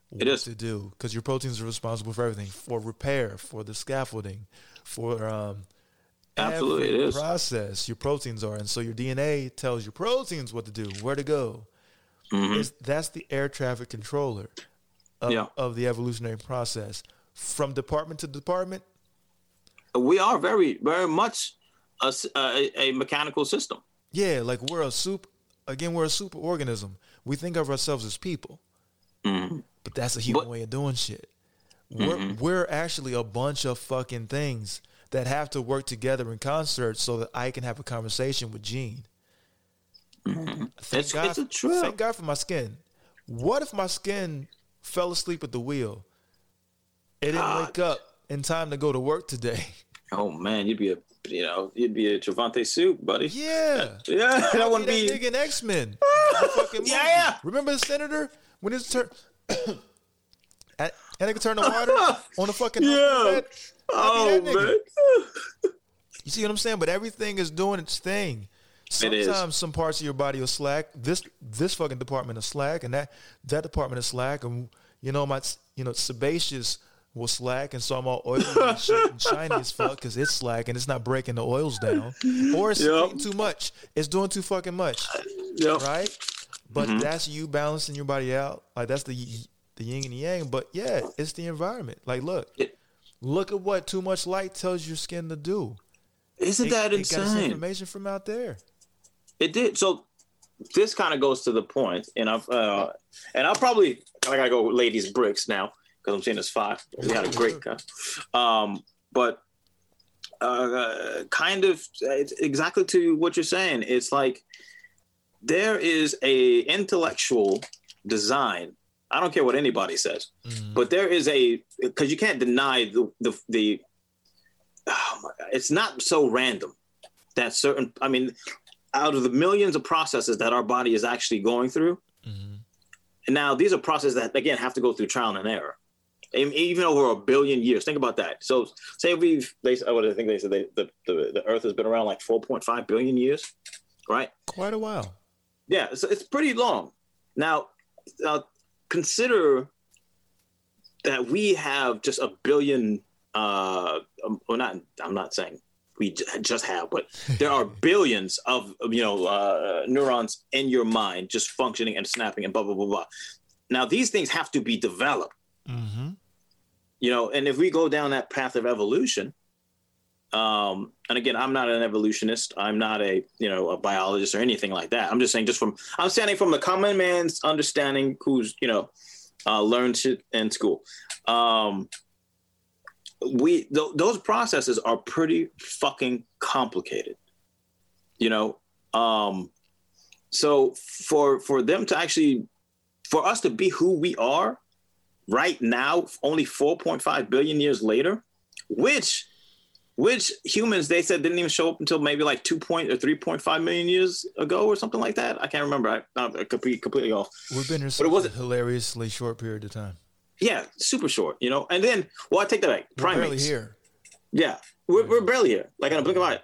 What is. to do because your proteins are responsible for everything, for repair, for the scaffolding, for um, Absolutely, it is. process. Your proteins are, and so your DNA tells your proteins what to do, where to go. Mhm. It's, that's the air traffic controller of, Yeah. of the evolutionary process. From department to department, We are very, very much a mechanical system. yeah, like we're a soup. Again, we're a super organism. We think of ourselves as people, Mhm. but that's a human But- way of doing shit. We're Mm-hmm. we're actually a bunch of fucking things that have to work together in concert so that I can have a conversation with Gene. Thank Mm-hmm. It's- God, it's. Thank God for my skin. What if my skin fell asleep at the wheel? It didn't God. wake up in time to go to work today. Oh man, you'd be a, you know, you'd be a Travanti soup, buddy. Yeah. Yeah, that I'll wouldn't be that nigga in X Men. Yeah, yeah. Remember the senator when his turn? and and nigga turned the water on the fucking Yeah. Oh I'll be that oh, nigga. man. You see what I'm saying? But everything is doing its thing. It. Sometimes some parts of your body will slack. This this fucking department is slack, and that that department is slack, and you know my you know sebaceous will slack, and so I'm all oily and shit and shiny as fuck because it's slack and it's not breaking the oils down, or it's Yep. eating too much. It's doing too fucking much, Yep. right? But Mm-hmm. that's you balancing your body out. Like that's the the yin and the yang. But yeah, it's the environment. Like look, It- look at what too much light tells your skin to do. Isn't It- that it insane? information from out there. It did. So this kind of goes to the point, and I've uh, and I'll probably I gotta go with ladies bricks now because I'm saying it's five. We had a great cut. Um, but uh, kind of it's exactly to what you're saying. It's like there is a intellectual design. I don't care what anybody says, Mm. but there is a because you can't deny the the the. Oh my God. it's not so random that certain. I mean, out of the millions of processes that our body is actually going through, and now these are processes that again have to go through trial and error, Even over a billion years. Think about that. So say we've they what I think they said they, the, the the Earth has been around like 4.5 billion years, right? Quite a while. Yeah, so it's pretty long. Now, now consider that we have just a billion. Uh, um, well, not. I'm not saying we just have, but there are billions of you know uh, neurons in your mind just functioning and snapping and blah blah blah blah. Now, these things have to be developed. Mm-hmm. You know, and if we go down that path of evolution, um, and again, I'm not an evolutionist. I'm not a you know a biologist or anything like that. I'm just saying, just from I'm standing from the common man's understanding, who's you know uh, learned shit in school. Um, we th- those processes are pretty fucking complicated. You know, um, so for for them to actually for us to be who we are right now, only 4.5 billion years later, which which humans they said didn't even show up until maybe like 2 point or 3.5 million years ago or something like that. I can't remember. I, I'm completely, completely off. We've been here But it wasn't- hilariously short period of time. Yeah, super short, you know. And then, well, I take that back. We're Primates. barely here. Yeah, we're, we're barely here, like in a blink of an eye.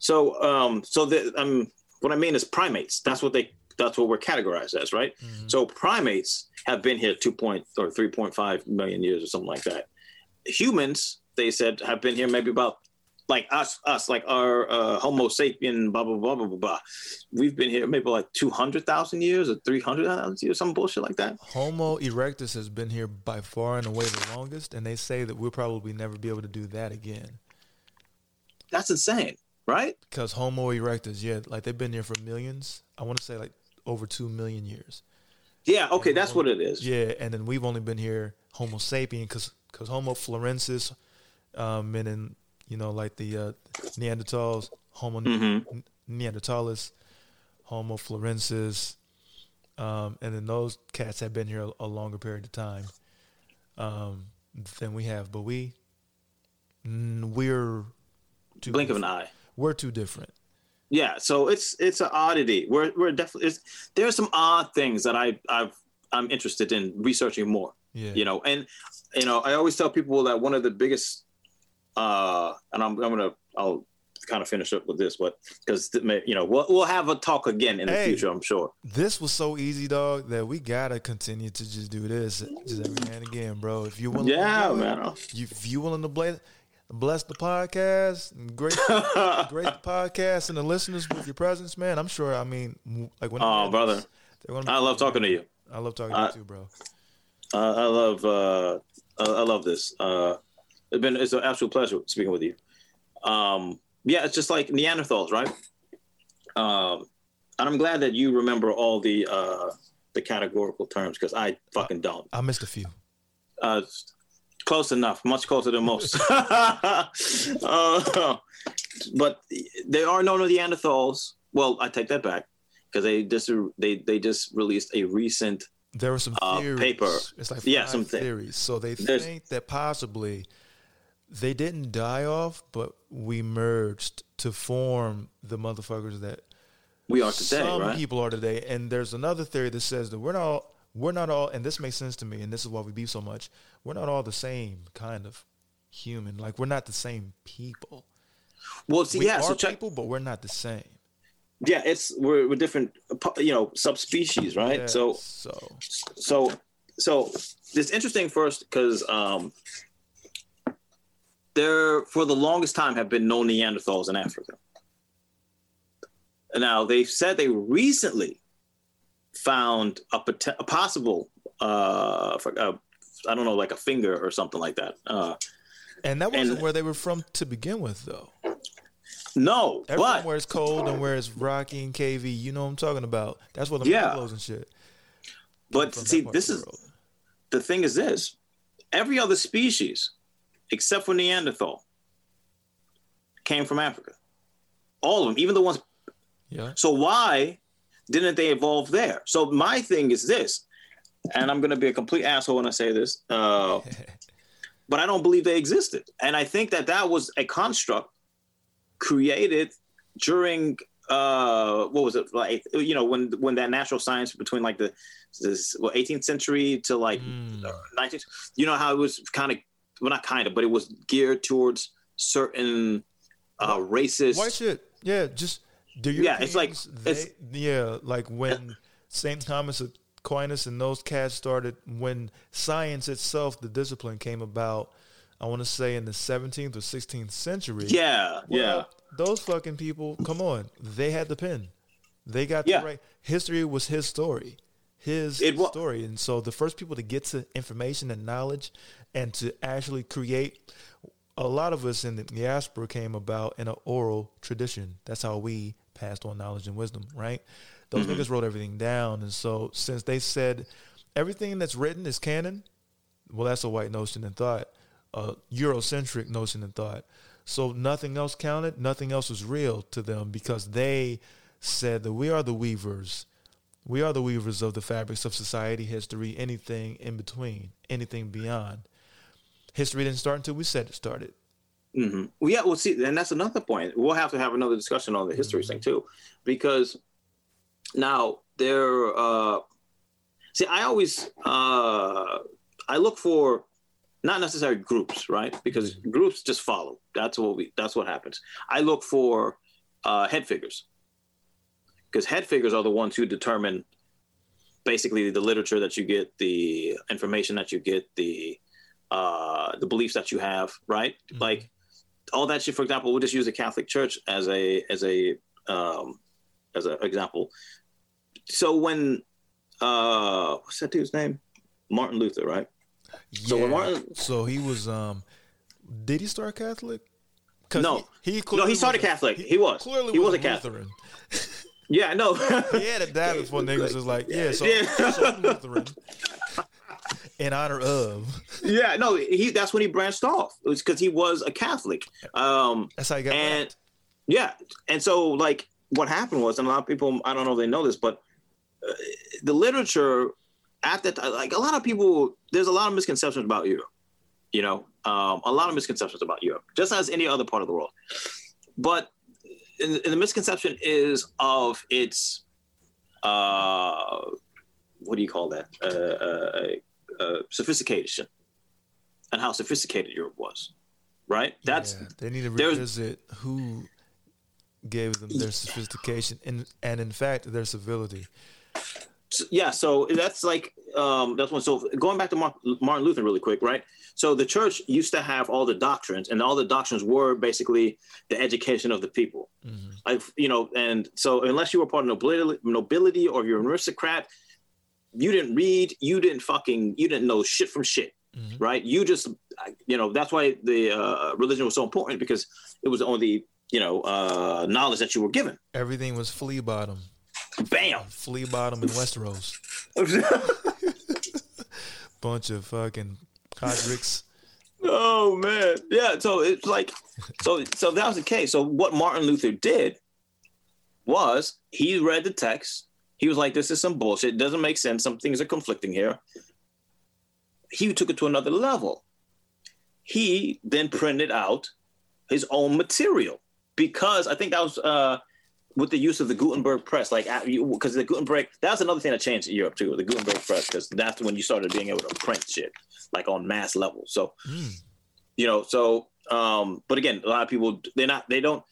So, um, so the um, what I mean is primates. That's what they. That's what we're categorized as, right? So primates have been here two point or three point five million years or something like that. Humans, they said, have been here maybe about like us, us like our uh, Homo sapien, blah blah blah blah blah blah. We've been here maybe like two hundred thousand years or three hundred thousand years, some bullshit like that. Homo erectus has been here by far and away the longest, and they say that we'll probably never be able to do that again. That's insane, right? Because Homo erectus, yeah, like they've been here for millions. I want to say like over two million years. Yeah. Okay, that's what it is. Yeah, and then we've only been here Homo sapien because because Homo florensis, um, and then you know like the uh, Neanderthals, Homo Mhm. Neanderthalis, Homo florensis, um, and then those cats have been here a, a longer period of time um, than we have. But we, we're too Blink of an eye. We're too different. Yeah, so it's it's an oddity. We're we're definitely it's, there are some odd things that I I've I'm interested in researching more. Yeah. You know, and you know I always tell people that one of the biggest, uh, and I'm I'm gonna I'll kind of finish up with this, but because you know we'll we'll have a talk again in the future, I'm sure. This was so easy, dog, that we gotta continue to just do this just every and again, bro. If you willing, Yeah, to man. If you willing to bless, bless the podcast, and grace, grace the podcast and the listeners with your presence, man. I'm sure. I mean, like when Oh, brother. be- I love talking to you. I love talking Uh, to you too, bro. Uh, I love uh, I I love this. Uh, it's been it's an absolute pleasure speaking with you. Um, yeah, it's just like Neanderthals, right? Um, and I'm glad that you remember all the uh, the categorical terms because I fucking don't. I missed a few. Uh, close enough, much closer than most. uh, but there are no Neanderthals. Well, I take that back because they just they they just released a recent There were some Uh, theories. paper. It's like Yeah, some thi- theories. So they There's- think that possibly they didn't die off, but we merged to form the motherfuckers that we are today, some right? people are today. And there's another theory that says that we're not all, we're not all, and this makes sense to me, and this is why we beef so much. We're not all the same kind of human. Like we're not the same people. Well, see, we yeah. are So check. people, but we're not the same. Yeah, it's we're, we're different, you know, subspecies, right? Yeah, So, so so, so it's interesting first because um, there for the longest time have been no Neanderthals in Africa. Now they've said they recently found a, pot- a possible, uh, for, uh, I don't know, like a finger or something like that. Uh, and that wasn't and- where they were from to begin with, though. no, Everyone but where it's cold and where it's rocky and cavey, you know what I'm talking about. That's where the Yeah. Pueblos and shit. but see, this is world. the thing is this every other species except for neanderthal came from africa all of them even the ones yeah. so why didn't they evolve there so my thing is this and i'm going to be a complete asshole when i say this uh, but i don't believe they existed and i think that that was a construct created during uh what was it like you know when when that natural science between like the this well, 18th century to like Mm. 19th you know how it was kind of well not kind of but it was geared towards certain uh racist White shit. Yeah, just do you? Yeah, it's like- it's- yeah, like when Saint Thomas Aquinas and those cats started when science itself, the discipline came about. I want to say in the 17th or 16th century. yeah yeah Those fucking people, come on. They had the pen. They got Yeah. the right. History was his story. His It wa- story. And so the first people to get to information and knowledge and to actually create a lot of us in the diaspora came about in an oral tradition. That's how we passed on knowledge and wisdom, right? Those Mm-hmm. niggas wrote everything down. And so since they said everything that's written is canon, well, that's a white notion and thought, a Eurocentric notion and thought. So nothing else counted, nothing else was real to them because they said that we are the weavers. We are the weavers of the fabrics of society, history, anything in between, anything beyond. History didn't start until we said it started. Hmm Well, yeah. Well, see, and that's another point. We'll have to have another discussion on the history thing too, because now there. Uh, see, I always uh, I look for not necessarily groups, right? Because groups just follow. That's what we. That's what happens. I look for uh, head figures because head figures are the ones who determine basically the literature that you get, the information that you get, the uh, the beliefs that you have, right? Mhm. Like all that shit. For example, we'll just use the Catholic Church as a as a um, as an example. So when uh, what's that dude's name? Martin Luther, right? Yeah. So when Martin- so he was um did he start Catholic? No. he, he No, he started a- Catholic. He was. clearly He was was a Catholic. Yeah, no. He had to die before niggas was like, yeah, so, Yeah. so I'm Lutheran. In honor of. yeah, no. He that's when he branched off. It was because he was a Catholic. Um, That's how he got and yeah and so like what happened was and a lot of people i don't know if they know this but uh, the literature at that like a lot of people there's a lot of misconceptions about europe you know um, a lot of misconceptions about europe just as any other part of the world but and the misconception is of its uh what do you call that uh, uh, sophistication and how sophisticated europe was right that's Yeah, they need to revisit who gave them their sophistication and and in fact their civility. yeah so that's like um that's one so going back to martin luther really quick right so the church used to have all the doctrines and all the doctrines were basically the education of the people Mhm. I've, you know and so unless you were part of nobility, nobility or you're an aristocrat you didn't read you didn't fucking you didn't know shit from shit Mhm. right you just you know that's why the uh, religion was so important because it was only you know uh knowledge that you were given Everything was flea bottom. bam Flea bottom in Westeros. Bunch of fucking Codricks. Oh man, yeah. So it's like, so so that was the case. So what Martin Luther did was he read the text. He was like, "This is some bullshit. It doesn't make sense. Some things are conflicting here." He took it to another level. He then printed out his own material because I think that was uh, with the use of the Gutenberg press, like because the Gutenberg that was another thing that changed in Europe too, the Gutenberg press, because that's when you started being able to print shit like on mass level. So Mm. you know so um but again a lot of people they're not they don't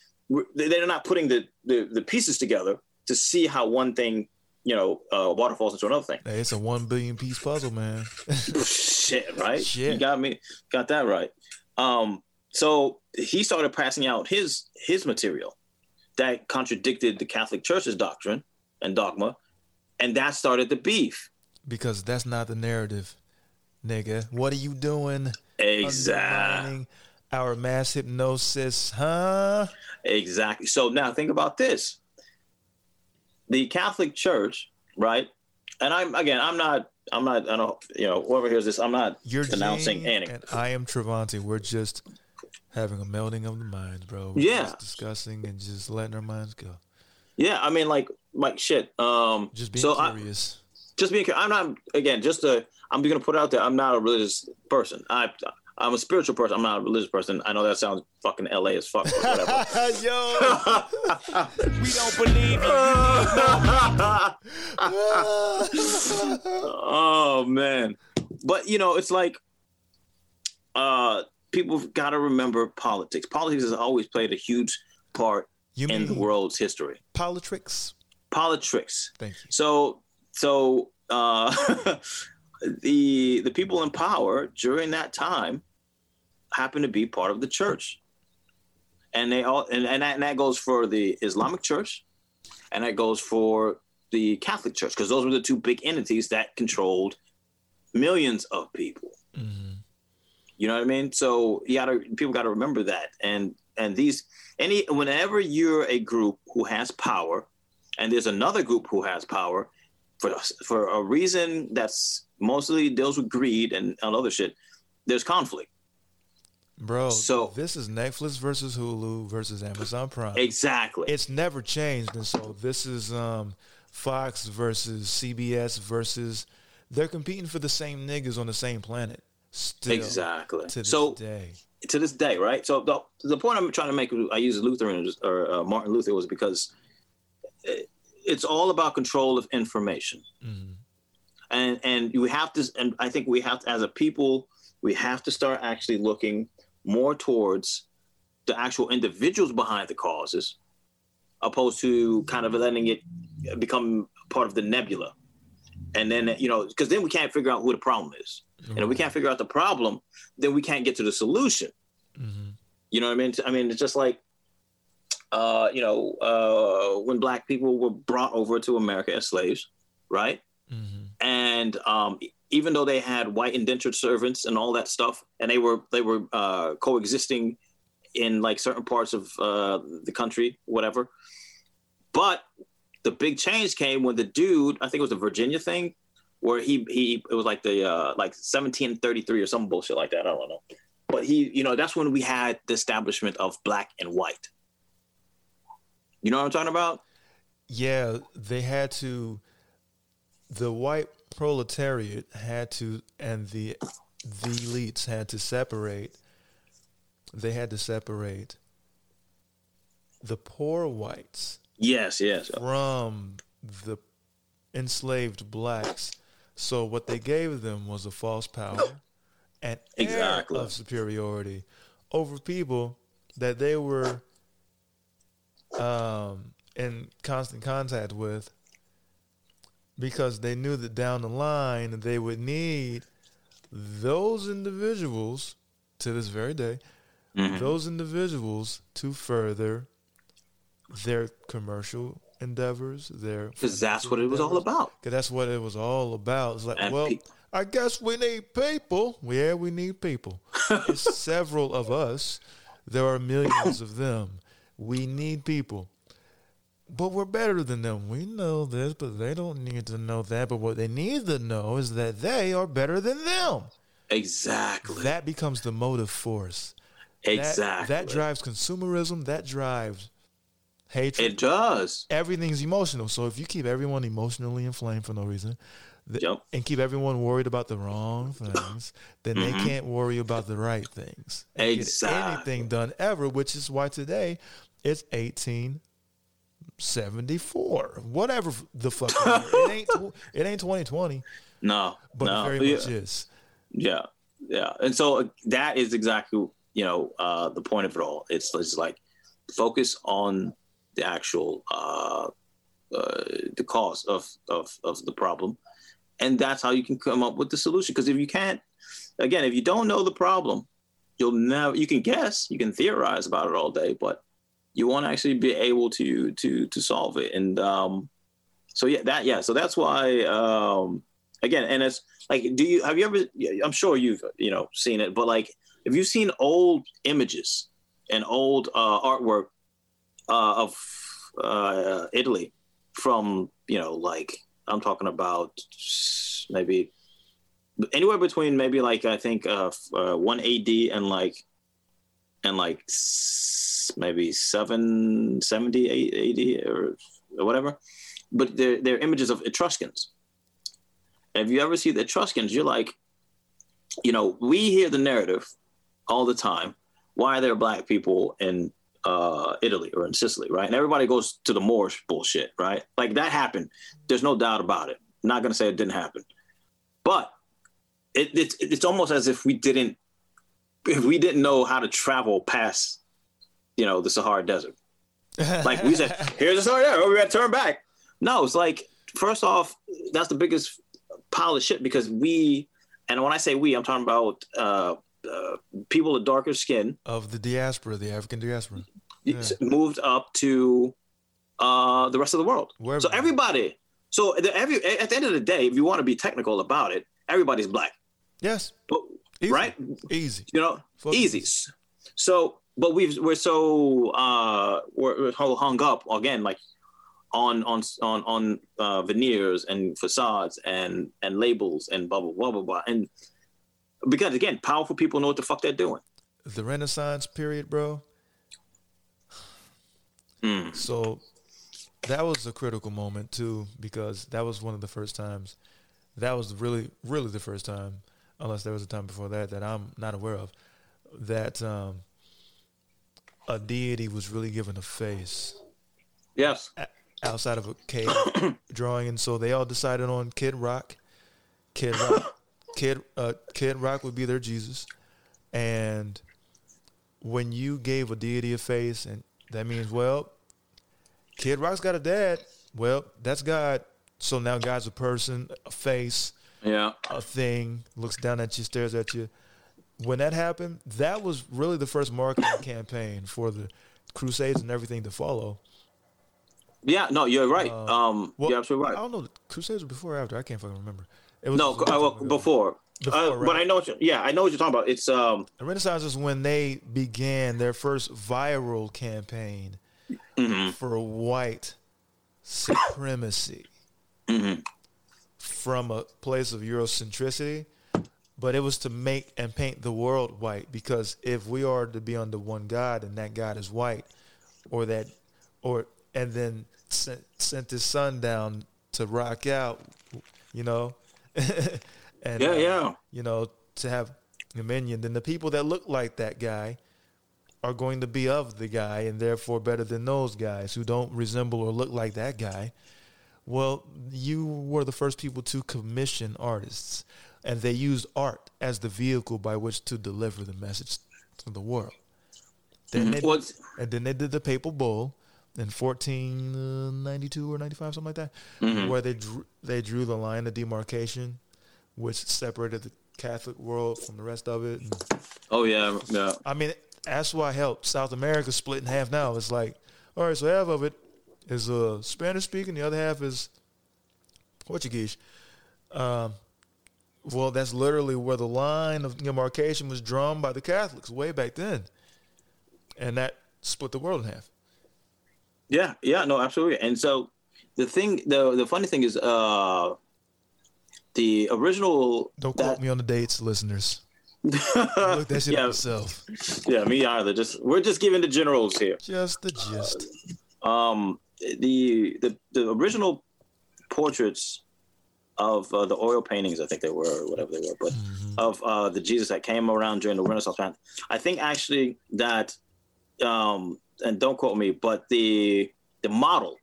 they're not putting the the, the pieces together to see how one thing you know uh waterfalls into another thing Hey, it's a one billion piece puzzle, man. shit right Shit. you got me got that right um so he started passing out his his material that contradicted the catholic church's doctrine and dogma and that started the beef because that's not the narrative, nigga. What are you doing? exactly Our mass hypnosis, huh? Exactly. So now think about this. The Catholic Church, right? And I'm again, I'm not, I'm not, I don't, you know, whoever hears this, I'm not You're denouncing any. and I am Travanti. We're just having a melding of the minds, bro. We're Yeah. just discussing and just letting our minds go. Yeah, I mean, like, like shit. Um, Just being so I, curious. just being, I'm not again, just a, I'm gonna put it out there. I'm not a religious person. I, I'm a spiritual person. I'm not a religious person. I know that sounds fucking LA as fuck. Whatever. Yo, We don't believe you. oh man, but you know, it's like uh, people got to remember politics. Politics has always played a huge part you in the world's history. politics? Politics. Thank you. So so uh, the the people in power during that time happen to be part of the church, and they all and and that, and that goes for the Islamic Church, and that goes for the Catholic Church because those were the two big entities that controlled millions of people. Mhm. You know what I mean? So you gotta people gotta remember that. And and these any whenever you're a group who has power, and there's another group who has power, for for a reason that's mostly deals with greed and, and other shit, there's conflict. Bro, So- this is Netflix versus Hulu versus Amazon Prime. Exactly. It's never changed, and so this is um, Fox versus CBS versus. They're competing for the same niggas on the same planet. Still, exactly. To this So day, to this day, right? So the, the point I'm trying to make, I use Lutheran or uh, Martin Luther was because it, it's all about control of information, Mhm. and and you have to, and I think we have to, as a people, we have to start actually looking more towards the actual individuals behind the causes, opposed to kind of letting it become part of the nebula, and then you know, because then we can't figure out who the problem is, and if we can't figure out the problem, then we can't get to the solution. Mhm. You know what I mean? I mean, it's just like, uh, you know, uh, when black people were brought over to America as slaves, right? Mhm. And um, even though they had white indentured servants and all that stuff, and they were they were uh, coexisting in like certain parts of uh, the country, whatever. But the big change came when the dude, I think it was the Virginia thing, where he he it was like the uh, like 1733 or some bullshit like that. I don't know. But he, you know, that's when we had the establishment of black and white. You know what I'm talking about? yeah, they had to. The white proletariat had to, and the the elites had to separate. They had to separate the poor whites Yes, yes. from the enslaved blacks. So what they gave them was a false power and Exactly. of superiority over people that they were um, in constant contact with because they knew that down the line they would need those individuals to this very day Mhm. those individuals to further their commercial endeavors, their Because that's what it was all about. Cause that's what it was all about. It's like, And well, I guess we need people. Yeah, we need people. it's several of us. There are millions of them. We need people. But we're better than them. We know this, but they don't need to know that. But what they need to know is that they are better than them. Exactly. That becomes the motive force. Exactly. That, drives consumerism. That drives hatred. It does. Everything's emotional. So if you keep everyone emotionally inflamed for no reason, th- Yep. and keep everyone worried about the wrong things, then they can't worry about the right things. and get Mm-hmm. Anything done ever, which is why today it's 1874. Whatever the fuck. it ain't it ain't 2020, No. but no. it very yeah. much is. Yeah, yeah, and so uh, that is exactly you know uh, the point of it all. It's, it's like focus on the actual uh, uh, the cause of, of of the problem, and that's how you can come up with the solution. Because if you can't, again, if you don't know the problem, you'll never. You can guess, you can theorize about it all day, but you won't actually be able to to to solve it. And um, so yeah, that yeah, so that's why um, again, and it's like do you have you ever i'm sure you've you know seen it but like have you've seen old images and old uh, artwork uh, of uh, italy from you know like i'm talking about maybe anywhere between maybe like i think uh, uh 1 ad and like and like maybe 770 AD or, or whatever but they're, they're images of etruscans if you ever see the Etruscans, you're like, you know, we hear the narrative all the time. Why are there black people in uh, Italy or in Sicily, right? And everybody goes to the Moorish bullshit, right? Like that happened. There's no doubt about it. I'm not gonna say it didn't happen, but it, it's it's almost as if we didn't if we didn't know how to travel past, you know, the Sahara Desert. Like we said, here's the Sahara Desert. Oh, we got to turn back. No, it's like first off, that's the biggest pile of shit because we, and when I say we, I'm talking about uh, uh, people with darker skin of the diaspora, the African diaspora. s- moved up to uh, the rest of the world. Wherever- So everybody, so the, every at the end of the day, if you want to be technical about it, everybody's black, Yes, but, Easy. right? easy. You know, Fuck easy. So, but we've we're so uh, we're, we're hung hung up again, like on on on on uh, veneers and facades and and labels and blah blah blah blah blah and because again, powerful people know what the fuck they're doing. The Renaissance period, bro. Mm. So that was a critical moment too, because that was one of the first times. That was really, really the first time, unless there was a time before that that I'm not aware of, that um, a deity was really given a face Yes. outside of a cave drawing, and so they all decided on Kid Rock. Kid Rock, Kid uh, Kid Rock would be their Jesus, and when you gave a deity a face, and that means well, Kid Rock's got a dad. Well, that's God. So now God's a person, a face, Yeah. a thing, looks down at you, stares at you. When that happened, that was really the first marketing campaign for the Crusades and everything to follow. Yeah. No, you're right. Uh, um, Well, you're absolutely right I don't know. Crusades were before or after. I can't fucking remember. It was No, I, well, before. Before, uh, right. But I know what you yeah, I know what you're talking about. It's um The Renaissance is when they began their first viral campaign mhm, for white supremacy mhm. From a place of Eurocentricity, but it was to make and paint the world white because if we are to be under one God and that God is white, or that, or and then sent, sent his son down to rock out, you know, and Yeah, uh, yeah. you know, to have dominion, then the people that look like that guy are going to be of the guy and therefore better than those guys who don't resemble or look like that guy. Well, you were the first people to commission artists, and they used art as the vehicle by which to deliver the message to the world. Then they, What's and then they did the Papal Bull in 1492 or 95, something like that, Mm-hmm. where they drew, they drew the line of demarcation, which separated the Catholic world from the rest of it. And, oh yeah, yeah. I mean, that's why helped South America split in half now. It's like, all right, so half of it is uh, Spanish speaking, the other half is Portuguese. Um, well, that's literally where the line of demarcation was drawn by the Catholics way back then, and that split the world in half. Yeah, yeah, no, absolutely. And so the thing, the the funny thing is, uh, the original. Don't that- quote me on the dates, listeners. Look that shit yeah, yourself. yeah, me either. Just we're just giving the generals here. Just the gist. Um, the the the original portraits of uh, the oil paintings, I think they were, or whatever they were, but of uh, the Jesus that came around during the Renaissance man. I think actually that, um, and don't quote me, but the the model,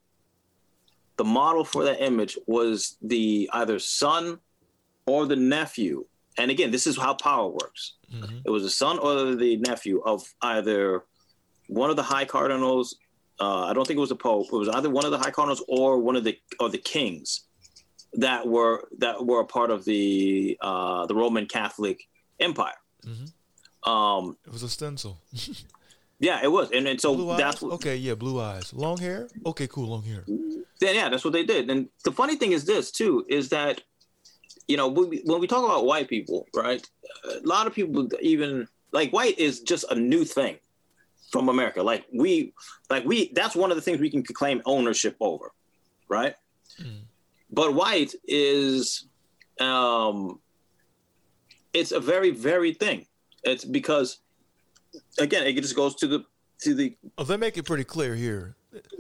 the model for that image was the either son or the nephew. And again, this is how power works. Mhm. It was the son or the nephew of either one of the high cardinals. Uh, I don't think it was the pope. It was either one of the high cardinals or one of the or the kings that were that were a part of the uh, the Roman Catholic Empire. Mhm. Um, It was a stencil. yeah, it was, and and so Blue that's eyes? what. Okay, yeah, blue eyes. Long hair? Okay, cool, long hair. Yeah, yeah, that's what they did. And the funny thing is this too is that you know when we, when we talk about white people, right? A lot of people even like white is just a new thing from America. Like we, like we, that's one of the things we can claim ownership over, right? But white is, um, it's a very varied thing. It's because, again, it just goes to the to the Oh, they make it pretty clear here.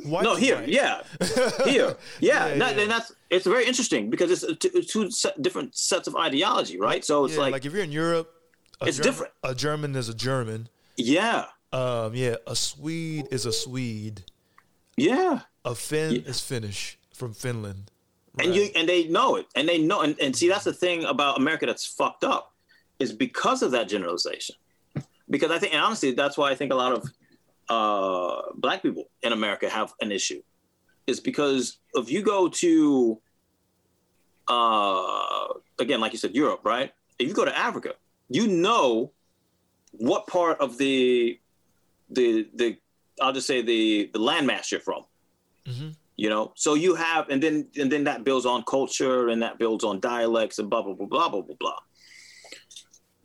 White no here white. yeah here yeah, Yeah, that- yeah. and that's it's very interesting because it's two, two set, different sets of ideology right so it's Yeah, like, like, if you're in Europe, A it's German- different. A German is a German. Yeah, Um, yeah, a Swede is a Swede. yeah. A Finn Yeah. is Finnish from Finland. and you and they know it and they know and, and see that's the thing about america that's fucked up is because of that generalization because i think and honestly that's why i think a lot of uh black people in america have an issue is because if you go to uh again like you said europe right if you go to africa you know what part of the the the i'll just say the the landmass you're from Mhm. you know so you have and then and then that builds on culture and that builds on dialects and blah blah blah blah blah blah blah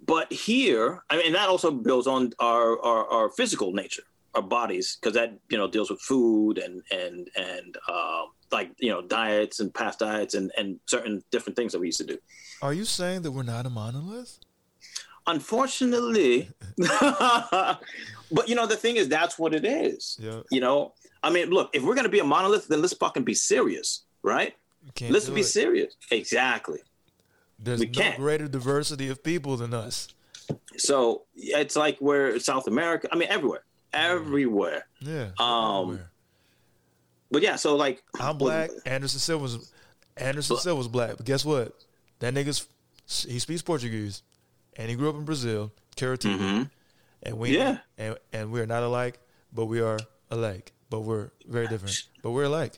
but here i mean that also builds on our our, our physical nature our bodies because that you know deals with food and and and uh, like you know diets and past diets and and certain different things that we used to do Are you saying that we're not a monolith? Unfortunately but you know the thing is that's what it is Yeah. you know i mean look if we're gonna be a monolith then let's fucking be serious right Can't let's be it. serious exactly There's we no can't. greater diversity of people than us. so it's like we're south america i mean everywhere everywhere Yeah. Um, everywhere. but yeah so like I'm black. Anderson Silva's Anderson Silva's black. But guess what? That nigga's he speaks Portuguese, and he grew up in Brazil, Curitiba, Mhm. and we Yeah. and and we're not alike, but we are alike. But we're very different. But we're alike.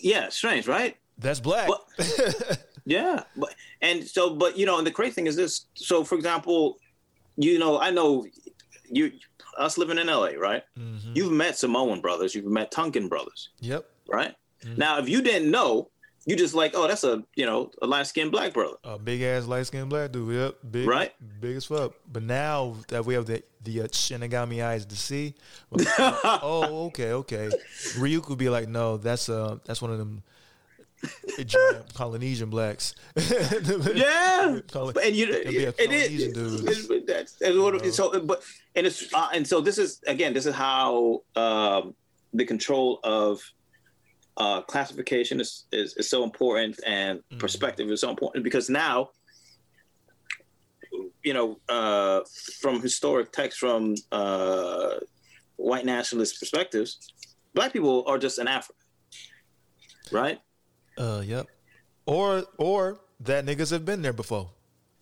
yeah strange right That's black. But- Yeah, but and so, but you know, and the crazy thing is this. So, for example, you know, I know you, us living in LA, right? Mhm. You've met Samoan brothers, you've met Tongan brothers, Yep. right? Mhm. Now, if you didn't know, you just like, oh, that's a you know a light skinned black brother, A big ass light skinned black dude. Yep. Big. Right. Big as fuck. But now that we have the the uh, Shinigami eyes to see, like, oh okay okay. Ryuk would be like, no, that's uh that's one of them Polynesian blacks. yeah. But- and you, be a it is. Dude. It's- that's, that's what so, but and it's uh, and so this is again, this is how um, the control of uh, classification is, is is so important, and Mm-hmm. perspective is so important because now, you know, uh, from historic texts from uh, white nationalist perspectives, black people are just an Africa, right? Uh, yep. Or or that niggas have been there before.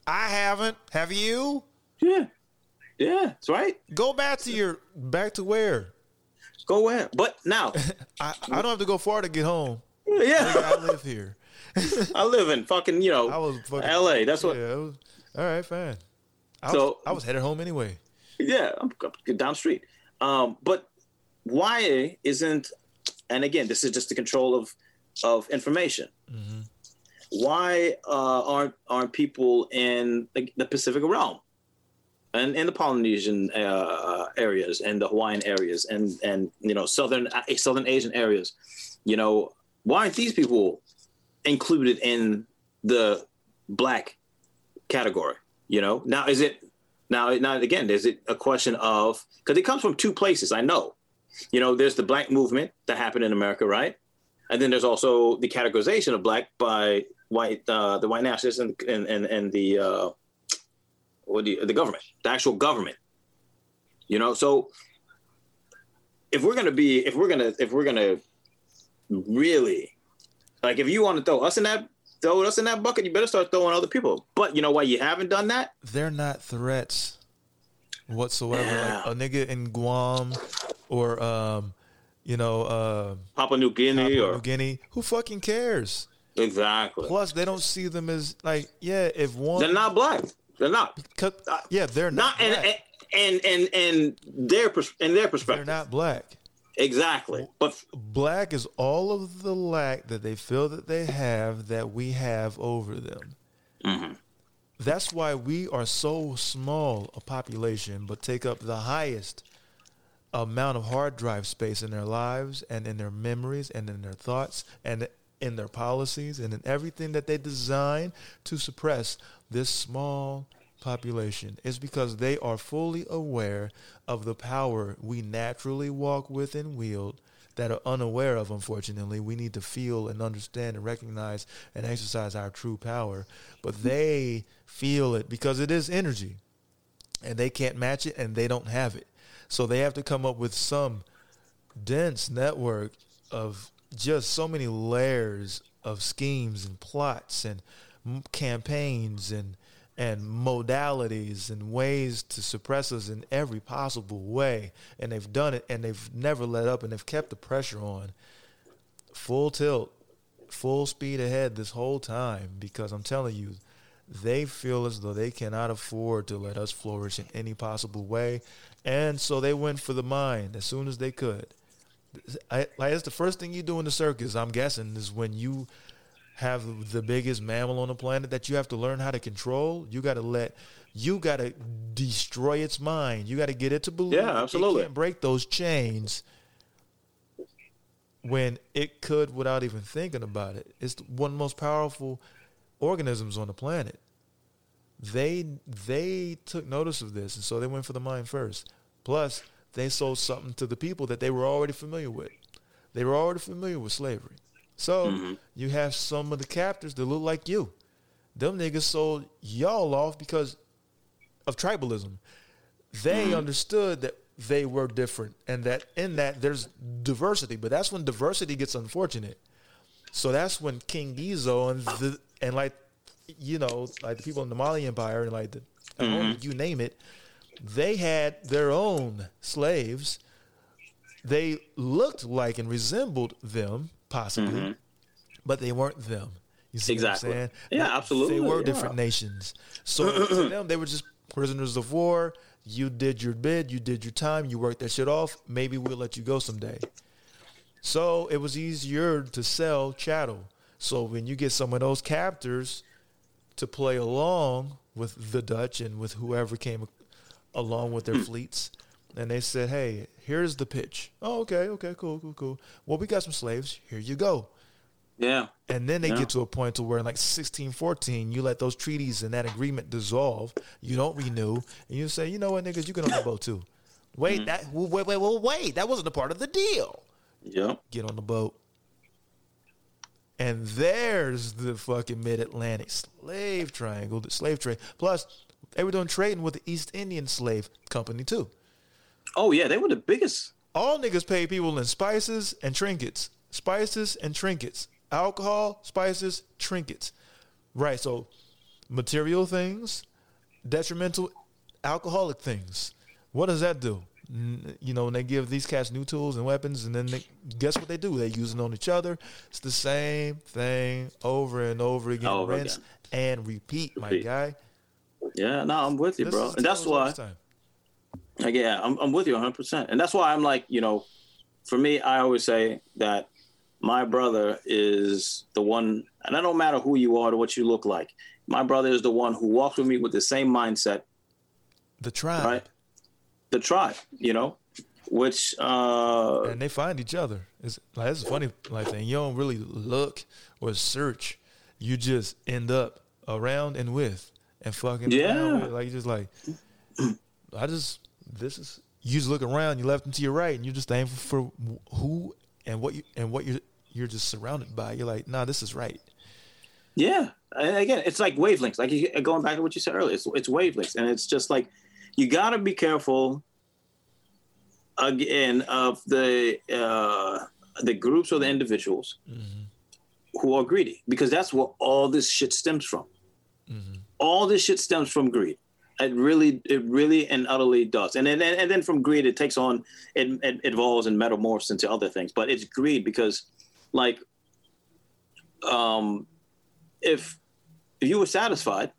I haven't. Have you? Yeah, yeah, that's right. Go back to your back to where? Go where? But now, I, I don't have to go far to get home. yeah. Nigga, I live here. I live in fucking, you know, I was fucking LA. That's what. Yeah, was, all right, fine. I So- was, I was headed home anyway. Yeah, I'm I'm down the street. Um, but why isn't? And again, this is just the control of of information. Mm-hmm. Why uh, aren't aren't people in the, the Pacific realm and in the Polynesian uh, areas and the Hawaiian areas and and you know southern uh, southern Asian areas? You know, why aren't these people included in the black category? You know, now is it now? Now again, is it a question of because it comes from two places? I know. You know, there's the black movement that happened in America, right? And then there's also the categorization of black by white, uh, the white nationalists and and and, and the uh, do you, the government, the actual government. You know, so if we're gonna be, if we're gonna, if we're gonna really, like, if you want to throw us in that, throw us in that bucket, you better start throwing other people. But you know why you haven't done that? They're not threats whatsoever. Yeah. Like a nigga in Guam or um, you know, uh, Papua New Guinea Papua or New Guinea. Who fucking cares? exactly. Plus, they don't see them as like, yeah, if one, They're not black. They're not. cut, yeah, they're not, Not and and and and their pers- in their perspective. they're not black. Exactly. But Black is all of the lack that they feel that they have that we have over them. Mm-hmm. That's why we are so small a population, but take up the highest amount of hard drive space in their lives and in their memories and in their thoughts and in their policies and in everything that they design to suppress this small population is because they are fully aware of the power we naturally walk with and wield that are unaware of unfortunately we need to feel and understand and recognize and exercise our true power but they feel it because it is energy and they can't match it and they don't have it. So they have to come up with some dense network of just so many layers of schemes and plots and campaigns and and modalities and ways to suppress us in every possible way. And they've done it and they've never let up and they've kept the pressure on full tilt full speed ahead this whole time. Because I'm telling you they feel as though they cannot afford to let us flourish in any possible way. And so they went for the mind as soon as they could. I, like it's the first thing you do in the circus. I'm guessing is when you have the biggest mammal on the planet that you have to learn how to control. You got to let you got to destroy its mind. You got to get it to believe. Yeah, absolutely. It can't break those chains when it could without even thinking about it. It's one of the most powerful organisms on the planet. They they took notice of this, and so they went for the mind first. Plus, they sold something to the people that they were already familiar with. They were already familiar with slavery. So Mm-hmm. you have some of the captors that look like you. Them niggas sold y'all off because of tribalism. They Mm-hmm. understood that they were different and that in that there's diversity, but that's when diversity gets unfortunate. So that's when King Ghezo and the and like you know like the people in the Mali Empire and like the you name it, they had their own slaves. They looked like and resembled them possibly, mm-hmm. but they weren't them. You see Exactly. what I'm saying? Yeah, absolutely, They were yeah. different nations. So to them, they were just prisoners of war. You did your bid. You did your time. You worked that shit off. Maybe we'll let you go someday. So it was easier to sell chattel. So when you get some of those captors to play along with the Dutch and with whoever came along with their hmm. fleets, and they said, "Hey, here's the pitch." Oh, okay, okay, cool, cool, cool. Well, we got some slaves. Here you go. Yeah. And then they Yeah. get to a point to where in like 1614, you let those treaties and that agreement dissolve. You don't renew. And you say, you know what, niggas, you can on the boat too. Wait, Mm-hmm. that wait, wait, wait, wait. That wasn't a part of the deal. Yeah. Get on the boat. And there's the fucking mid Atlantic slave triangle, the slave trade. Plus, they were doing trading with the East Indian Slave Company too. Oh yeah, they were the biggest. All niggas pay people in spices and trinkets. Spices and trinkets. Alcohol, spices, trinkets. Right. So material things, detrimental alcoholic things. What does that do? You know, when they give these cats new tools and weapons, and then they, guess what they do? They use it on each other. It's the same thing over and over again. Over rinse again. and repeat, my guy. Yeah, no, I'm with you, This bro, and that's why. All this time. Like, yeah, I'm, I'm with you 100. percent And that's why I'm like, you know, for me, I always say that my brother is the one, and I don't matter who you are or what you look like. My brother is the one who walks with me with the same mindset, The tribe. right? The tribe, you know, which uh, and they find each other. It's like it's a funny like thing. You don't really look or search. You just end up around and with and fucking Yeah. with. Like you just like I just this is you just look around, you left and to your right, and you're just thankful for who and what you and what you're you're just surrounded by. You're like, nah, this is right. Yeah, and again, it's like wavelengths. Like going back to what you said earlier, it's, it's wavelengths, and it's just like you got to be careful again of the uh, the groups or the individuals who are greedy, because that's where all this shit stems from. All this shit stems from greed. It really, it really and utterly does. And then, and then from greed, it takes on, it, it evolves and metamorphs into other things. But it's greed because, like, um, if if you were satisfied,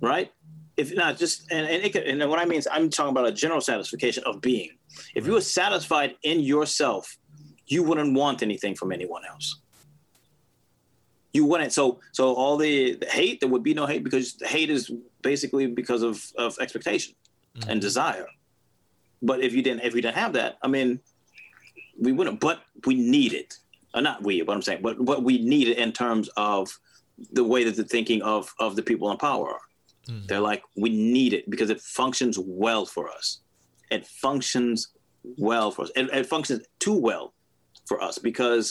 right? If not just and and, it and what I mean is I'm talking about a general satisfaction of being. If you were satisfied in yourself, you wouldn't want anything from anyone else. You wouldn't. So so all the, the hate there would be no hate because hate is basically because of of expectation and desire. But if you didn't if we didn't have that, I mean, we wouldn't. But we need it. Uh, not we, but I'm saying, but but we need it in terms of the way that the thinking of of the people in power are. They're like, we need it because it functions well for us. It functions well for us. It, it functions too well for us because,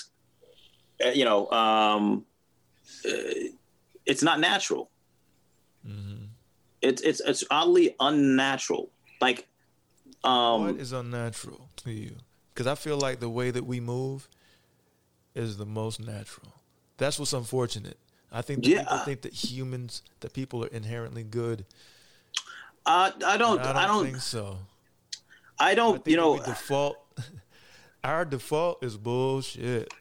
uh, you know, um, uh, it's not natural. It's it's it's oddly unnatural. Like, um, what is unnatural to you? Because I feel like the way that we move is the most natural. That's what's unfortunate. I think that Yeah. people think that humans, that people are inherently good. I I don't I don't, I don't think so. I I don't think you know default. Our default is bullshit.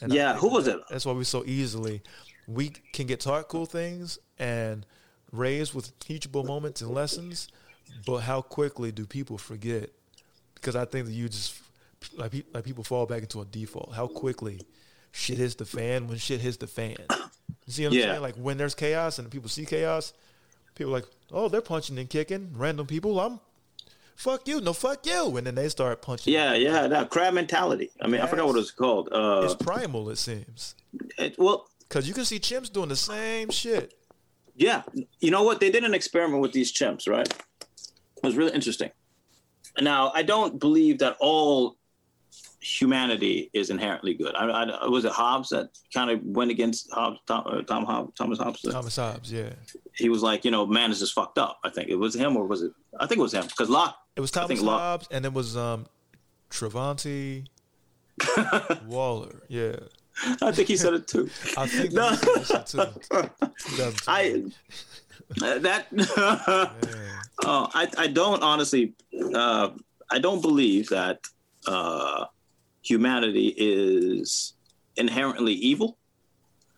And Yeah, who was that- it? That's why we so easily we can get taught cool things and raised with teachable moments and lessons, but how quickly do people forget? Because I think that you just like like people fall back into a default. How quickly shit hits the fan when shit hits the fan. You see what I'm Yeah. saying? Like when there's chaos and people see chaos, people like, oh, they're punching and kicking. Random people, I'm fuck you, no fuck you, and then they start punching. yeah yeah that crab mentality. I mean I forgot what it's called. Uh, It's primal, it seems. it, well Because you can see chimps doing the same shit. Yeah, you know what? They did an experiment with these chimps, right? It was really interesting. Now, I don't believe that all humanity is inherently good. I, I was it Hobbes that kind of went against Hobbes, Tom, uh, Tom Hobbes, Thomas Hobbes. Thomas Hobbes, yeah. He was like, you know, man is just fucked up. I think it was him, or was it? I think it was him because Locke. It was Thomas Locke- Hobbes, and it was um, Travanti Waller. Yeah, I think he said it too. I think No. that was that too. I uh, that. Uh, I, I don't honestly, uh, I don't believe that uh, humanity is inherently evil.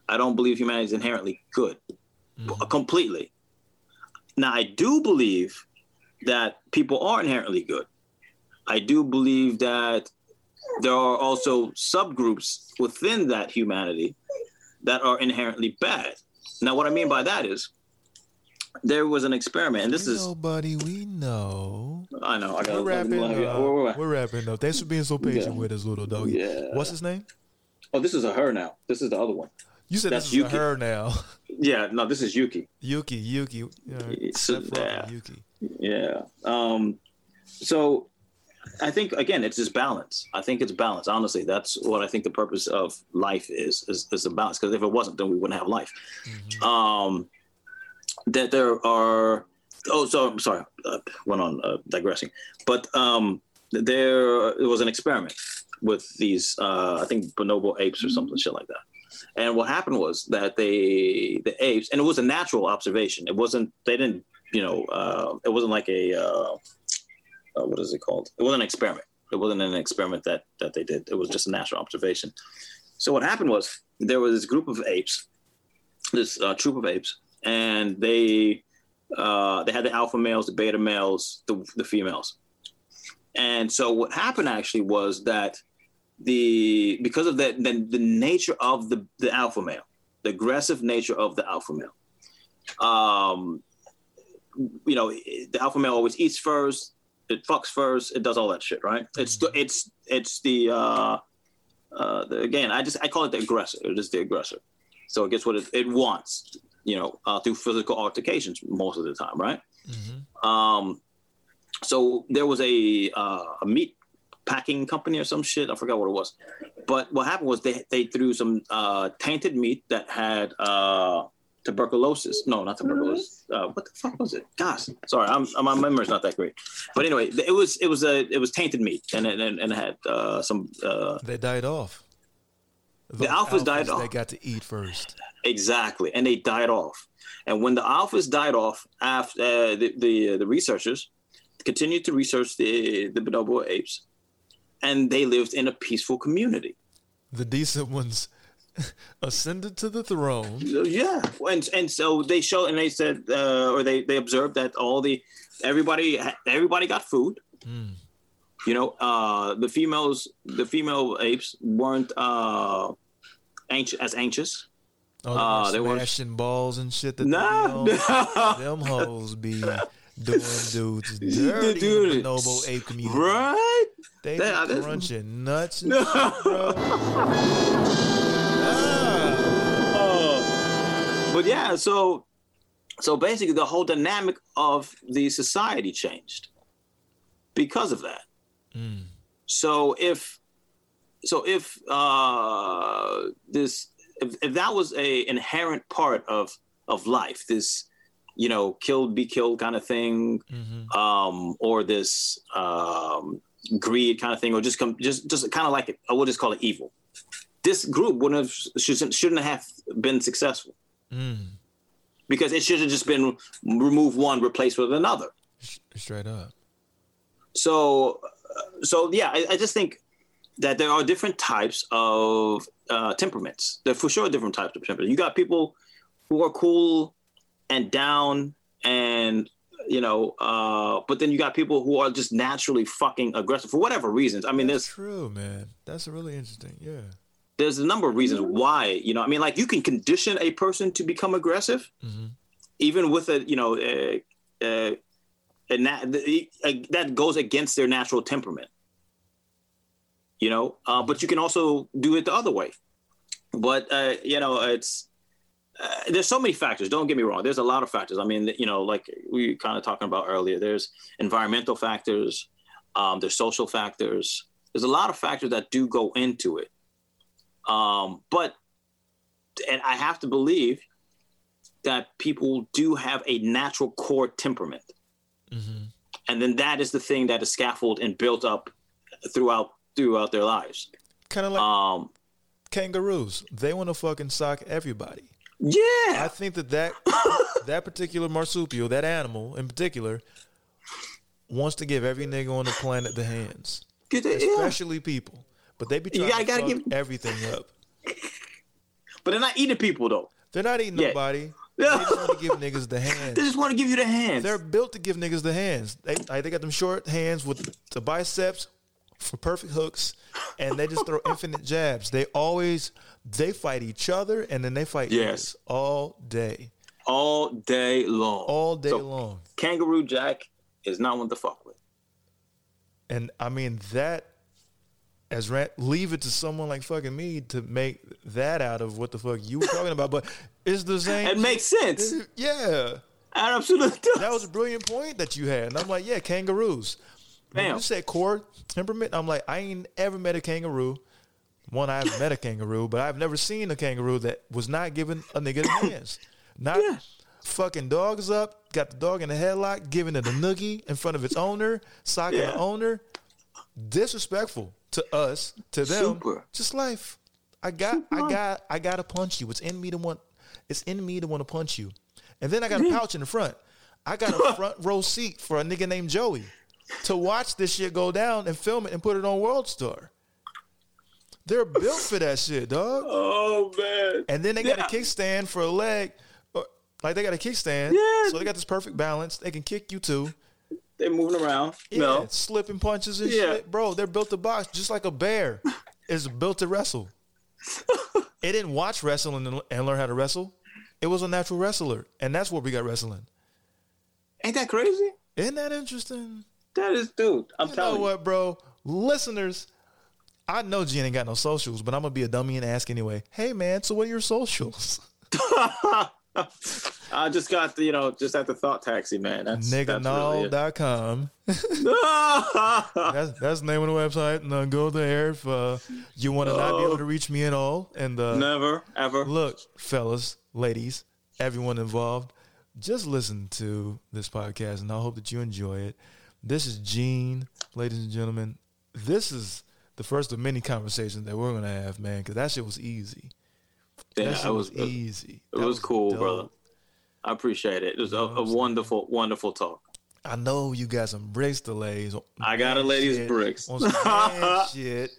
I don't believe humanity is inherently good Mm-hmm. completely. Now, I do believe that people are inherently good. I do believe that there are also subgroups within that humanity that are inherently bad. Now, what I mean by that is there was an experiment, and this is nobody we know. I know. I got We're wrapping up. Where, where, We're wrapping up. Thanks for being so patient Yeah. with us, little doggy. Yeah. What's his name? Oh, this is a her now. This is the other one. You said That's this is a Yuki. her now. Yeah, no, this is Yuki. Yuki, Yuki. Yeah, Rock yeah. Yuki. Yeah. Um, so I think again, it's just balance. I think it's balance. Honestly, that's what I think the purpose of life is is, is the balance. Because if it wasn't, then we wouldn't have life. Um, that there are. Oh, so I'm sorry. Uh, went on uh, digressing, but um, there it was an experiment with these. Uh, I think bonobo apes or something shit like that. And what happened was that they the apes, and it was a natural observation. It wasn't. They didn't. You know, uh, it wasn't like a. Uh, uh, what is it called? It wasn't an experiment. It wasn't an experiment that that they did. It was just a natural observation. So what happened was there was this group of apes, this uh, troop of apes, and they uh, they had the alpha males, the beta males, the, the females. And so what happened actually was that the because of that the, the nature of the, the alpha male, the aggressive nature of the alpha male, um, you know, the alpha male always eats first, it fucks first, it does all that shit, right? It's the, it's it's the uh, uh, the, again, I just I call it the aggressor. It is the aggressor. So it gets what it, it wants, you know, uh, through physical altercations most of the time, right? Um, so there was a uh, a meat packing company or some shit. I forgot what it was. But what happened was they they threw some uh, tainted meat that had uh, tuberculosis. No, not tuberculosis. Uh, what the fuck was it? Gosh, sorry, I'm, my memory's not that great. But anyway, it was it was a it was tainted meat and it, and, and it had uh, some uh, They died off. Those alphas died off. They got to eat first. Exactly, and they died off. And when the alphas died off, after uh, the the, the researchers continued to research the the bonobo apes, and they lived in a peaceful community. The decent ones ascended to the throne. Yeah, and and so they showed, and they said, uh, or they they observed that all the everybody everybody got food. You know, uh, the females, the female apes weren't uh, anxious as anxious. Oh, Uh, they they were smashing balls and shit. That Nah, they them hoes be doing dudes dirty Dude. bonobo ape community. right? They That- be crunching nuts and shit, But yeah, so so basically the whole dynamic of the society changed because of that. So if so if uh this if, if that was a inherent part of of life, this you know, killed be killed kind of thing, Mhm. um, or this um, greed kind of thing, or just come just just kind of like it, I would just call it evil. This group wouldn't have shouldn't, shouldn't have been successful Mm. because it should have just been remove one, replace with another. Straight up. so uh, so yeah I, I just think that there are different types of uh, temperaments there are for sure different types of temperaments you got people who are cool and down and you know uh, but then you got people who are just naturally fucking aggressive for whatever reasons i mean That's there's true, man. That's really interesting. Yeah. There's a number of reasons why you know i mean like you can condition a person to become aggressive hmm even with a you know uh, uh, a na- uh, that goes against their natural temperament. You know uh, but you can also do it the other way. But uh, you know it's uh, there's so many factors. Don't get me wrong. There's a lot of factors. I mean you know like we were kind of talking about earlier there's environmental factors um, there's social factors. There's a lot of factors that do go into it um, but and i have to believe that people do have a natural core temperament. hmm And then that is the thing that is scaffolded and built up throughout throughout their lives. Kind of like Um, kangaroos. They want to fucking sock everybody. yeah. I think that that, that particular marsupial, that animal in particular, wants to give every nigga on the planet the hands, Get it- yeah. especially people. But they be trying gotta- to gotta fuck give- everything up. But they're not eating people though. They're not eating Yeah. nobody. They just want to give niggas the hands. They just want to give you the hands. They're built to give niggas the hands. They like, they got them short hands with the biceps for perfect hooks, and they just throw infinite jabs. They always they fight each other, and then they fight Yes. all day, all day long. all day So, long. Kangaroo Jack is not one to fuck with. And I mean that as ran, leave it to someone like fucking me to make that out of what the fuck you were talking about. But it's the same. It makes sense. yeah. Absolutely does. That was a brilliant point that you had. And I'm like, yeah, kangaroos. Bam. you said core temperament, I'm like, I ain't ever met a kangaroo. One, I haven't met a kangaroo, but I've never seen a kangaroo that was not giving a nigga the hands. Not Yeah. fucking dogs up, got the dog in the headlock, giving it a noogie in front of its owner, socking the owner. Disrespectful to us, to them. Super. Just life. I got, I Super. got, I got to punch you. It's in me to want. It's in me to want to punch you. And then I got a pouch in the front. I got a front row seat for a nigga named Joey to watch this shit go down and film it and put it on World Star. They're built for that shit, dog. Oh man. And then they got Yeah. a kickstand for a leg. Like they got a kickstand. Yeah. So they got this perfect balance. They can kick you too. They're moving around. Yeah, No. slipping punches and Yeah. shit. Bro, they're built to box just like a bear is built to wrestle. it didn't watch wrestling and, learn how to wrestle. It was a natural wrestler. And that's where we got wrestling. Ain't that crazy? Isn't that interesting? That is, dude. I'm You know telling you. what, bro? Listeners, I know Gene ain't got no socials, but I'm gonna be a dummy and ask anyway. Hey man, so what are your socials? I just got the, you know, just at the thought taxi, man. That's that's really. That's that's the name of the website. And uh, go there if uh, you want to not be able to reach me at all. And uh, Never, ever. look, fellas, ladies, everyone involved, just listen to this podcast, and I hope that you enjoy it. This is Gene, ladies and gentlemen. This is the first of many conversations that we're gonna have, man, because that shit was easy. Yeah, that it was, was, uh, easy. it That was cool, dope. brother. I appreciate it. It was a, a wonderful, wonderful talk. I know you got some bricks delays. I got a lady's shit, bricks. on some shit.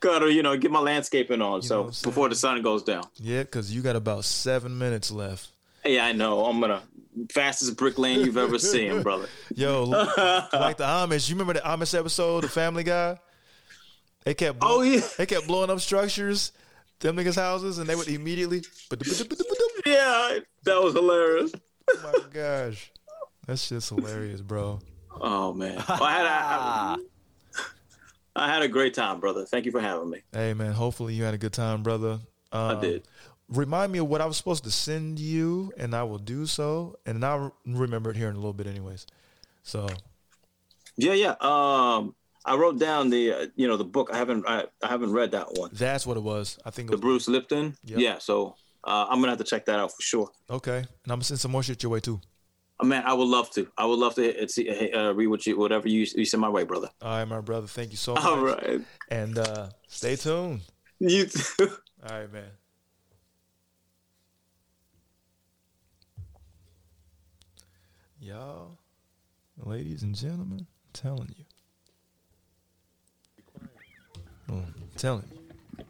Gotta, you know, get my landscaping on. know so what I'm saying? before the sun goes down. Yeah, because you got about seven minutes left. Yeah, I know. I'm gonna fastest brick lane you've ever seen, brother. Yo, like the Amish. You remember the Amish episode of Family Guy? They kept Oh, yeah. they kept blowing up structures, them niggas' houses, and they would immediately. Yeah, that was hilarious. Oh my gosh, that's just hilarious, bro. Oh man, Well, I had a, I, I had a great time, brother. Thank you for having me. Hey man, hopefully you had a good time, brother. Um, I did. Remind me of what I was supposed to send you, and I will do so. And I'll remember it here in a little bit, anyways. So Yeah, yeah. Um, I wrote down the, uh, you know, the book. I haven't, I, I haven't read that one. that's what it was. I think it The Bruce Lipton. Yep. Yeah. So uh, I'm gonna have to check that out for sure. Okay, and I'm gonna send some more shit your way too. Uh, man, I would love to. I would love to uh, see, uh, read what you, whatever you, you send my way, brother. All right, my brother. Thank you so much. All right. And uh, stay tuned. You too. All right, man. Y'all, ladies and gentlemen, I'm telling you. Oh, telling you.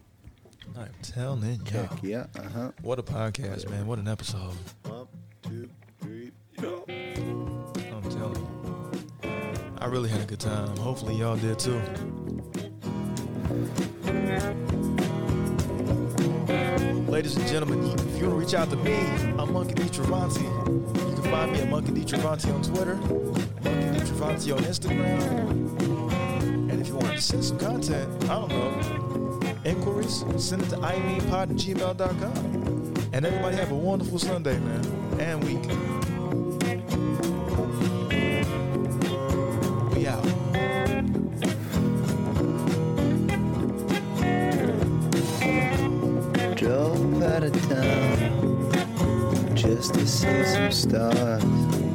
I'm telling you. Heck yeah. Uh huh. What a podcast, man. What an episode. One, two, three. I'm telling you. I really had a good time. Hopefully y'all did too. Ladies and gentlemen, if you want to reach out to me, I'm Monkey D. Travanti. You can find me at Monkey D. Travanti on Twitter, Monkey D. Travanti on Instagram. If you want to send some content, I don't know, inquiries, send it to imeanpod at gmail.com. And everybody have a wonderful Sunday, man, and week. We out. Drove out of town just to see some stars.